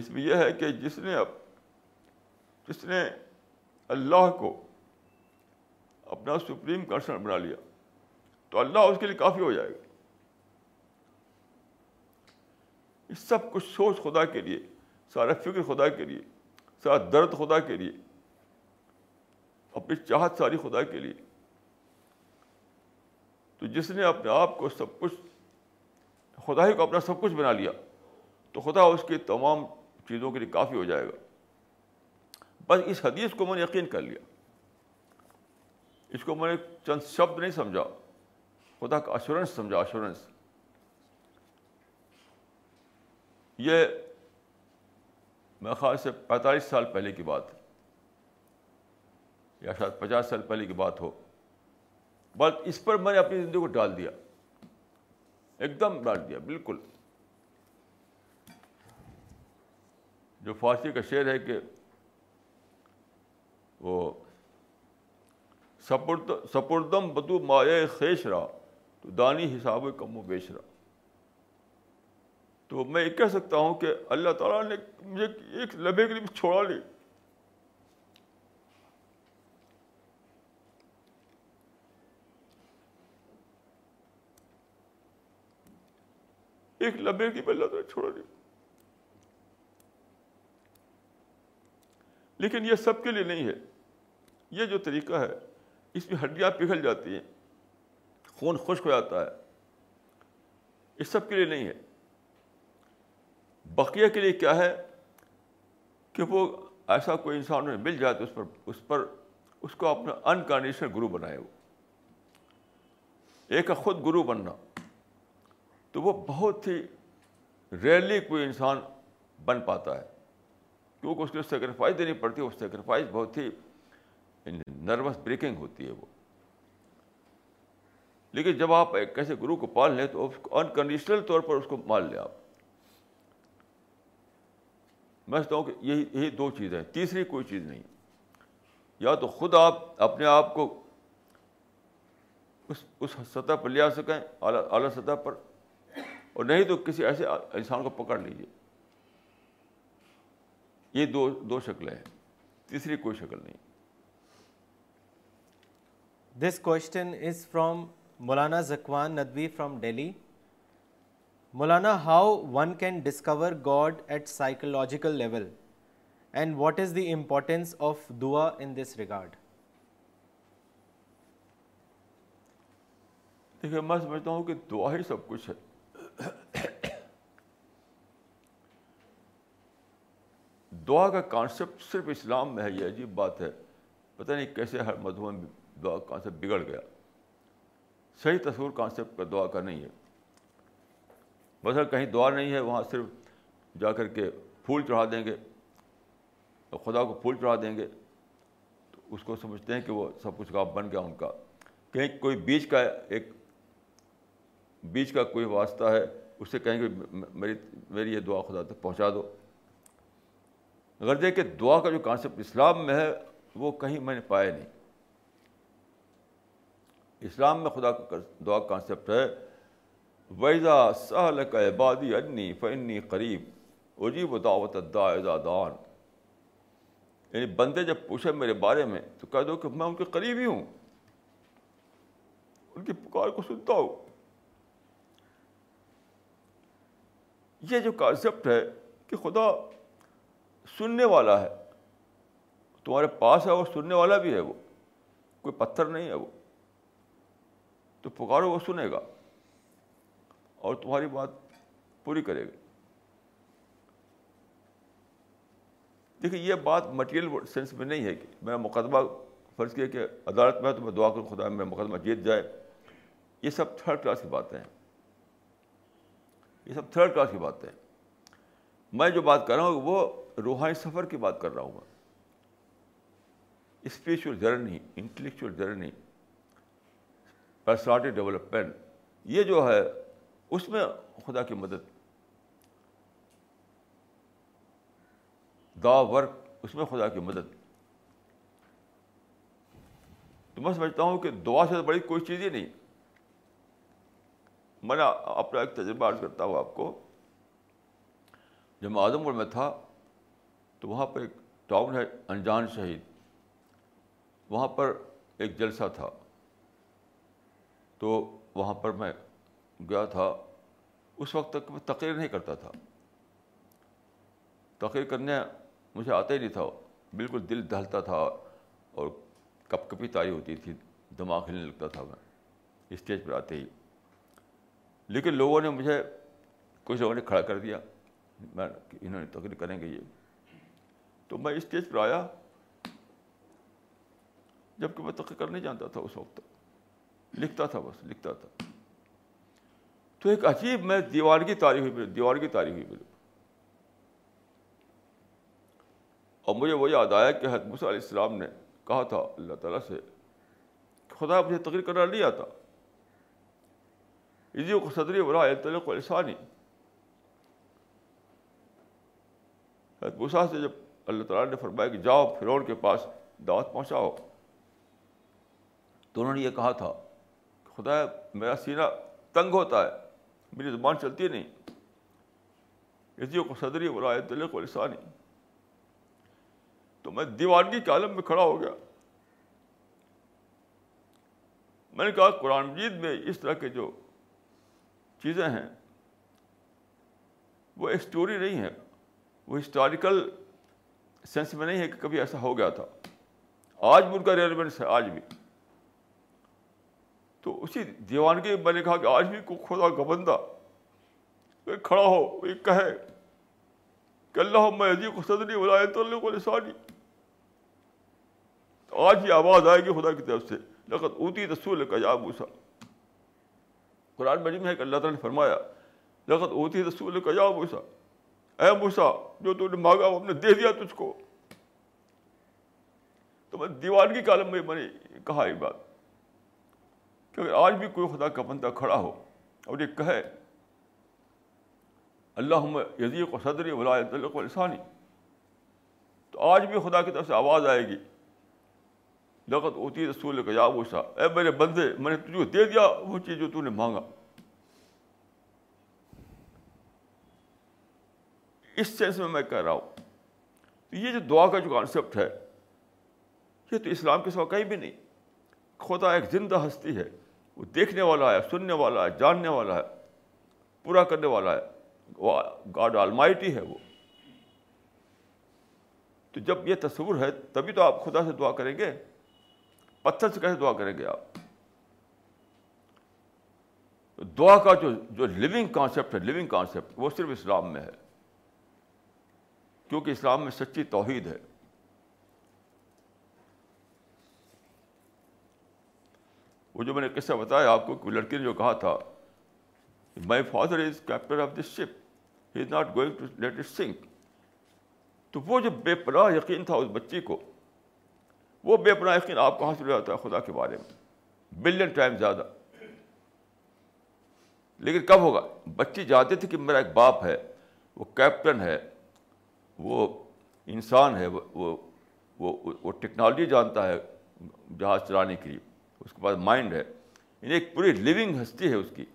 اس میں یہ ہے کہ جس نے اب جس نے اللہ کو اپنا سپریم کنسرن بنا لیا تو اللہ اس کے لیے کافی ہو جائے گا اس سب کچھ سوچ خدا کے لیے سارا فکر خدا کے لیے سارا درد خدا کے لیے اپنی چاہت ساری خدا کے لیے تو جس نے اپنے آپ کو سب کچھ خدا ہی کو اپنا سب کچھ بنا لیا تو خدا اس کی تمام چیزوں کے لیے کافی ہو جائے گا بس اس حدیث کو میں نے یقین کر لیا اس کو میں نے چند شبد نہیں سمجھا ہوتا ایشورنس سمجھا اشورنس یہ میں خاص سے پینتالیس سال پہلے کی بات یا شاید پچاس سال پہلے کی بات ہو بس اس پر میں نے اپنی زندگی کو ڈال دیا ایک دم ڈال دیا بالکل جو فارسی کا شعر ہے کہ وہ سپرد سپردم بدو مایہ خیش رہا تو دانی حساب کم و بیش رہا تو میں یہ کہہ سکتا ہوں کہ اللہ تعالیٰ نے مجھے ایک لبے لیے چھوڑا لی ایک لبے گری اللہ تعالیٰ چھوڑا لی لیکن یہ سب کے لیے نہیں ہے یہ جو طریقہ ہے اس میں ہڈیاں پگھل جاتی ہیں خون خشک ہو جاتا ہے اس سب کے لیے نہیں ہے بقیہ کے لیے کیا ہے کہ وہ ایسا کوئی انسان انہیں مل جائے تو اس پر اس پر اس کو اپنا انکنڈیشنل گرو بنائے وہ ایک خود گرو بننا تو وہ بہت ہی ریئرلی کوئی انسان بن پاتا ہے کیونکہ اس کو سیکریفائز دینی پڑتی ہے وہ سیکریفائز بہت ہی یعنی نروس بریکنگ ہوتی ہے وہ لیکن جب آپ ایک کیسے گرو کو پال لیں تو اس کو انکنڈیشنل طور پر اس کو مان لیں آپ میں سمجھتا ہوں کہ یہی یہی دو چیزیں ہیں تیسری کوئی چیز نہیں یا تو خود آپ اپنے آپ کو اس اس سطح پر لے آ سکیں اعلیٰ اعلیٰ سطح پر اور نہیں تو کسی ایسے انسان کو پکڑ لیجیے یہ دو دو شکلیں ہیں تیسری کوئی شکل نہیں دس question is from Maulana Zakwan Nadwi from Delhi Maulana how one can discover God at psychological level and what is the importance of dua in this regard دیکھیے میں سمجھتا ہوں کہ دعا ہی سب کچھ ہے دعا کا کانسیپٹ صرف اسلام میں ہے یہ عجیب بات ہے پتہ نہیں کیسے ہر مدھو میں دعا کانسیپٹ بگڑ گیا صحیح تصور کانسیپٹ کا دعا کا نہیں ہے بس اگر کہیں دعا نہیں ہے وہاں صرف جا کر کے پھول چڑھا دیں گے اور خدا کو پھول چڑھا دیں گے تو اس کو سمجھتے ہیں کہ وہ سب کچھ کا بن گیا ان کا کہیں کوئی بیچ کا ایک بیچ کا کوئی واسطہ ہے اس سے کہیں گے میری میری یہ دعا خدا تک پہنچا دو غرض کہ دعا کا جو کانسیپٹ اسلام میں ہے وہ کہیں میں نے پایا نہیں اسلام میں خدا کا دعا کانسیپٹ ہے ویزا سہل کا عبادی انی فنی قریب عجیب و دان یعنی بندے جب پوچھے میرے بارے میں تو کہہ دو کہ میں ان کے قریب ہی ہوں ان کی پکار کو سنتا ہوں یہ جو کانسیپٹ ہے کہ خدا سننے والا ہے تمہارے پاس ہے اور سننے والا بھی ہے وہ کوئی پتھر نہیں ہے وہ تو پکارو وہ سنے گا اور تمہاری بات پوری کرے گا دیکھیے یہ بات مٹیریل سینس میں نہیں ہے کہ میرا مقدمہ فرض کیا کہ عدالت میں ہے میں دعا کر خدا میں مقدمہ جیت جائے یہ سب تھرڈ کلاس کی باتیں ہیں یہ سب تھرڈ کلاس کی باتیں ہیں میں جو بات کر رہا ہوں وہ روحانی سفر کی بات کر رہا ہوں میں spiritual journey intellectual journey personality development یہ جو ہے اس میں خدا کی مدد دا ورک اس میں خدا کی مدد تو میں سمجھتا ہوں کہ دعا سے بڑی کوئی چیز ہی نہیں میں نے اپنا ایک تجربہ عرض کرتا ہوں آپ کو جب میں اعظم گڑھ میں تھا تو وہاں پر ایک ٹاؤن ہے انجان شہید وہاں پر ایک جلسہ تھا تو وہاں پر میں گیا تھا اس وقت تک میں تقریر نہیں کرتا تھا تقریر کرنے مجھے آتا ہی نہیں تھا بالکل دل دہلتا تھا اور کپ کپی تاری ہوتی تھی دماغ ہلنے لگتا تھا میں اسٹیج پر آتے ہی لیکن لوگوں نے مجھے کچھ لوگوں نے کھڑا کر دیا میں انہوں نے تقریر کریں گے یہ تو میں اسٹیج پر آیا جب کہ میں تقریر کرنے جانتا تھا اس وقت لکھتا تھا بس لکھتا تھا تو ایک عجیب میں دیوار کی تاریخ ہوئی دیوار کی تاریخ ہوئی میری اور مجھے وہ یاد آیا کہ حد علیہ السلام نے کہا تھا اللہ تعالیٰ سے خدا مجھے تقریر کرنا نہیں آتا اسی صدری عزیوق صدر براہسانی حدبوسا سے جب اللہ تعالیٰ نے فرمایا کہ جاؤ فرعون کے پاس دعوت پہنچاؤ تو انہوں نے یہ کہا تھا ہے میرا سینہ تنگ ہوتا ہے میری زبان چلتی نہیں اسی کو صدری کو لسانی تو میں دیوانگی کے عالم میں کھڑا ہو گیا میں نے کہا قرآن مجید میں اس طرح کے جو چیزیں ہیں وہ اسٹوری نہیں ہے وہ ہسٹوریکل سینس میں نہیں ہے کہ کبھی ایسا ہو گیا تھا آج بھی ان کا ریلیونس ہے آج بھی تو اسی دیوان کے میں نے کہا کہ آج بھی کو خدا کا بندہ کھڑا ہو کہے کہ اللہ میں کو صدری بولا تو اللہ کو لسانی آج ہی آواز آئے گی خدا کی طرف سے لقت اوتی رسول کا جاب اوسا قرآن میں اللہ تعالیٰ نے فرمایا لقت اوتی رسول کا جاب اوسا اے موسا جو تم نے مانگا وہ ہم نے دے دیا تجھ کو تو میں دیوانگی کالم میں میں نے کہا یہ بات کہ آج بھی کوئی خدا کا بندہ کھڑا ہو اور یہ کہے اللہ یزیق و صدر ولا و لسانی تو آج بھی خدا کی طرف سے آواز آئے گی لغت ہوتی رسول کا کا جابوشا اے میرے بندے میں نے تجھے دے دیا وہ چیز جو تو نے مانگا اس سینس میں میں کہہ رہا ہوں تو یہ جو دعا کا جو کانسیپٹ ہے یہ تو اسلام کے سوا کہیں بھی نہیں خدا ایک زندہ ہستی ہے وہ دیکھنے والا ہے سننے والا ہے جاننے والا ہے پورا کرنے والا ہے وہ گاڈ آلمائٹی ہے وہ تو جب یہ تصور ہے تبھی تو آپ خدا سے دعا کریں گے پتھر سے کیسے دعا کریں گے آپ دعا کا جو جو لیونگ کانسیپٹ ہے لیونگ کانسیپٹ وہ صرف اسلام میں ہے کیونکہ اسلام میں سچی توحید ہے وہ جو میں نے قصہ بتایا آپ کو کہ لڑکی نے جو کہا تھا my father is captain of this ship he is not going to let it sink تو وہ جو بے پناہ یقین تھا اس بچی کو وہ بے پناہ یقین آپ کہاں ہو جاتا ہے خدا کے بارے میں بلین ٹائم زیادہ لیکن کب ہوگا بچی جانتے تھے کہ میرا ایک باپ ہے وہ کیپٹن ہے وہ انسان ہے وہ وہ ٹیکنالوجی جانتا ہے جہاز چلانے کے لیے اس کے پاس مائنڈ ہے یعنی ایک پوری لیونگ ہستی ہے اس کی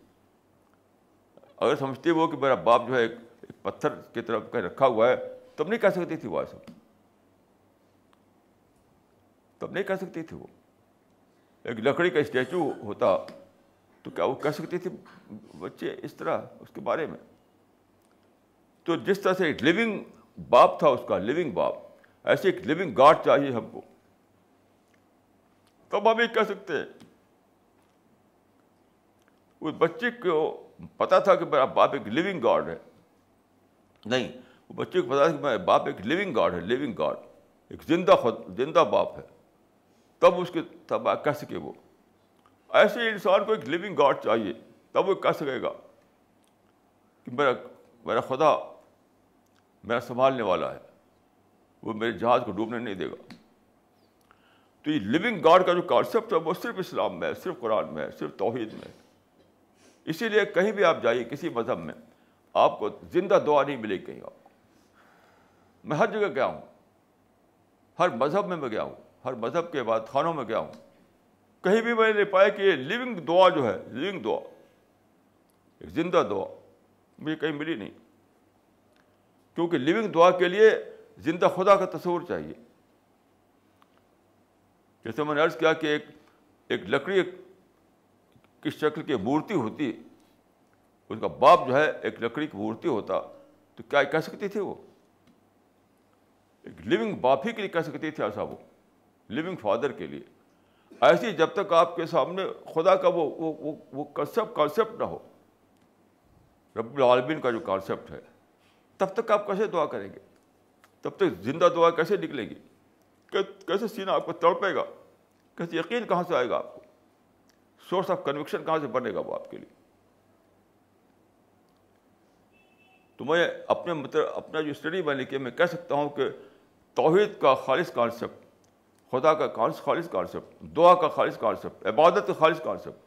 اگر سمجھتے وہ کہ میرا باپ جو ہے ایک پتھر کی طرف رکھا ہوا ہے تب نہیں کہہ سکتی تھی وہ ایسا تب نہیں کہہ سکتی تھی وہ ایک لکڑی کا اسٹیچو ہوتا تو کیا وہ کہہ سکتی تھی بچے اس طرح اس کے بارے میں تو جس طرح سے ایک لیونگ باپ تھا اس کا لیونگ باپ ایسے ایک لیونگ گارڈ چاہیے ہم کو تب ہم یہ کہہ سکتے ہیں اس بچے کو پتا تھا کہ میرا باپ ایک لیونگ گاڈ ہے نہیں وہ بچے کو پتا تھا کہ میرا باپ ایک لیونگ گاڈ ہے لیونگ گاڈ ایک زندہ خود زندہ باپ ہے تب اس کے تب کہہ سکے وہ ایسے انسان کو ایک لیونگ گاڈ چاہیے تب وہ کہہ سکے گا کہ میرا میرا خدا میرا سنبھالنے والا ہے وہ میرے جہاز کو ڈوبنے نہیں دے گا تو یہ لیونگ گاڈ کا جو کانسیپٹ ہے وہ صرف اسلام میں ہے صرف قرآن میں ہے صرف توحید میں اسی لیے کہیں بھی آپ جائیے کسی مذہب میں آپ کو زندہ دعا نہیں گی کہیں آپ کو میں ہر جگہ گیا ہوں ہر مذہب میں میں گیا ہوں ہر مذہب کے بعد خانوں میں گیا ہوں کہیں بھی میں نے پایا کہ یہ لیونگ دعا جو ہے لونگ دعا ایک زندہ دعا مجھے کہیں ملی نہیں کیونکہ لونگ دعا کے لیے زندہ خدا کا تصور چاہیے جیسے میں نے عرض کیا کہ ایک ایک لکڑی کی شکل کی مورتی ہوتی ان کا باپ جو ہے ایک لکڑی کی مورتی ہوتا تو کیا کہہ سکتی تھی وہ ایک لیونگ باپ ہی کے لیے کہہ سکتی تھی ایسا وہ لیونگ فادر کے لیے ایسی جب تک آپ کے سامنے خدا کا وہ وہ وہ کانسیپٹ نہ ہو رب العالمین کا جو کانسیپٹ ہے تب تک آپ کیسے دعا کریں گے تب تک زندہ دعا کیسے نکلے گی کیسے سینہ آپ کو تڑپے گا کیسے یقین کہاں سے آئے گا آپ کو سورس آف کنوکشن کہاں سے بنے گا وہ آپ کے لیے تو میں اپنے مطلب اپنا جو اسٹڈی میں نے کیا میں کہہ سکتا ہوں کہ توحید کا خالص کانسیپٹ خدا کا خالص کانسیپٹ دعا کا خالص کانسیپٹ عبادت کا خالص کانسیپٹ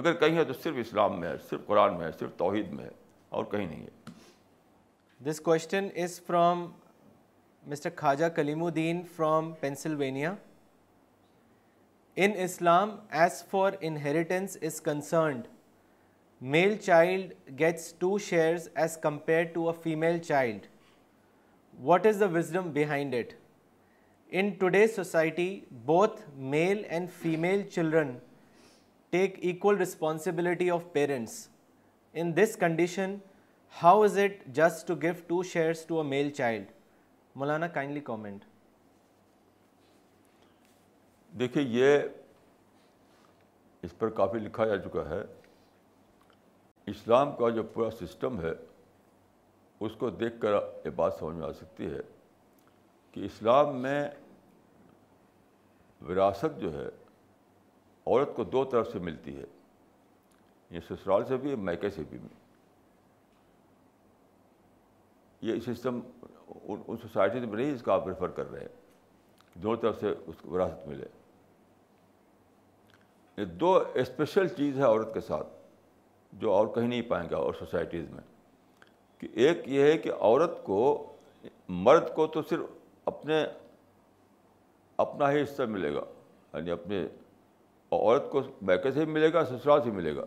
اگر کہیں ہے تو صرف اسلام میں ہے صرف قرآن میں ہے صرف توحید میں ہے اور کہیں نہیں ہے this question is from Mr. Khaja Kalimuddin from Pennsylvania. In Islam, as for inheritance is concerned, male child gets 2 shares as compared to a female child. What is the wisdom behind it? In today's society, both male and female children take equal responsibility of parents. In this condition, how is it just to give 2 shares to a male child? Maulana kindly comment دیکھیے یہ اس پر کافی لکھا جا چکا ہے اسلام کا جو پورا system ہے اس کو دیکھ کر یہ بات سمجھ میں آ سکتی ہے کہ اسلام میں وراثت جو ہے عورت کو دو طرف سے ملتی ہے یہ سسرال سے بھی میکے سے بھی یہ سسٹم ان سوسائٹیز میں نہیں اس کا آپ ریفر کر رہے ہیں دونوں طرف سے اس کو وراثت ملے یہ دو اسپیشل چیز ہے عورت کے ساتھ جو اور کہیں نہیں پائیں گے اور سوسائٹیز میں کہ ایک یہ ہے کہ عورت کو مرد کو تو صرف اپنے اپنا ہی حصہ ملے گا یعنی اپنے عورت کو سے ہی ملے گا سسرال سے ملے گا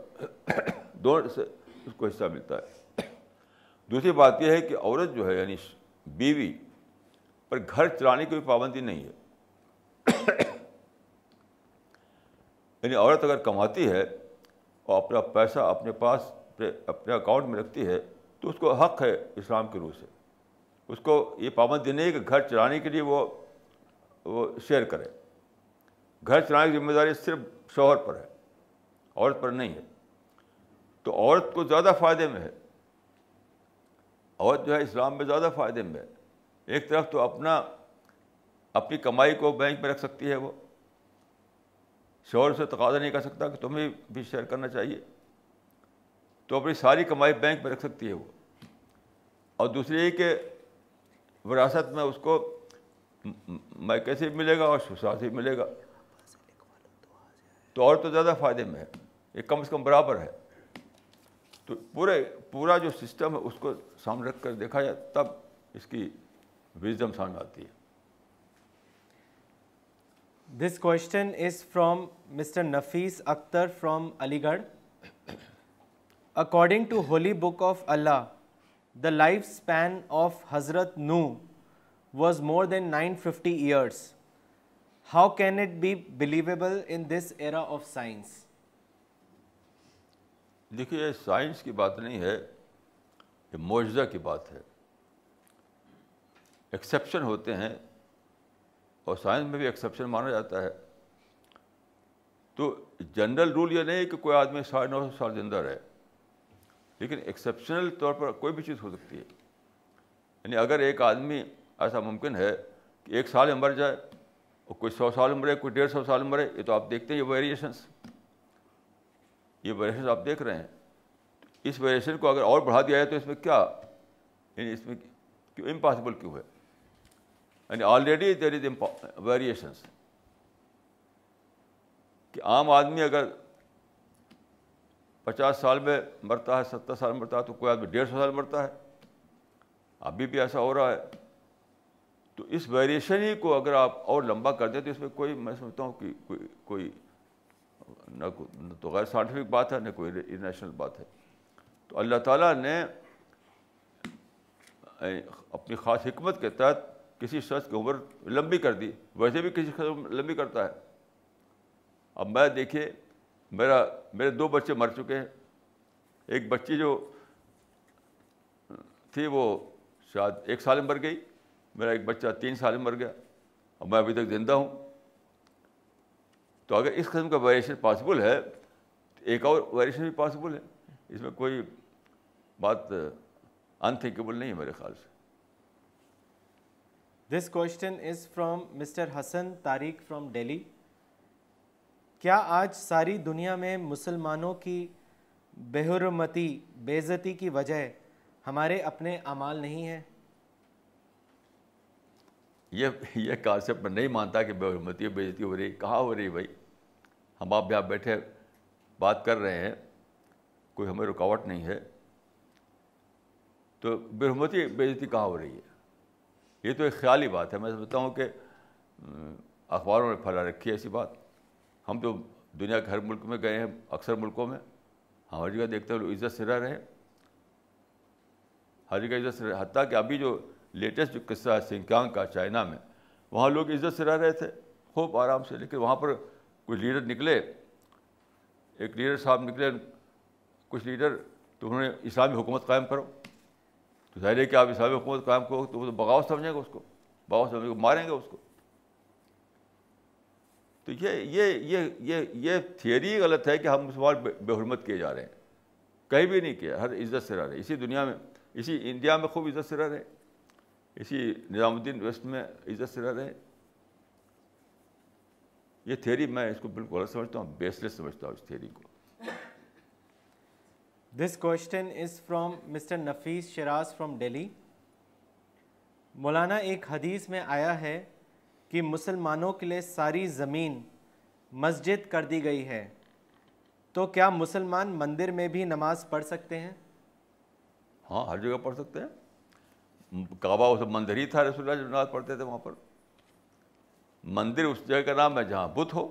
دونوں سے اس کو حصہ ملتا ہے دوسری بات یہ ہے کہ عورت جو ہے یعنی بیوی پر گھر چلانے کی بھی پابندی نہیں ہے یعنی عورت اگر کماتی ہے اور اپنا پیسہ اپنے پاس اپنے اکاؤنٹ میں رکھتی ہے تو اس کو حق ہے اسلام کے روح سے اس کو یہ پابندی نہیں ہے کہ گھر چلانے کے لیے وہ وہ شیئر کرے گھر چلانے کی ذمہ داری صرف شوہر پر ہے عورت پر نہیں ہے تو عورت کو زیادہ فائدے میں ہے اور جو ہے اسلام میں زیادہ فائدے میں ہے ایک طرف تو اپنا اپنی کمائی کو بینک میں رکھ سکتی ہے وہ شور سے تقاضا نہیں کر سکتا کہ تمہیں بھی شیئر کرنا چاہیے تو اپنی ساری کمائی بینک میں رکھ سکتی ہے وہ اور دوسری یہ کہ وراثت میں اس کو میکیسے بھی ملے گا اور شساط سے ملے گا تو اور تو زیادہ فائدے میں ہے یہ کم از کم برابر ہے تو پورے پورا جو سسٹم ہے اس کو سامنے رکھ کر دیکھا جائے تب اس کی سامنے آتی ہے this question is from mister Nafees Akhtar from Aligarh according to holy book of Allah the life span of Hazrat Nuh was more than nine fifty years how can it be believable in this era of science دیکھیے science کی بات نہیں ہے یہ معجزہ کی بات ہے ایکسیپشن ہوتے ہیں اور سائنس میں بھی ایکسیپشن مانا جاتا ہے تو جنرل رول یہ نہیں کہ کوئی آدمی ساڑھے نو سو سال زندہ رہے لیکن ایکسیپشنل طور پر کوئی بھی چیز ہو سکتی ہے یعنی اگر ایک آدمی ایسا ممکن ہے کہ ایک سال میں مر جائے اور کوئی سو سال مرے کوئی ڈیڑھ سو سال مرے یہ تو آپ دیکھتے ہیں یہ ویریشنس یہ ویریشنس آپ دیکھ رہے ہیں اس ویریشن کو اگر اور بڑھا دیا جائے تو اس میں کیا یعنی اس میں کیوں امپاسبل کیوں ہے یعنی آلریڈی دیر از ویریشنس کہ عام آدمی اگر پچاس سال میں مرتا ہے ستر سال میں مرتا ہے تو کوئی آدمی ڈیڑھ سو سال مرتا ہے ابھی بھی ایسا ہو رہا ہے تو اس ویریشن ہی کو اگر آپ اور لمبا کر دیں تو اس میں کوئی میں سمجھتا ہوں کہ کوئی کوئی نہ تو غیر سائنٹیفک بات ہے نہ کوئی انٹرنیشنل بات ہے تو اللہ تعالیٰ نے اپنی خاص حکمت کے تحت کسی شخص کی عمر لمبی کر دی ویسے بھی کسی شخص لمبی کرتا ہے اب میں دیکھیے میرا میرے دو بچے مر چکے ہیں ایک بچی جو تھی وہ شاید ایک سال میں مر گئی میرا ایک بچہ تین سال میں مر گیا اور میں ابھی تک زندہ ہوں تو اگر اس قسم کا ویریشن پاسبل ہے تو ایک اور ویریشن بھی پاسبل ہے اس میں کوئی بات انتھنکیبل نہیں ہے میرے خیال سے this question is from mister Hasan Tariq from Delhi کیا آج ساری دنیا میں مسلمانوں کی بیہرمتی بےزتی کی وجہ ہمارے اپنے اعمال نہیں ہیں یہ یہ میں نہیں مانتا کہ حرمتی بےزتی ہو رہی کہاں ہو رہی بھائی ہم آپ بھی آپ بیٹھے بات کر رہے ہیں کوئی ہمیں رکاوٹ نہیں ہے تو برہمتی بےزتی کہاں ہو رہی ہے یہ تو ایک خیالی بات ہے میں سمجھتا ہوں کہ اخباروں میں پھیلا رکھی ہے ایسی بات ہم تو دنیا کے ہر ملک میں گئے ہیں اکثر ملکوں میں ہماری ہر جگہ دیکھتے ہیں لوگ عزت سے رہ رہے ہر جگہ عزت سے رہے حتیٰ کہ ابھی جو لیٹسٹ جو قصہ ہے سنگانگ کا چائنا میں وہاں لوگ عزت سے رہ رہے تھے خوب آرام سے لیکن وہاں پر کوئی لیڈر نکلے ایک لیڈر صاحب نکلے کچھ لیڈر تو انہوں نے اسلامی حکومت قائم کرو تو ظاہر ہے کہ آپ اسلامی حکومت قائم کرو تو وہ تو بغاوت سمجھیں گے اس کو بغاوت سمجھیں گے ماریں گے اس کو تو یہ یہ یہ یہ یہ تھیوری غلط ہے کہ ہم مسلمان بے حرمت کیے جا رہے ہیں کہیں بھی نہیں کیا ہر عزت سے رہ رہے اسی دنیا میں اسی انڈیا میں خوب عزت سے رہ رہے اسی نظام الدین ویسٹ میں عزت سے رہ رہے یہ تھیوری میں اس کو بالکل غلط سمجھتا ہوں بیس لیس سمجھتا ہوں اس تھیوری کو this question is from mister Nafees Shiraz from Delhi Maulana ایک حدیث میں آیا ہے کہ مسلمانوں کے لیے ساری زمین مسجد کر دی گئی ہے تو کیا مسلمان مندر میں بھی نماز پڑھ سکتے ہیں ہاں ہر جگہ پڑھ سکتے ہیں کعبہ مندر ہی تھا رسول اللہ جب نماز پڑھتے تھے وہاں پر مندر اس جگہ کا نام ہے جہاں بت ہو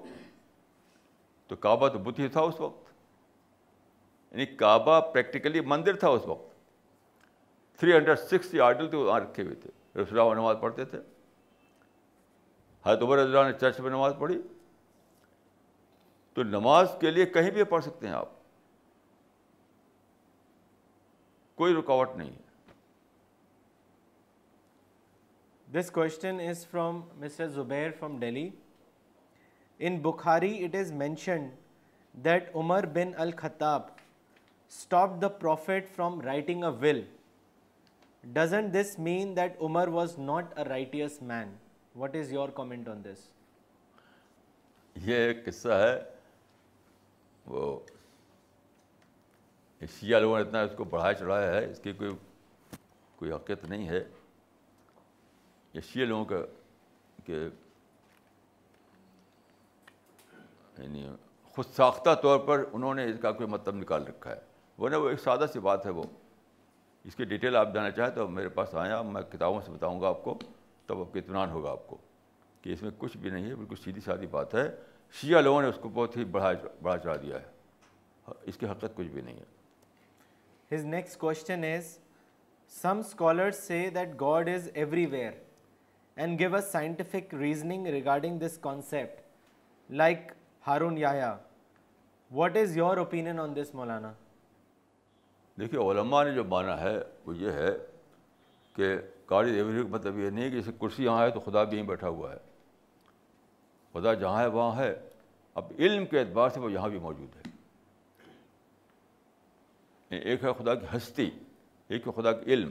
تو کعبہ تو بت ہی تھا اس وقت یعنی کعبہ پریکٹیکلی مندر تھا اس وقت تھری ہنڈریڈ سکس آرڈل وہاں رکھے ہوئے تھے رسول اللہ نماز پڑھتے تھے عمر رضی اللہ نے چرچ میں نماز پڑھی تو نماز کے لیے کہیں بھی پڑھ سکتے ہیں آپ کوئی رکاوٹ نہیں ہے this question is from mister Zubair from Delhi in Bukhari it is mentioned that Umar bin al Khattab stop the prophet from writing a will doesn't this mean that Umar was not a righteous man what is your comment on this یہ ایک قصہ ہے وہ شیعہ لوگوں نے اتنا اس کو بڑھایا چڑھایا ہے اس کی کوئی کوئی حقیقت نہیں ہے یہ شیعہ لوگوں کا کہ یعنی خود ساختہ طور پر انہوں نے اس کا کوئی مطلب نکال رکھا ہے ورنہ وہ ایک سادہ سی بات ہے وہ اس کی ڈیٹیل آپ جانا چاہیں تو میرے پاس آئیں میں کتابوں سے بتاؤں گا آپ کو تب آپ کے اطمینان ہوگا آپ کو کہ اس میں کچھ بھی نہیں ہے بالکل سیدھی سادھی بات ہے شیعہ لوگوں نے اس کو بہت ہی بڑھا بڑھا چڑھا دیا ہے اس کی حقیقت کچھ بھی نہیں ہے his next question is some scholars say that God is everywhere and give a scientific reasoning regarding this concept like Haroon یا what is your opinion on this Maulana دیکھیے علماء نے جو مانا ہے وہ یہ ہے کہ قاری دیوی کا مطلب یہ نہیں کہ جیسے کرسی یہاں ہے تو خدا بھی یہیں بیٹھا ہوا ہے خدا جہاں ہے وہاں ہے اب علم کے اعتبار سے وہ یہاں بھی موجود ہے ایک ہے خدا کی ہستی ایک ہے خدا کا علم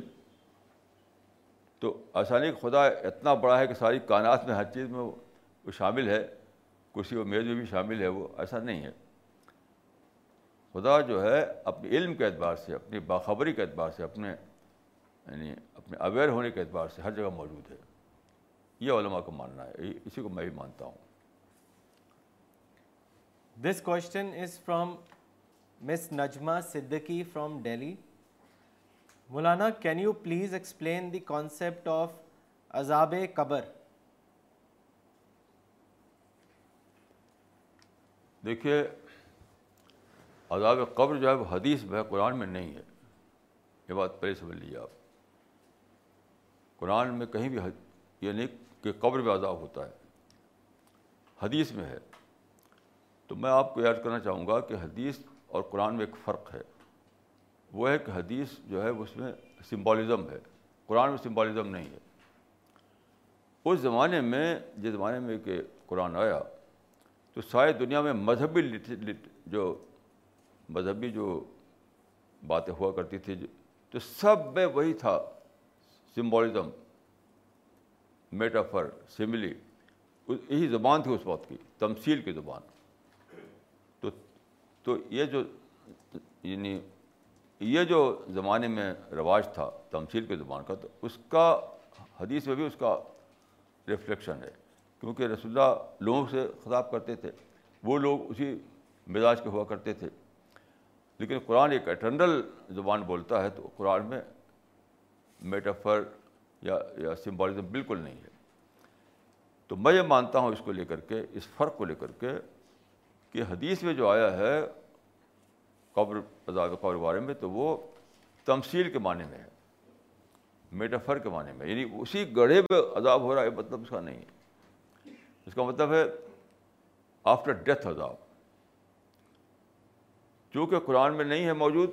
تو ایسا نہیں کہ خدا اتنا بڑا ہے کہ ساری کائنات میں ہر چیز میں وہ شامل ہے کرسی و میز میں بھی شامل ہے وہ ایسا نہیں ہے خدا جو ہے اپنے علم کے اعتبار سے اپنی باخبری کے اعتبار سے اپنے یعنی اپنے اویئر ہونے کے اعتبار سے ہر جگہ موجود ہے یہ علماء کو ماننا ہے اسی کو میں بھی مانتا ہوں this question is from miss Najma Siddiqui from Delhi Maulana can you please explain the concept of azab qabr دیکھیے عذاب قبر جو ہے وہ حدیث ہے قرآن میں نہیں ہے یہ بات پہلے سمجھ لیجیے آپ قرآن میں کہیں بھی یہ یعنی نہیں کہ قبر میں عذاب ہوتا ہے حدیث میں ہے تو میں آپ کو یاد کرنا چاہوں گا کہ حدیث اور قرآن میں ایک فرق ہے وہ ہے کہ حدیث جو ہے اس میں سمبولزم ہے قرآن میں سمبولزم نہیں ہے اس زمانے میں جس زمانے میں کہ قرآن آیا تو ساری دنیا میں مذہبی جو مذہبی جو باتیں ہوا کرتی تھی تو سب میں وہی تھا سمبولزم میٹافر سملی یہی زبان تھی اس وقت کی تمثیل کی زبان تو تو یہ جو یعنی یہ جو زمانے میں رواج تھا تمثیل کے زبان کا تو اس کا حدیث میں بھی اس کا ریفلیکشن ہے کیونکہ رسول اللہ لوگوں سے خطاب کرتے تھے وہ لوگ اسی مزاج کے ہوا کرتے تھے لیکن قرآن ایک اٹرنل زبان بولتا ہے تو قرآن میں میٹافر یا یا سمبولزم بالکل نہیں ہے تو میں یہ مانتا ہوں اس کو لے کر کے اس فرق کو لے کر کے کہ حدیث میں جو آیا ہے قبر عذاب قبر بارے میں تو وہ تمثیل کے معنی میں ہے میٹافر کے معنی میں یعنی اسی گڑھے پہ عذاب ہو رہا ہے مطلب اس کا نہیں ہے اس کا مطلب ہے آفٹر ڈیتھ عذاب چونکہ قرآن میں نہیں ہے موجود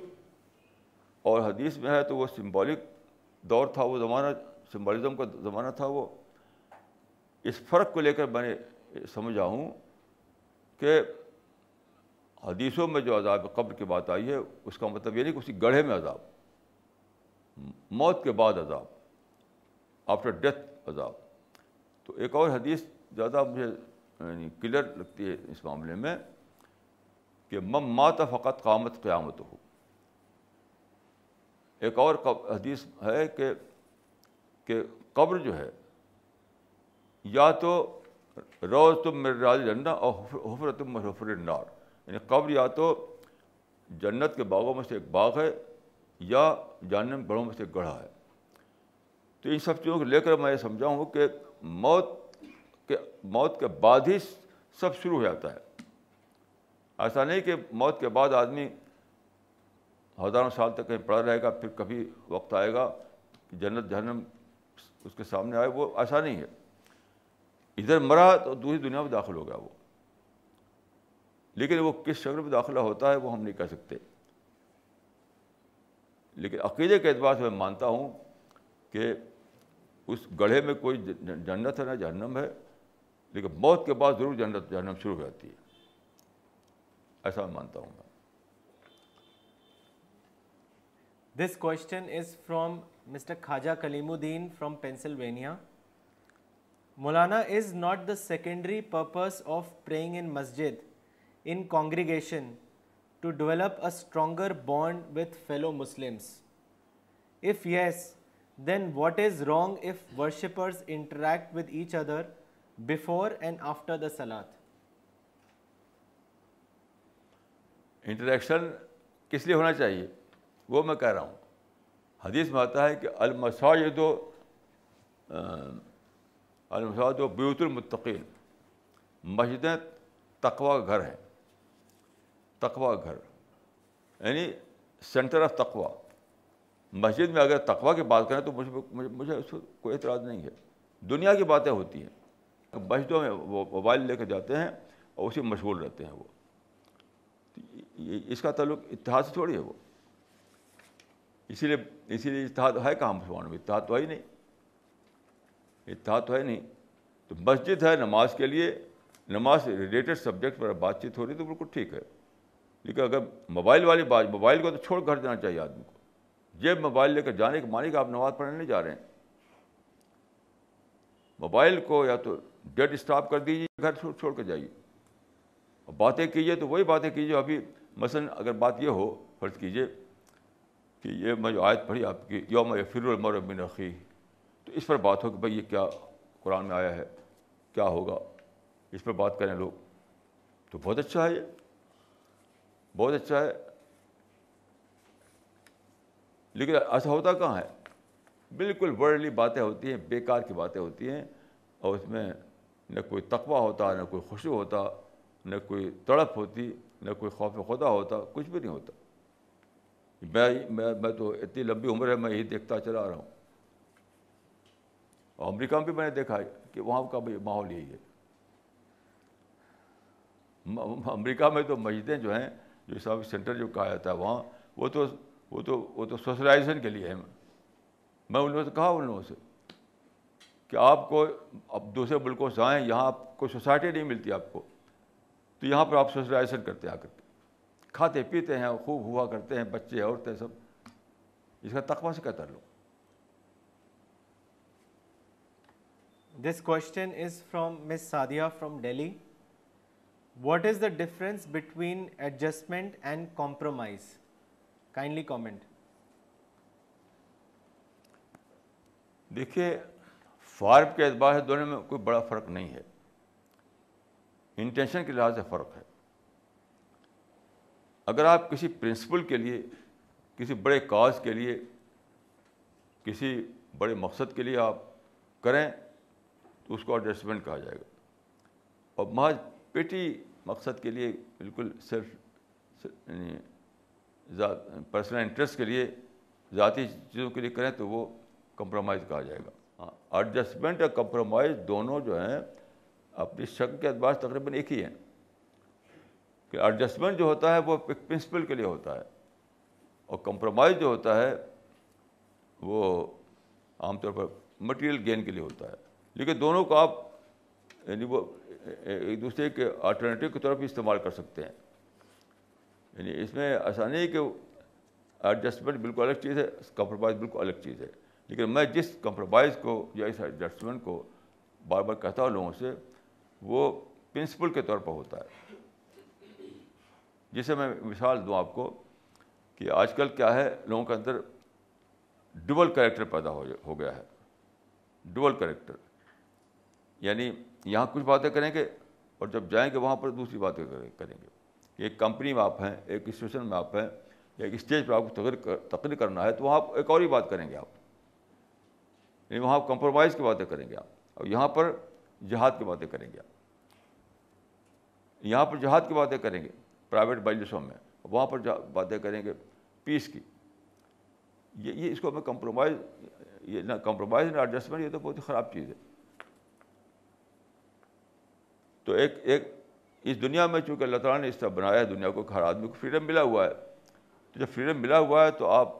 اور حدیث میں ہے تو وہ سمبولک دور تھا وہ زمانہ سمبولزم کا زمانہ تھا وہ اس فرق کو لے کر میں نے سمجھا ہوں کہ حدیثوں میں جو عذاب قبر کی بات آئی ہے اس کا مطلب یہ نہیں کہ اسی گڑھے میں عذاب موت کے بعد عذاب آفٹر ڈیتھ عذاب تو ایک اور حدیث زیادہ مجھے یعنی کلیئر لگتی ہے اس معاملے میں کہ مم مات فقط قامت قیامت ہو ایک اور حدیث ہے کہ کہ قبر جو ہے یا تو روز تم میرے راج جنا اور حفر تم حفر نار یعنی قبر یا تو جنت کے باغوں میں سے ایک باغ ہے یا جہنم گڑھوں میں سے ایک گڑھا ہے تو ان سب چیزوں کو لے کر میں یہ سمجھا ہوں کہ موت کے موت کے بعد ہی سب شروع ہو جاتا ہے ایسا نہیں کہ موت کے بعد آدمی ہزاروں سال تک کہیں پڑا رہے گا پھر کبھی وقت آئے گا کہ جنت جہنم اس کے سامنے آئے وہ ایسا نہیں ہے ادھر مرا تو دوسری دنیا میں داخل ہو گیا وہ لیکن وہ کس شکل میں داخلہ ہوتا ہے وہ ہم نہیں کہہ سکتے لیکن عقیدے کے اعتبار سے میں مانتا ہوں کہ اس گڑھے میں کوئی جنت ہے نہ جہنم ہے لیکن موت کے بعد ضرور جنت جہنم شروع ہو جاتی ہے ایسا میں مانتا ہوں میں this question is from mister Khwaja Kaleemuddin from Pennsylvania Maulana is not the secondary purpose of praying in masjid in congregation to develop a stronger bond with fellow Muslims if yes then what is wrong if worshippers interact with each other before and after the salat interaction کس لیے ہونا چاہیے وہ میں کہہ رہا ہوں حدیث میں آتا ہے کہ المساجد و المساجد و بیوت المتقین مسجدیں تقوا گھر ہیں تقوا گھر یعنی سینٹر آف تقوا مسجد میں اگر تقوا کی بات کریں تو مجھے مجھے, اس کو کوئی اعتراض نہیں ہے دنیا کی باتیں ہوتی ہیں مسجدوں میں وہ موبائل لے کے جاتے ہیں اور اسی مشغول رہتے ہیں وہ اس کا تعلق اتحاد سے تھوڑی ہے وہ اسی لیے اسی لیے اتحاد ہے کہاں مسلمانوں میں اتحاد تو ہے ہی نہیں اتحاد تو ہے نہیں تو مسجد ہے نماز کے لیے نماز ریلیٹڈ سبجیکٹ پر بات چیت ہو رہی ہے بالکل ٹھیک ہے لیکن اگر موبائل والی بات موبائل کو تو چھوڑ گھر جانا چاہیے آدمی کو جب موبائل لے کر جانے کے مانے کہ آپ نماز پڑھنے نہیں جا رہے ہیں موبائل کو یا تو ڈیڈ اسٹاپ کر دیجیے گھر چھوڑ کر جائیے اور باتیں کیجیے تو وہی باتیں کیجیے ابھی مثلاً اگر بات یہ ہو فرض کیجیے کہ یہ میں جو آیت پڑھی آپ کی یوم یفر المر بن رقی تو اس پر بات ہو کہ بھائی یہ کیا قرآن میں آیا ہے کیا ہوگا اس پر بات کریں لوگ تو بہت اچھا ہے یہ بہت اچھا ہے لیکن ایسا ہوتا کہاں ہے بالکل ورڈلی باتیں ہوتی ہیں بیکار کی باتیں ہوتی ہیں اور اس میں نہ کوئی تقوی ہوتا نہ کوئی خوشی ہوتا نہ کوئی تڑپ ہوتی نہ کوئی خوف خدا ہوتا کچھ بھی نہیں ہوتا میں میں تو اتنی لمبی عمر ہے میں یہی دیکھتا چلا رہا ہوں امریکہ میں بھی میں نے دیکھا ہے کہ وہاں کا بھی ماحول یہی ہے امریکہ میں تو مسجدیں جو ہیں جو اسلامک سینٹر جو کہا جاتا ہے وہاں وہ تو وہ تو وہ تو سوشلائزیشن کے لیے ہے میں ان لوگوں سے کہا ان لوگوں سے کہ آپ کو اب دوسرے ملکوں سے آئیں یہاں آپ کو سوسائٹی نہیں ملتی آپ کو تو یہاں پر آپ سوشلائزیشن کرتے آ کر کے کھاتے پیتے ہیں اور خوب ہوا کرتے ہیں بچے عورتیں سب اس کا تقوہ سے قطر تعلق this question is from miss Sadia from Delhi what is the difference between adjustment and compromise kindly comment دیکھیے فارب کے اعتبار سے دونوں میں کوئی بڑا فرق نہیں ہے انٹینشن کے لحاظ سے فرق ہے اگر آپ کسی پرنسپل کے لیے کسی بڑے کاز کے لیے کسی بڑے مقصد کے لیے آپ کریں تو اس کو ایڈجسٹمنٹ کہا جائے گا اور محض پیٹی مقصد کے لیے بالکل سیلف پرسنل انٹرسٹ کے لیے ذاتی چیزوں کے لیے کریں تو وہ کمپرومائز کہا جائے گا ہاں ایڈجسٹمنٹ اور کمپرومائز دونوں جو ہیں اپنی شکل کے اعتبار سے تقریباً ایک ہی ہیں کہ ایڈجسٹمنٹ جو ہوتا ہے وہ ایک پرنسپل کے لیے ہوتا ہے اور کمپرومائز جو ہوتا ہے وہ عام طور پر مٹیریل گین کے لیے ہوتا ہے لیکن دونوں کو آپ یعنی وہ ایک دوسرے کے آلٹرنیٹیو کی طرف بھی استعمال کر سکتے ہیں یعنی اس میں آسانی کہ ایڈجسٹمنٹ بالکل الگ چیز ہے کمپرومائز بالکل الگ چیز ہے لیکن میں جس کمپرومائز کو یا اس ایڈجسٹمنٹ کو بار بار کہتا ہوں لوگوں سے وہ پرنسپل کے طور پر ہوتا ہے جسے میں مثال دوں آپ کو کہ آج کل کیا ہے لوگوں کے اندر ڈبل کریکٹر پیدا ہو گیا ہے ڈبل کریکٹر یعنی یہاں کچھ باتیں کریں گے اور جب جائیں گے وہاں پر دوسری باتیں کریں گے ایک کمپنی میں آپ ہیں ایک انسٹیٹیوشن میں آپ ہیں یا ایک اسٹیج پہ آپ کو تقریر تقریر کرنا ہے تو وہاں ایک اور ہی بات کریں گے آپ یعنی وہاں کمپرومائز کی باتیں کریں گے آپ اور یہاں پر جہاد کی باتیں کریں گے آپ یہاں پر جہاد کی باتیں کریں گے پرائیویٹ مجلسوں میں وہاں پر باتیں کریں گے پیس کی یہ یہ اس کو ہمیں کمپرومائز یہ نہ کمپرومائز نہ ایڈجسٹمنٹ یہ تو بہت ہی خراب چیز ہے تو ایک ایک اس دنیا میں چونکہ اللہ تعالیٰ نے اس طرح بنایا ہے دنیا کو ہر آدمی کو فریڈم ملا ہوا ہے تو جب فریڈم ملا ہوا ہے تو آپ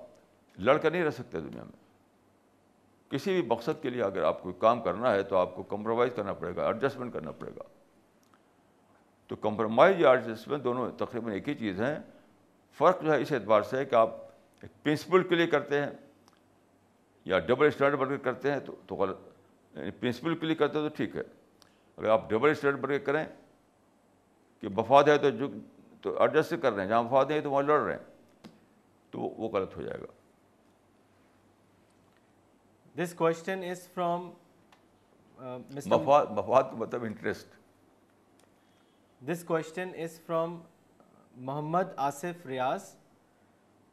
لڑ کر نہیں رہ سکتے دنیا میں کسی بھی مقصد کے لیے اگر آپ کو کام کرنا ہے تو آپ کو کمپرومائز کرنا پڑے گا ایڈجسٹمنٹ کرنا پڑے گا تو کمپرومائز یا ایڈجسٹمنٹ دونوں تقریباً ایک ہی چیز ہیں فرق جو ہے اس اعتبار سے کہ آپ ایک پرنسپل کے لیے کرتے ہیں یا ڈبل اسٹینڈرڈ بن کر کرتے ہیں تو تو غلط یعنی پرنسپل کے لیے کرتے ہیں تو ٹھیک ہے اگر آپ ڈبل اسٹینڈرڈ بن کے کریں کہ وفاد ہے تو جو تو ایڈجسٹ کر رہے ہیں جہاں مفاد ہے تو وہاں لڑ رہے ہیں تو وہ غلط ہو جائے گا دس کوشچن از فرام مفاد مفاد کا مطلب interest this question is from Muhammad Asif Riaz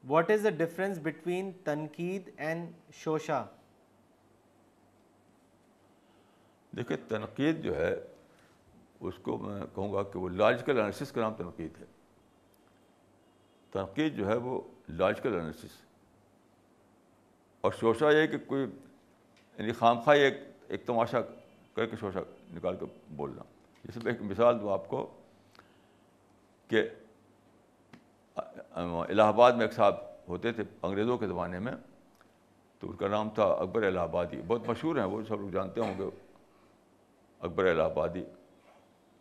what is the difference between tanqeed and shosha دیکھیے تنقید جو ہے اس کو میں کہوں گا کہ وہ لاجیکل انالس کا نام تنقید ہے تنقید جو ہے وہ لاجیکل انالس اور شوشا یہ کہ کوئی یعنی خام خواہ ایک ایک تماشا کر کے شوشا نکال کے بولنا یہ سب ایک مثال دوں آپ کو کہ الہ آباد میں ایک صاحب ہوتے تھے انگریزوں کے زمانے میں تو ان کا نام تھا اکبر الہ آبادی بہت مشہور ہیں وہ سب لوگ جانتے ہوں گے اکبر الہ آبادی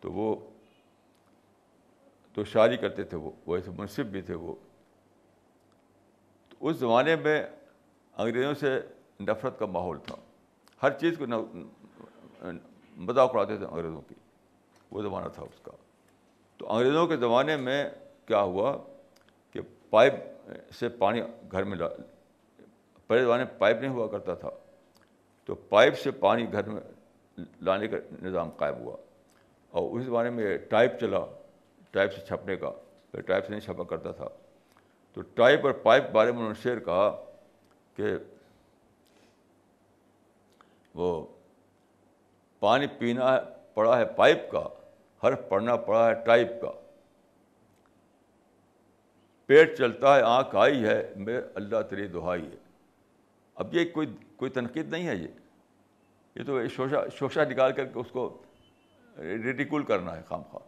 تو وہ تو شاعری کرتے تھے وہ ویسے منصف بھی تھے وہ تو اس زمانے میں انگریزوں سے نفرت کا ماحول تھا ہر چیز کو مذاق اڑاتے تھے انگریزوں کی وہ زمانہ تھا اس کا تو انگریزوں کے زمانے میں کیا ہوا کہ پائپ سے پانی گھر میں پہلے زمانے میں پائپ نہیں ہوا کرتا تھا تو پائپ سے پانی گھر میں لانے کا نظام قائم ہوا اور اس زمانے میں ٹائپ چلا ٹائپ سے چھپنے کا پھر ٹائپ سے نہیں چھپا کرتا تھا تو ٹائپ اور پائپ کے بارے میں انہوں نے شعر کہا کہ وہ پانی پینا پڑا ہے پائپ کا ہر پڑنا پڑا ہے ٹائپ کا پیٹ چلتا ہے آنکھ آئی ہے میں اللہ تری دہائی ہے اب یہ کوئی کوئی تنقید نہیں ہے یہ یہ تو شوشا شوشا نکال کر کے اس کو ریڈیکول کرنا ہے خام خواہ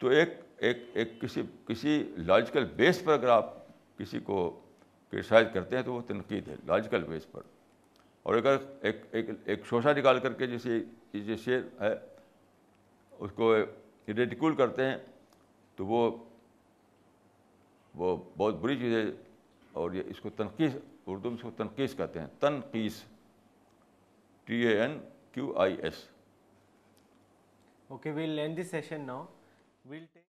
تو ایک ایک ایک کسی کسی لاجیکل بیس پر اگر آپ کسی کو کرٹیسائز کرتے ہیں تو وہ تنقید ہے لاجیکل بیس پر اور اگر ایک ایک ایک شوشہ نکال کر کے جیسے اس کو ریڈیکول کرتے ہیں تو وہ وہ بہت بری چیز ہے اور یہ اس کو تنقیس اردو میں اس کو تنقیس کہتے ہیں تنقیص T A N Q I S okay we'll lane this session now we'll take